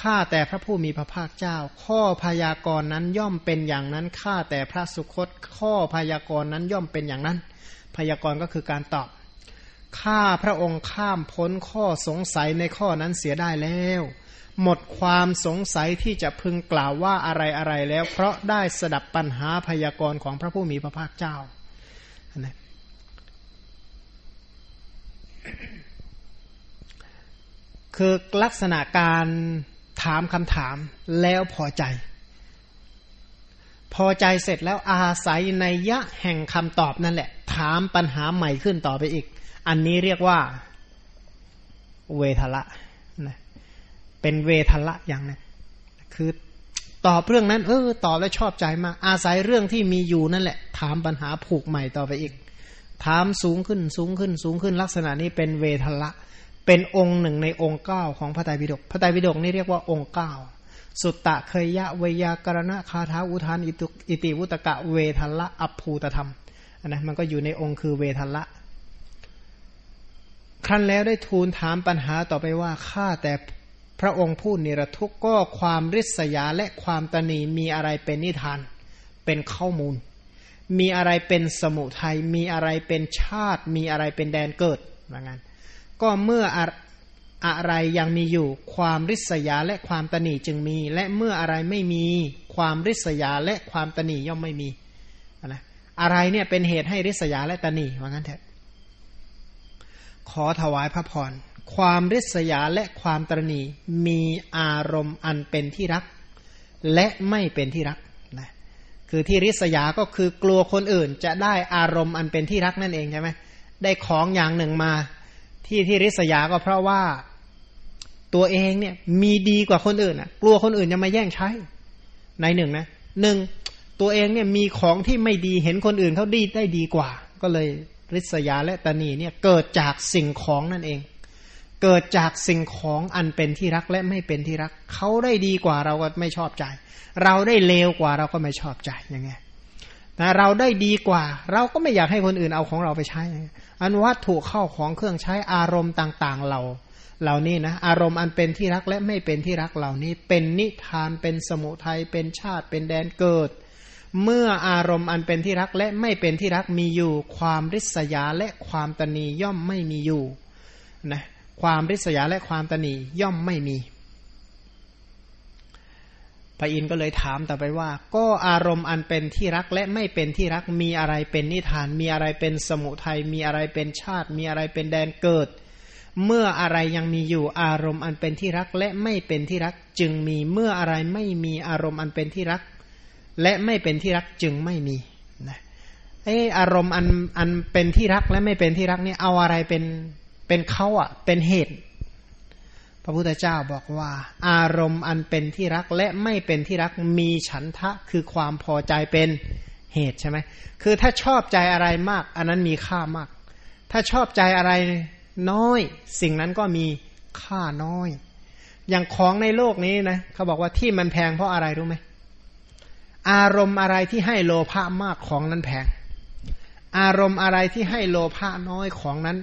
ข้าแต่พระผู้มีพระภาคเจ้า ข้อพยากรณ์นั้นย่อมเป็นอย่างนั้น ข้าแต่พระสุคต ข้อพยากรณ์นั้นย่อมเป็นอย่างนั้น พยากรณ์ก็คือการตอบ ข้าพระองค์ข้ามพ้นข้อสงสัยในข้อนั้นเสียได้แล้ว หมดความสงสัยที่จะพึงกล่าวว่าอะไรอะไรแล้ว เพราะได้สดับปัญหาพยากรณ์ของพระผู้มีพระภาคเจ้านะคือลักษณะการ ถามคำถามแล้วพอใจ พอใจเสร็จแล้วอาศัยในยะแห่งคำตอบนั่นแหละ ถามปัญหาใหม่ขึ้นต่อไปอีก อันนี้เรียกว่า เวทละนะเป็นเวทละอย่างนึงคือตอบเรื่องนั้น เออตอบแล้วชอบใจมาก อาศัยเรื่องที่มีอยู่นั่นแหละ ถามปัญหาผูกใหม่ต่อไปอีก ถามสูงขึ้นสูงขึ้นสูงขึ้นลักษณะนี้เป็นเวทละ เป็นองค์หนึ่งในองค์เก้าของพระไตรปิฎกพระไตรปิฎกนี่เรียกว่าองค์เก้าสุตตะเคยยะเวยากรณะคาถาอุทานอิติวุตกะเวทละอัพภูตธรรมอันนะมันก็อยู่ในองค์คือเวทละ ครั้นแล้วได้ทูลถามปัญหาต่อไปว่าข้าแต่พระองค์ผู้นิรทุกข์ก็ความริษยาและความตนีมีอะไรเป็นนิทาน เป็นข้อมูล มีอะไรเป็นสมุทัยมีอะไรเป็นชาติ มีอะไรเป็นแดนเกิดว่างั้น ก็เมื่ออะไรยังมีอยู่ ความริษยาและความตนีจึงมี และเมื่ออะไรไม่มีความริษยาและความตนีย่อมไม่มีนะอะไรเนี่ยเป็นเหตุให้ริษยาและตนีว่างั้นเถอะขอถวายพระพรความริษยาและความตรณีมีอารมณ์อันเป็นที่รัก และไม่เป็นที่รักนะคือที่ริษยาก็คือกลัวคนอื่นจะได้อารมณ์อันเป็นที่รักนั่นเองใช่ไหมได้ของอย่างหนึ่งมา ที่ที่ริษยาก็เพราะว่าตัวเองเนี่ยมีดีกว่าคนอื่นอะ กลัวคนอื่นจะมาแย่งใช้ในหนึ่งนะหนึ่งตัวเองเนี่ยมีของที่ไม่ดีเห็นคนอื่นเขาดีได้ดีกว่า ก็เลยริษยาและตนีเนี่ยเกิดจากสิ่งของนั่นเอง เกิดจากสิ่งของอันเป็นที่รักและไม่เป็นที่รักเขาได้ดีกว่าเราก็ไม่ชอบใจ เราได้เลวกว่าเราก็ไม่ชอบใจยังไง นะเราได้ดีกว่า เราก็ไม่อยากให้คนอื่นเอาของเราไปใช้ อันวัตถุเข้าของเครื่องใช้อารมณ์ต่าง ๆ เราเหล่านี้นะอารมณ์อันเป็นที่รักและไม่เป็นที่รักเหล่านี้ เป็นนิทานเป็นสมุทัยเป็นชาติเป็นแดนเกิด เมื่ออารมณ์อันเป็นที่รักและไม่เป็นที่รักมีอยู่ ความริษยาและความตนีย่อมไม่มีอยู่นะความริษยาและความตนีย่อมไม่มี พระอินทร์ก็เลยถามต่อไปว่า ก็อารมณ์อันเป็นที่รักและไม่เป็นที่รักมีอะไรเป็นนิทาน มีอะไรเป็นสมุทัยมีอะไรเป็นชาติ มีอะไรเป็นแดนเกิด เมื่ออะไรยังมีอยู่อารมณ์อันเป็นที่รักและไม่เป็นที่รักจึงมีเมื่ออะไรไม่มีอารมณ์อันเป็นที่รัก และไม่เป็นที่รักจึงไม่มีนะไออารมณ์อันอันเป็นที่รักและไม่เป็นที่รักนี่เอาอะไรเป็นเป็นเขาอะเป็นเหตุ พระพุทธเจ้าบอกว่า อารมณ์อันเป็นที่รักและไม่เป็นที่รักมีฉันทะคือความพอใจเป็นเหตุใช่ไหมคือถ้าชอบใจอะไรมาก อันนั้นมีค่ามาก ถ้าชอบใจอะไรน้อย สิ่งนั้นก็มีค่าน้อย อย่างของในโลกนี้นะเขาบอกว่าที่มันแพงเพราะอะไรรู้ไหมอารมณ์อะไรที่ให้โลภะมากของนั้นแพง อารมณ์อะไรที่ให้โลภะน้อยของนั้น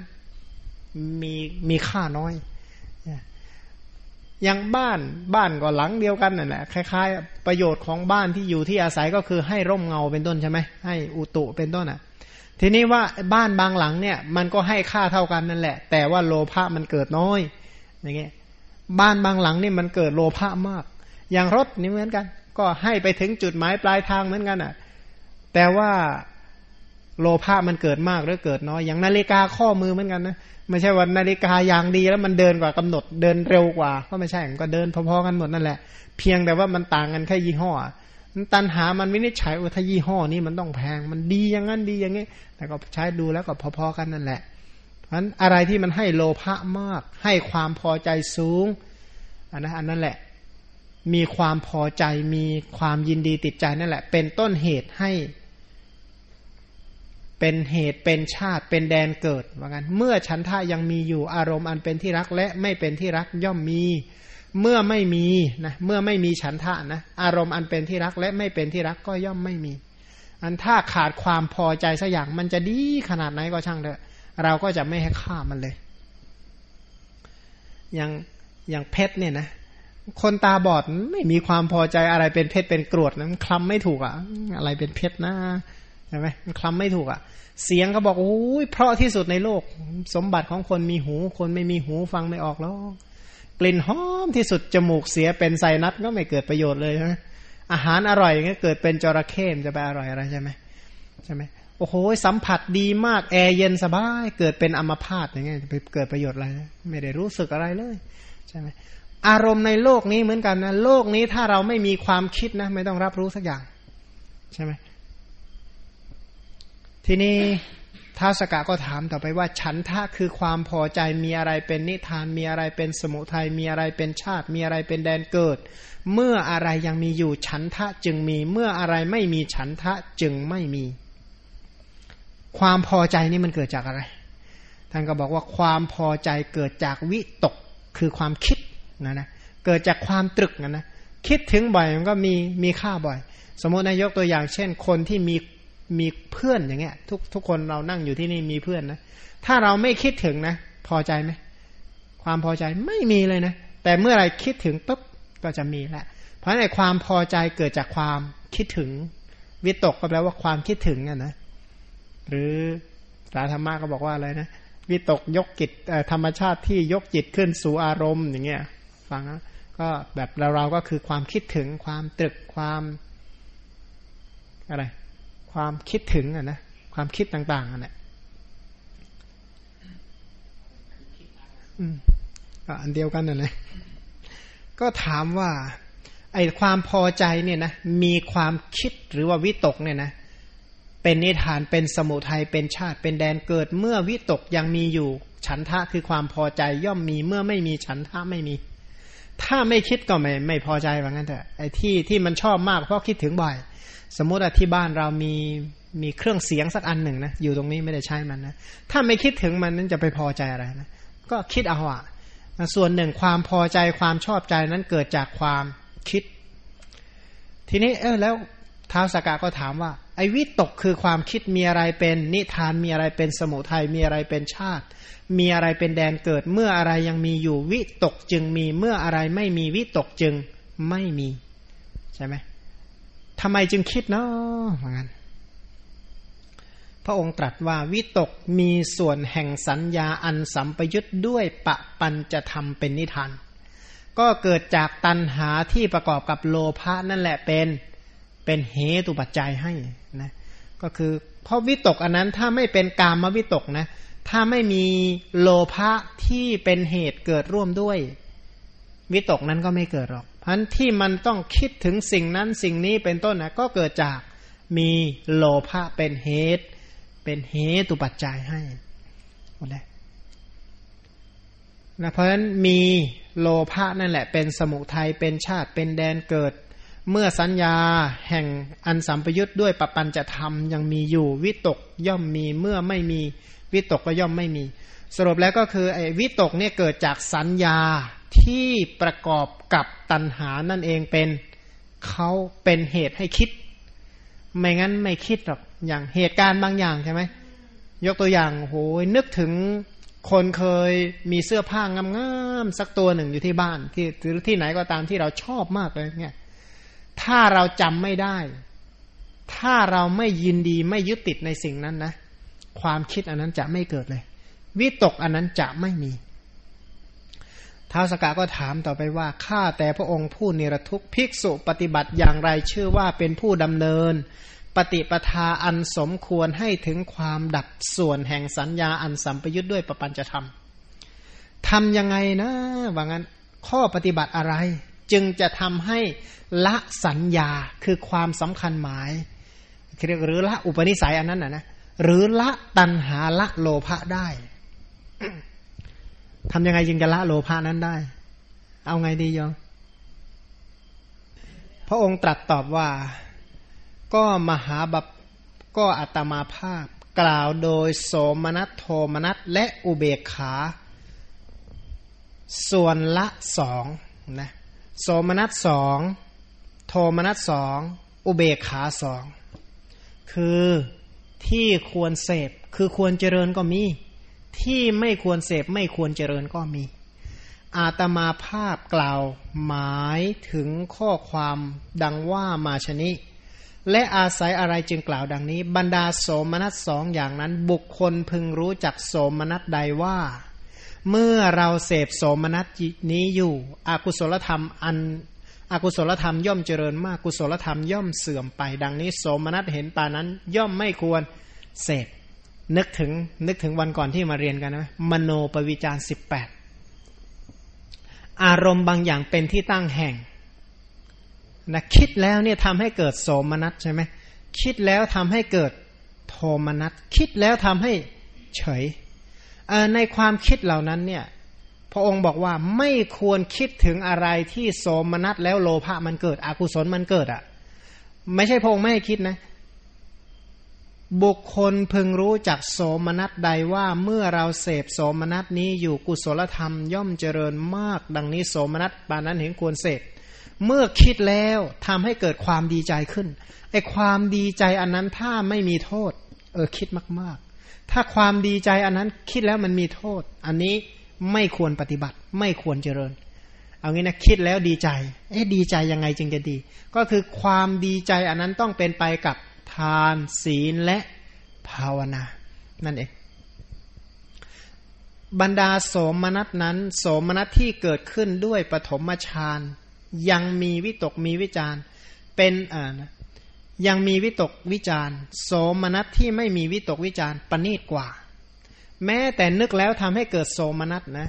มีมีค่าน้อย ย่างบ้านบ้านก็หลังเดียวกันนั่นแหละคล้ายๆ ประโยชน์ของบ้านที่อยู่ที่อาศัยก็คือให้ร่มเงาเป็นต้นใช่ไหมให้อุตุเป็นต้นอะ ทีนี้ว่าบ้านบางหลังเนี่ย มันก็ให้ค่าเท่ากันนั่นแหละ แต่ว่าโลภะมันเกิดน้อย อย่างเงี้ยบ้านบางหลังนี่มันเกิดโลภะมาก อย่างรถนี่เหมือนกัน ก็ให้ไปถึงจุดหมายปลายทางเหมือนกันอะ แต่ว่าโลภะมันเกิดมากหรือเกิดน้อย อย่างนาฬิกาข้อมือเหมือนกันนะ ไม่ใช่ว่านาฬิกาอย่างดีแล้วมันเดินกว่ากำหนดเดินเร็วกว่า ก็ไม่ใช่ก็เดินพอๆกันหมดนั่นแหละ เพียงแต่ว่ามันต่างกันแค่ยี่ห้อตันหามันวินิจฉัยว่าถ้ายี่ห้อนี้มันต้องแพง มันดีอย่างนั้นดีอย่างนี้ แต่ก็ใช้ดูแล้วก็พอๆกันนั่นแหละเพราะฉะนั้นอะไรที่มันให้โลภะมาก ให้ความพอใจสูงอันนั้นอันนั้นแหละ มีความพอใจมีความยินดีติดใจนั่นแหละ เป็นต้นเหตุให้ เป็นเหตุเป็นชาติเป็นแดนเกิดว่างั้น เมื่อฉันท่ายังมีอยู่อารมณ์อันเป็นที่รักและไม่เป็นที่รักย่อมมี เมื่อไม่มีนะเมื่อไม่มีฉันทะนะอารมณ์อันเป็นที่รักและไม่เป็นที่รักก็ย่อมไม่มี อันถ้าขาดความพอใจสักอย่างมันจะดีขนาดไหนก็ช่างเถอะเราก็จะไม่ให้ค่ามันเลย อย่างอย่างเพชรเนี่ยนะคนตาบอดไม่มีความพอใจอะไรเป็นเพชรเป็นกรวดนะมันคลำไม่ถูกอะ่ะอะไรเป็นเพชรนะ ใช่ไหมมันคลำไม่ถูกอะ่ะ เสียงก็บอกโอ้ยเพราะที่สุดในโลก สมบัติของคนมีหู คนไม่มีหูฟังไม่ออกแล้วกลิ่นหอมที่สุดจมูกเสียเป็นไซนัสก็ไม่เกิดประโยชน์เลยนะอาหารอร่อยก็เกิดเป็นจระเข้จะไปอร่อยอะไรใช่ไหมใช่ไหมโอ้โหสัมผัสดีมากแอร์เย็นสบายเกิดเป็นอัมพาตอย่างเงี้ยไปเกิดประโยชน์อะไรไม่ได้รู้สึกอะไรเลยใช่ไหมอารมณ์ในโลกนี้เหมือนกันนะโลกนี้ถ้าเราไม่มีความคิดนะ ไม่ต้องรับรู้สักอย่าง ใช่ไหม ทีนี้ท้าสกะก็ถามต่อไปว่า ฉันทะคือความพอใจมีอะไรเป็นนิทานมีอะไรเป็นสมุทัยมีอะไรเป็นชาติ มีอะไรเป็นแดนเกิด เมื่ออะไรยังมีอยู่ฉันทะจึงมี เมื่ออะไรไม่มีฉันทะจึงไม่มี ความพอใจนี่มันเกิดจากอะไรท่านก็บอกว่าความพอใจเกิดจากวิตกคือความคิดนะนะเกิดจากความตรึกนะนะคิดถึงบ่อยมันก็มีมีค่าบ่อย สมมตินายกตัวอย่างเช่น คนที่มี มีเพื่อนอย่างเงี้ย ทุกทุกคนเรานั่งอยู่ที่นี่มีเพื่อนนะถ้าเราไม่คิดถึงนะ พอใจไหมความพอใจไม่มีเลยนะแต่เมื่อไรคิดถึงปุ๊บก็จะมีแหละเพราะในความพอใจเกิดจากความคิดถึง วิตกก็แปลว่าความคิดถึงอะนะ หรือสาธรรมะก็บอกว่าอะไรนะวิตกยกจิตธรรมชาติที่ยกจิตขึ้นสู่อารมณ์อย่างเงี้ยฟังนะก็แบบเราเราก็คือความคิดถึงความตรึกความอะไร ความคิดถึงอะนะความคิดต่างๆอะนะก็อันเดียวกันนั่นแหละก็ถามว่าไอความพอใจเนี่ยนะมีความคิดหรือว่าวิตกเนี่ยนะเป็นนิทานเป็นสมุทัยเป็นชาติเป็นแดนเกิดเมื่อวิตกยังมีอยู่ ฉันทะคือความพอใจย่อมมีเมื่อไม่มีฉันทะไม่มี ถ้าไม่คิดก็ไม่ไม่พอใจว่างั้นแต่ไอ้ที่ที่มันชอบมากเพราะคิดถึงบ่อย สมมติว่าที่บ้านเรามีมีเครื่องเสียงสักอันหนึ่งนะอยู่ตรงนี้ไม่ได้ใช้มันนะถ้าไม่คิดถึงมันนั้นจะไปพอใจอะไรนะก็คิดเอาอะส่วนหนึ่งความพอใจความชอบใจนั้นเกิดจากความคิด ทีนี้เออแล้วท้าวสกาก็ถามว่า ไอ้วิตกคือความคิดมีอะไรเป็นนิทานมีอะไรเป็นสมุทัยมีอะไรเป็นชาติ มีอะไรเป็นแดนเกิดเมื่ออะไรยังมีอยู่วิตกจึงมีเมื่ออะไรไม่มีวิตกจึงไม่มีใช่ไหม ทำไมจึงคิดเนาะเหมือนกันพระองค์ตรัสว่าวิตกมีส่วนแห่งสัญญาอันสัมปยุทธ์ด้วยปะปันจะทำเป็นนิทาน ก็เกิดจากตัณหาที่ประกอบกับโลภะนั่นแหละเป็นเป็นเหตุปัจจัยให้นะก็คือเพราะวิตกอันนั้นถ้าไม่เป็นกามวิตกนะ ถ้าไม่มีโลภะที่เป็นเหตุเกิดร่วมด้วย วิตกนั้นก็ไม่เกิดหรอก เพราะที่มันต้องคิดถึงสิ่งนั้นสิ่งนี้เป็นต้นนะก็เกิดจากมีโลภะเป็นเหตุ เป็นเหตุปัจจัยให้หมดเลยนะเพราะฉะนั้นมีโลภะนั่นแหละ เป็นสมุทัยเป็นชาติเป็นแดนเกิด เมื่อสัญญาแห่งอันสัมปยุทธ์ด้วยปปัญจะทำยังมีอยู่วิตกย่อมมีเมื่อไม่มีวิตกก็ย่อมไม่มี สรุปแล้วก็คือไอ้วิตกเนี่ยเกิดจากสัญญาที่ประกอบ กับตัณหานั่นเองเป็นเขาเป็นเหตุให้คิด ไม่งั้นไม่คิดหรอกอย่างเหตุการณ์บางอย่างใช่ไหมยกตัวอย่างโหยนึกถึงคนเคยมีเสื้อผ้างามๆสักตัวหนึ่งอยู่ที่บ้าน ที่หรือที่ไหนก็ตามที่เราชอบมากเลยเนี่ยถ้าเราจำไม่ได้ ถ้าเราไม่ยินดีไม่ยึดติดในสิ่งนั้นนะ ความคิดอันนั้นจะไม่เกิดเลย วิตกอันนั้นจะไม่มี ท้าวสกาก็ถามต่อไปว่าข้าแต่พระองค์ผู้นิรทุกภิกษุปฏิบัติอย่างไรชื่อว่าเป็นผู้ดำเนิน ปฏิปทาอันสมควรให้ถึงความดับส่วนแห่งสัญญาอันสัมปยุทธ์ด้วยประปัญจะทำทำยังไงนะว่างั้นข้อปฏิบัติอะไร จึงจะทำให้ละสัญญาคือความสำคัญหมายเรียกหรือละอุปนิสัยอันนั้นนะนะหรือละตัณหาละโลภะได้ ทำยังไงจึงจะละโลภะนั้นได้ เอาไงดียองพระองค์ตรัสตอบว่า ก็มหาบัพก็อัตมาภาพ กล่าวโดยโสมนัสโทมนัสและอุเบกขา ส่วนละสองนะโสมนัสสองโทมนัสสองอุเบกขาสองคือที่ควรเสพคือควรเจริญก็มี ที่ไม่ควรเสพไม่ควรเจริญก็มี อาตมาภาพกล่าวหมายถึงข้อความดังว่ามาชนิ และอาศัยอะไรจึงกล่าวดังนี้ บรรดาโสมนัสสองอย่างนั้น บุคคลพึงรู้จักโสมนัสใดว่า เมื่อเราเสพโสมนัสนี้อยู่ อากุศลธรรมอันอากุศลธรรมย่อมเจริญมากกุศลธรรมย่อมเสื่อมไป ดังนี้ โสมนัสเห็นปานั้นย่อมไม่ควรเสพ นึกถึงนึกถึงวันก่อนที่มาเรียนกันนะมโนปวิจารสิบแปดอารมณ์บางอย่างเป็นที่ตั้งแห่งนะคิดแล้วเนี่ยทำให้เกิดโสมนัสใช่ไหมคิดแล้วทำให้เกิดโทมนัสคิดแล้วทำให้เฉยในความคิดเหล่านั้นเนี่ยพระองค์บอกว่าไม่ควรคิดถึงอะไรที่โสมนัสแล้วโลภะมันเกิดอกุศลมันเกิดอะ่ะ ไม่ใช่พระองค์ไม่ให้คิดนะ บุคคลพึงรู้จักโสมนัสใดว่าเมื่อเราเสพโสมนัสนี้อยู่กุศลธรรมย่อมเจริญมาก ดังนี้โสมนัสปานนั้นเห็นควรเสพเมื่อคิดแล้วทำให้เกิดความดีใจขึ้นไอความดีใจอันนั้นถ้าไม่มีโทษ เออคิดมากๆ ถ้าความดีใจอันนั้นคิดแล้วมันมีโทษ อันนี้ไม่ควรปฏิบัติ ไม่ควรเจริญ เอางี้นะคิดแล้วดีใจ เอ๊ะดีใจยังไงจึงจะดี ก็คือความดีใจอันนั้นต้องเป็นไปกับ ทาน ศีลและภาวนา นั่นเองบรรดาโสมนัสนั้น โสมนัสที่เกิดขึ้นด้วยปฐมฌานยังมีวิตกมีวิจารเป็นอ่านะยังมีวิตกวิจารโสมนัสที่ไม่มีวิตกวิจารปณีตกว่า แม้แต่นึกแล้วทำให้เกิดโสมนัสนะ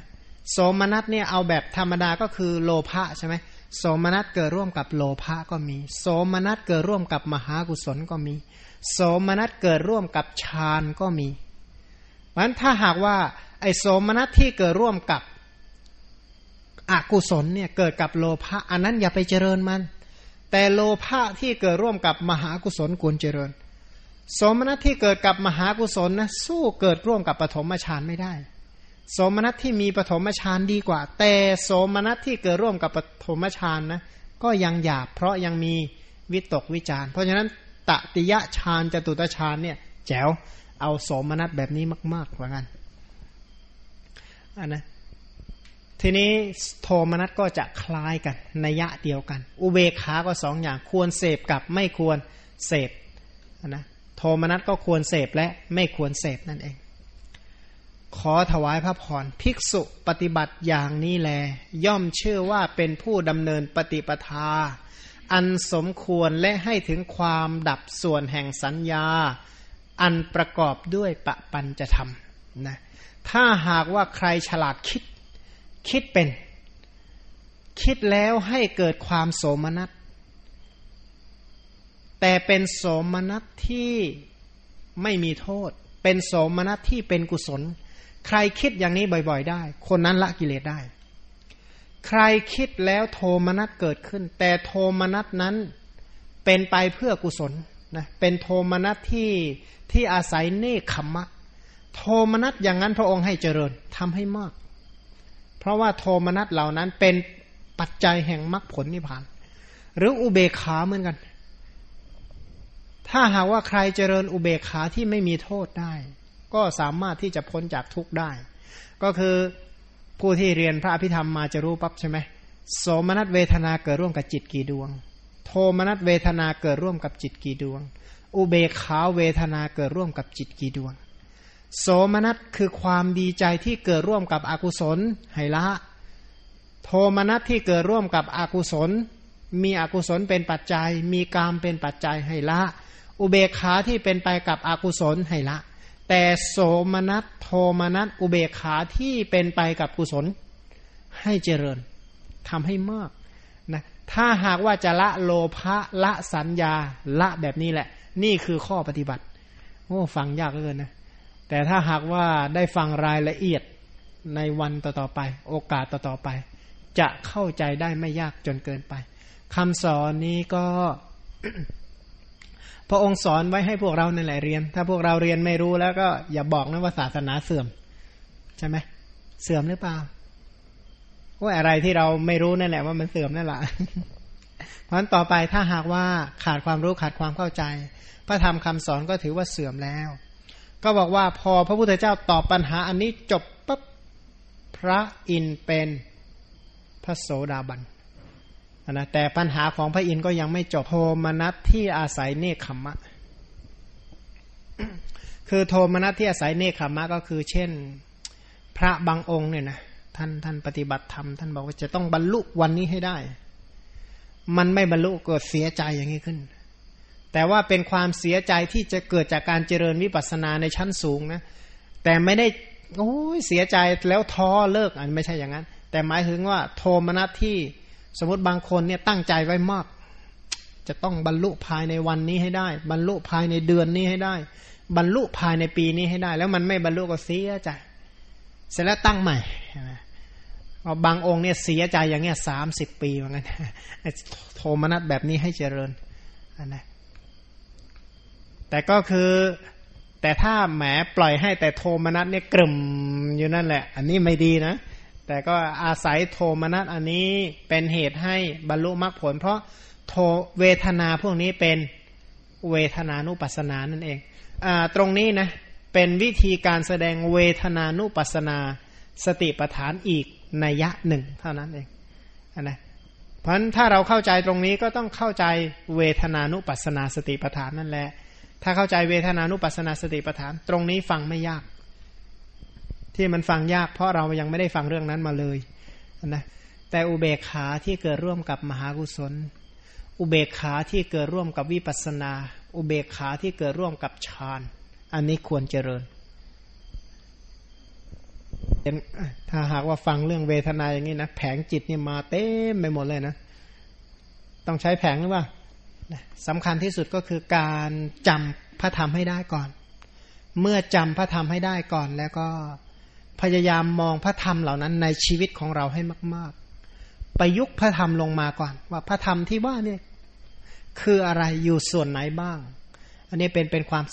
โสมนัสเนี่ยเอาแบบธรรมดาก็คือโลภะใช่ไหม โสมนัสเกิดร่วมกับโลภะก็มี โสมนัสเกิดร่วมกับมหากุศลก็มี โสมนัสเกิดร่วมกับฌานก็มีเพราะนั้นถ้าหากว่าไอโสมนัสที่เกิดร่วมกับอกุศลเนี่ยเกิดกับโลภะอันนั้นอย่าไปเจริญมัน แต่โลภะที่เกิดร่วมกับมหากุศลควรเจริญ สมนัตที่เกิดกับมหากุศลนะสู้เกิดร่วมกับปฐมฌานไม่ได้ สมนัตที่มีปฐมฌานดีกว่า แต่สมนัตที่เกิดร่วมกับปฐมฌานนะก็ยังหยาบเพราะยังมีวิตกวิจารเพราะฉะนั้นตติยะฌานจตุตฌานเนี่ย แจ๋วเอาสมนัตแบบนี้มากๆว่างั้นอันนะทีนี้โทมนัสก็จะคล้ายกันนัยะเดียวกัน อุเบกขาก็สองอย่างควรเสพกับไม่ควรเสพนะโทมนัสก็ควรเสพและไม่ควรเสพนั่นเอง ขอถวายพระพรภิกษุปฏิบัติอย่างนี้แล ย่อมเชื่อว่าเป็นผู้ดำเนินปฏิปทา อันสมควรและให้ถึงความดับส่วนแห่งสัญญา อันประกอบด้วยปะปัญจะทำนะถ้าหากว่าใครฉลาดคิด คิดเป็น คิดแล้วให้เกิดความโสมนัสแต่เป็นโสมนัสที่ไม่มีโทษ เป็นโสมนัสที่เป็นกุศล ใครคิดอย่างนี้บ่อยๆ ได้ คนนั้นละกิเลสได้ ใครคิดแล้วโทมนัสเกิดขึ้น แต่โทมนัสนั้นเป็นไปเพื่อกุศลนะเป็นโทมนัสที่ที่อาศัยเนคขมมะ โทมนัสอย่างนั้นพระองค์ให้เจริญทำให้มาก เพราะว่าโทมนัสเหล่านั้นเป็นปัจจัยแห่งมรรคผลนิพพาน หรืออุเบกขาเหมือนกัน ถ้าหากว่าใครเจริญอุเบกขาที่ไม่มีโทษได้ ก็สามารถที่จะพ้นจากทุกข์ได้ ก็คือผู้ที่เรียนพระอภิธรรมมาจะรู้ปั๊บใช่ไหมโสมนัสเวทนาเกิดร่วมกับจิตกี่ดวง โทมนัสเวทนาเกิดร่วมกับจิตกี่ดวง อุเบกขาเวทนาเกิดร่วมกับจิตกี่ดวง โสมนัสคือความดีใจที่เกิดร่วมกับอกุศลให้ละ โทมนัสที่เกิดร่วมกับอกุศล มีอกุศลเป็นปัจจัย มีกามเป็นปัจจัยให้ละ อุเบกขาที่เป็นไปกับอกุศลให้ละ แต่โสมนัสโทมนัสอุเบกขาที่เป็นไปกับกุศล ให้เจริญทำให้มากนะถ้าหากว่าจะละโลภะละสัญญาละแบบนี้แหละ นี่คือข้อปฏิบัติโอ้ฟังยากเกินนะ แต่ถ้าหากว่าได้ฟังรายละเอียดในวันต่อๆไป โอกาสต่อๆไป จะเข้าใจได้ไม่ยากจนเกินไปคำสอนนี้ก็ พระองค์สอนไว้ให้พวกเราในหลายเรียน ถ้าพวกเราเรียนไม่รู้แล้วก็อย่าบอกนะว่าศาสนาเสื่อม ใช่ไหมเสื่อมหรือเปล่าว่าอะไรที่เราไม่รู้นั่นแหละว่ามันเสื่อมนั่นแหละเพราะฉะนั้นต่อไปถ้าหากว่าขาดความรู้ขาดความเข้าใจ พระธรรมคำสอนก็ถือว่าเสื่อมแล้ว ก็บอกว่าพอพระพุทธเจ้าตอบปัญหาอันนี้จบปั๊บพระอินเป็นพระโสดาบัน นะแต่ปัญหาของพระอินทร์ก็ยังไม่จบโทมนัสที่อาศัยเนคขมะ คือโทมนัสที่อาศัยเนคขมะก็คือ เช่น พระบางองค์เนี่ยนะท่านท่านปฏิบัติธรรมท่านบอกว่าจะต้องบรรลุวันนี้ให้ได้ มันไม่บรรลุก็เสียใจอย่างนี้ขึ้น แต่ว่าเป็นความเสียใจที่จะเกิดจากการเจริญวิปัสสนาในชั้นสูงนะแต่ไม่ได้โอ้ยเสียใจแล้วท้อเลิกอันไม่ใช่อย่างนั้น แต่หมายถึงว่า โทมนัสที่ สมมติบางคนเนี่ยตั้งใจไว้มาก จะต้องบรรลุภายในวันนี้ให้ได้ บรรลุภายในเดือนนี้ให้ได้ บรรลุภายในปีนี้ให้ได้ แล้วมันไม่บรรลุก็เสียใจ เสร็จแล้วตั้งใหม่บางองค์เนี่ยเสียใจอย่างเงี้ยสามสิบปีเหมือนกันโทมนัสแบบนี้ให้เจริญนะแต่ก็คือแต่ถ้าแหมปล่อยให้แต่โทมนัสเนี่ยกลุ่มอยู่นั่นแหละ อันนี้ไม่ดีนะ แต่ก็อาศัยโทมนัสอันนี้เป็นเหตุให้บรรลุมรรคผล เพราะโทเวทนาพวกนี้เป็นเวทนานุปัสสนานั่นเองอตรงนี้นะเป็นวิธีการแสดงเวทนานุปัสสนา สติปัฏฐานอีกนัยะหนึ่งเท่านั้นเองนะเพราะฉะนั้นถ้าเราเข้าใจตรงนี้ก็ต้องเข้าใจเวทนานุปัสสนาสติปัฏฐานนั่นแหละ ถ้าเข้าใจเวทนานุปัสสนาสติปัฏฐาน ตรงนี้ฟังไม่ยาก ที่มันฟังยากเพราะเรายังไม่ได้ฟังเรื่องนั้นมาเลยนะแต่อุเบกขาที่เกิดร่วมกับมหากุศล อุเบกขาที่เกิดร่วมกับวิปัสนา อุเบกขาที่เกิดร่วมกับฌาน อันนี้ควรเจริญ ถ้าหากว่าฟังเรื่องเวทนาอย่างนี้นะแผงจิตนี่มาเต็มไปหมดเลยนะ ต้องใช้แผงหรือเปล่าสำคัญที่สุดก็คือการจำพระธรรมให้ได้ก่อน เมื่อจำพระธรรมให้ได้ก่อนแล้วก็ พยายามมองพระธรรมเหล่านั้นในชีวิตของเราให้มาก ๆ ประยุกต์พระธรรมลงมาก่อน ว่าพระธรรมที่ว่าเนี่ยคืออะไรอยู่ส่วนไหนบ้าง อันนี้เป็นเป็นความ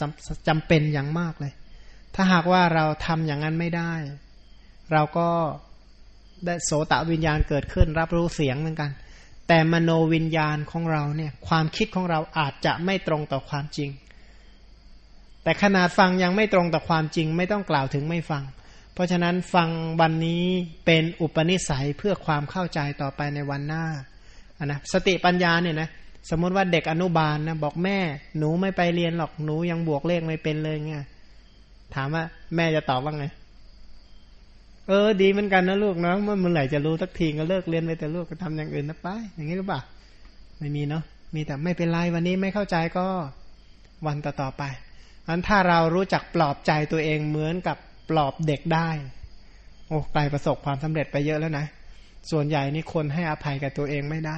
จำเป็นอย่างมากเลย ถ้าหากว่าเราทำอย่างนั้นไม่ได้ เราก็ได้โสตวิญญาณเกิดขึ้น รับรู้เสียงเหมือนกัน แต่มโนวิญญาณของเราเนี่ยความคิดของเราอาจจะไม่ตรงต่อความจริง แต่ขนาดฟังยังไม่ตรงต่อความจริง ไม่ต้องกล่าวถึงไม่ฟัง เพราะฉะนั้นฟังวันนี้เป็นอุปนิสัยเพื่อความเข้าใจต่อไปในวันหน้านะสติปัญญาเนี่ยนะสมมติว่าเด็กอนุบาลนะบอกแม่หนูไม่ไปเรียนหรอกหนูยังบวกเลขไม่เป็นเลยเงี้ยถามว่าแม่จะตอบว่าไง เออ ดีเหมือนกันนะลูกเนาะเมื่อเมื่อไหร่จะรู้สักทีก็เลิกเรียนไปแต่ลูกก็ทำอย่างอื่นนะไปอย่างนี้หรือเปล่าไม่มีเนาะมีแต่ไม่เป็นไรวันนี้ไม่เข้าใจก็วันต่อต่อไปอันถ้าเรารู้จักปลอบใจตัวเองเหมือนกับ ปลอบเด็กได้ โอ้ไกลประสบความสำเร็จไปเยอะแล้วนะ ส่วนใหญ่นี่คนให้อภัยกับตัวเองไม่ได้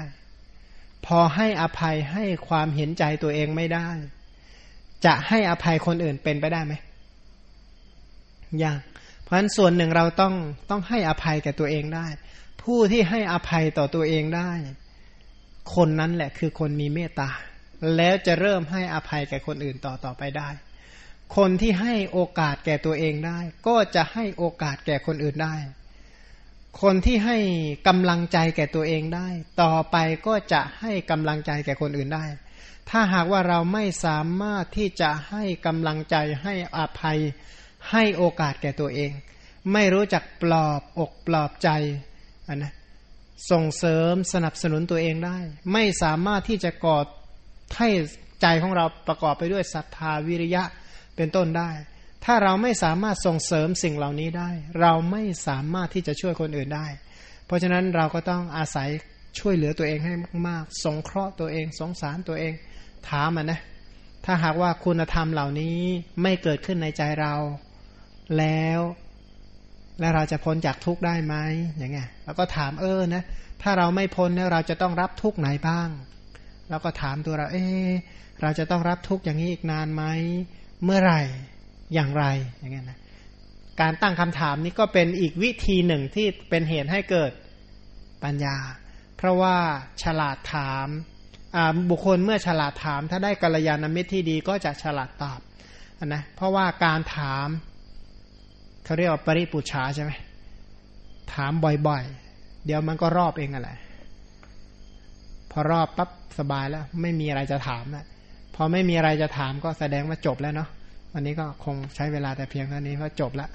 พอให้อภัยให้ความเห็นใจตัวเองไม่ได้ จะให้อภัยคนอื่นเป็นไปได้ไหมยากเพราะฉะนั้นส่วนหนึ่งเราต้องต้องให้อภัยแก่ตัวเองได้ ผู้ที่ให้อภัยต่อตัวเองได้ คนนั้นแหละคือคนมีเมตตาแล้วจะเริ่มให้อภัยแก่คนอื่นต่อต่อไปได้ คนที่ให้โอกาสแก่ตัวเองได้ ก็จะให้โอกาสแก่คนอื่นได้ คนที่ให้กำลังใจแก่ตัวเองได้ ต่อไปก็จะให้กำลังใจแก่คนอื่นได้ ถ้าหากว่าเราไม่สามารถที่จะให้กำลังใจให้อภัย ให้โอกาสแก่ตัวเอง ไม่รู้จักปลอบอกปลอบใจนนะส่งเสริมสนับสนุนตัวเองได้ ไม่สามารถที่จะกอดให้ใจของเราประกอบไปด้วยศรัทธาวิริยะ เป็นต้นได้ ถ้าเราไม่สามารถส่งเสริมสิ่งเหล่านี้ได้ เราไม่สามารถที่จะช่วยคนอื่นได้ เพราะฉะนั้นเราก็ต้องอาศัยช่วยเหลือตัวเองให้มากๆ สงเคราะห์ตัวเอง สงสารตัวเอง ถามมันนะ ถ้าหากว่าคุณธรรมเหล่านี้ไม่เกิดขึ้นในใจเรา แล้ว แล้วเราจะพ้นจากทุกข์ได้ไหมอย่างเงี้ยแล้วก็ถามเออนะ ถ้าเราไม่พ้นเนี่ยเราจะต้องรับทุกข์ไหนบ้าง แล้วก็ถามตัวเรา เออเราจะต้องรับทุกข์อย่างนี้อีกนานไหม เมื่อไหร่อย่างไรอย่างเงี้ยนะการตั้งคำถามนี้ก็เป็นอีกวิธีหนึ่งที่เป็นเหตุให้เกิดปัญญา เพราะว่าฉลาดถามบุคคลเมื่อฉลาดถาม ถ้าได้กัลยาณมิตรที่ดีก็จะฉลาดตอบนะเพราะว่าการถามเขาเรียกว่าปริปุชาใช่ไหมถามบ่อยๆ เดี๋ยวมันก็รอบเองอะไรพอรอบปั๊บสบายแล้ว ไม่มีอะไรจะถามแล้ว พอไม่มีอะไรจะถามก็แสดงว่าจบแล้วเนาะวันนี้ก็คงใช้เวลาแต่เพียงเท่านี้เพราะจบแล้ว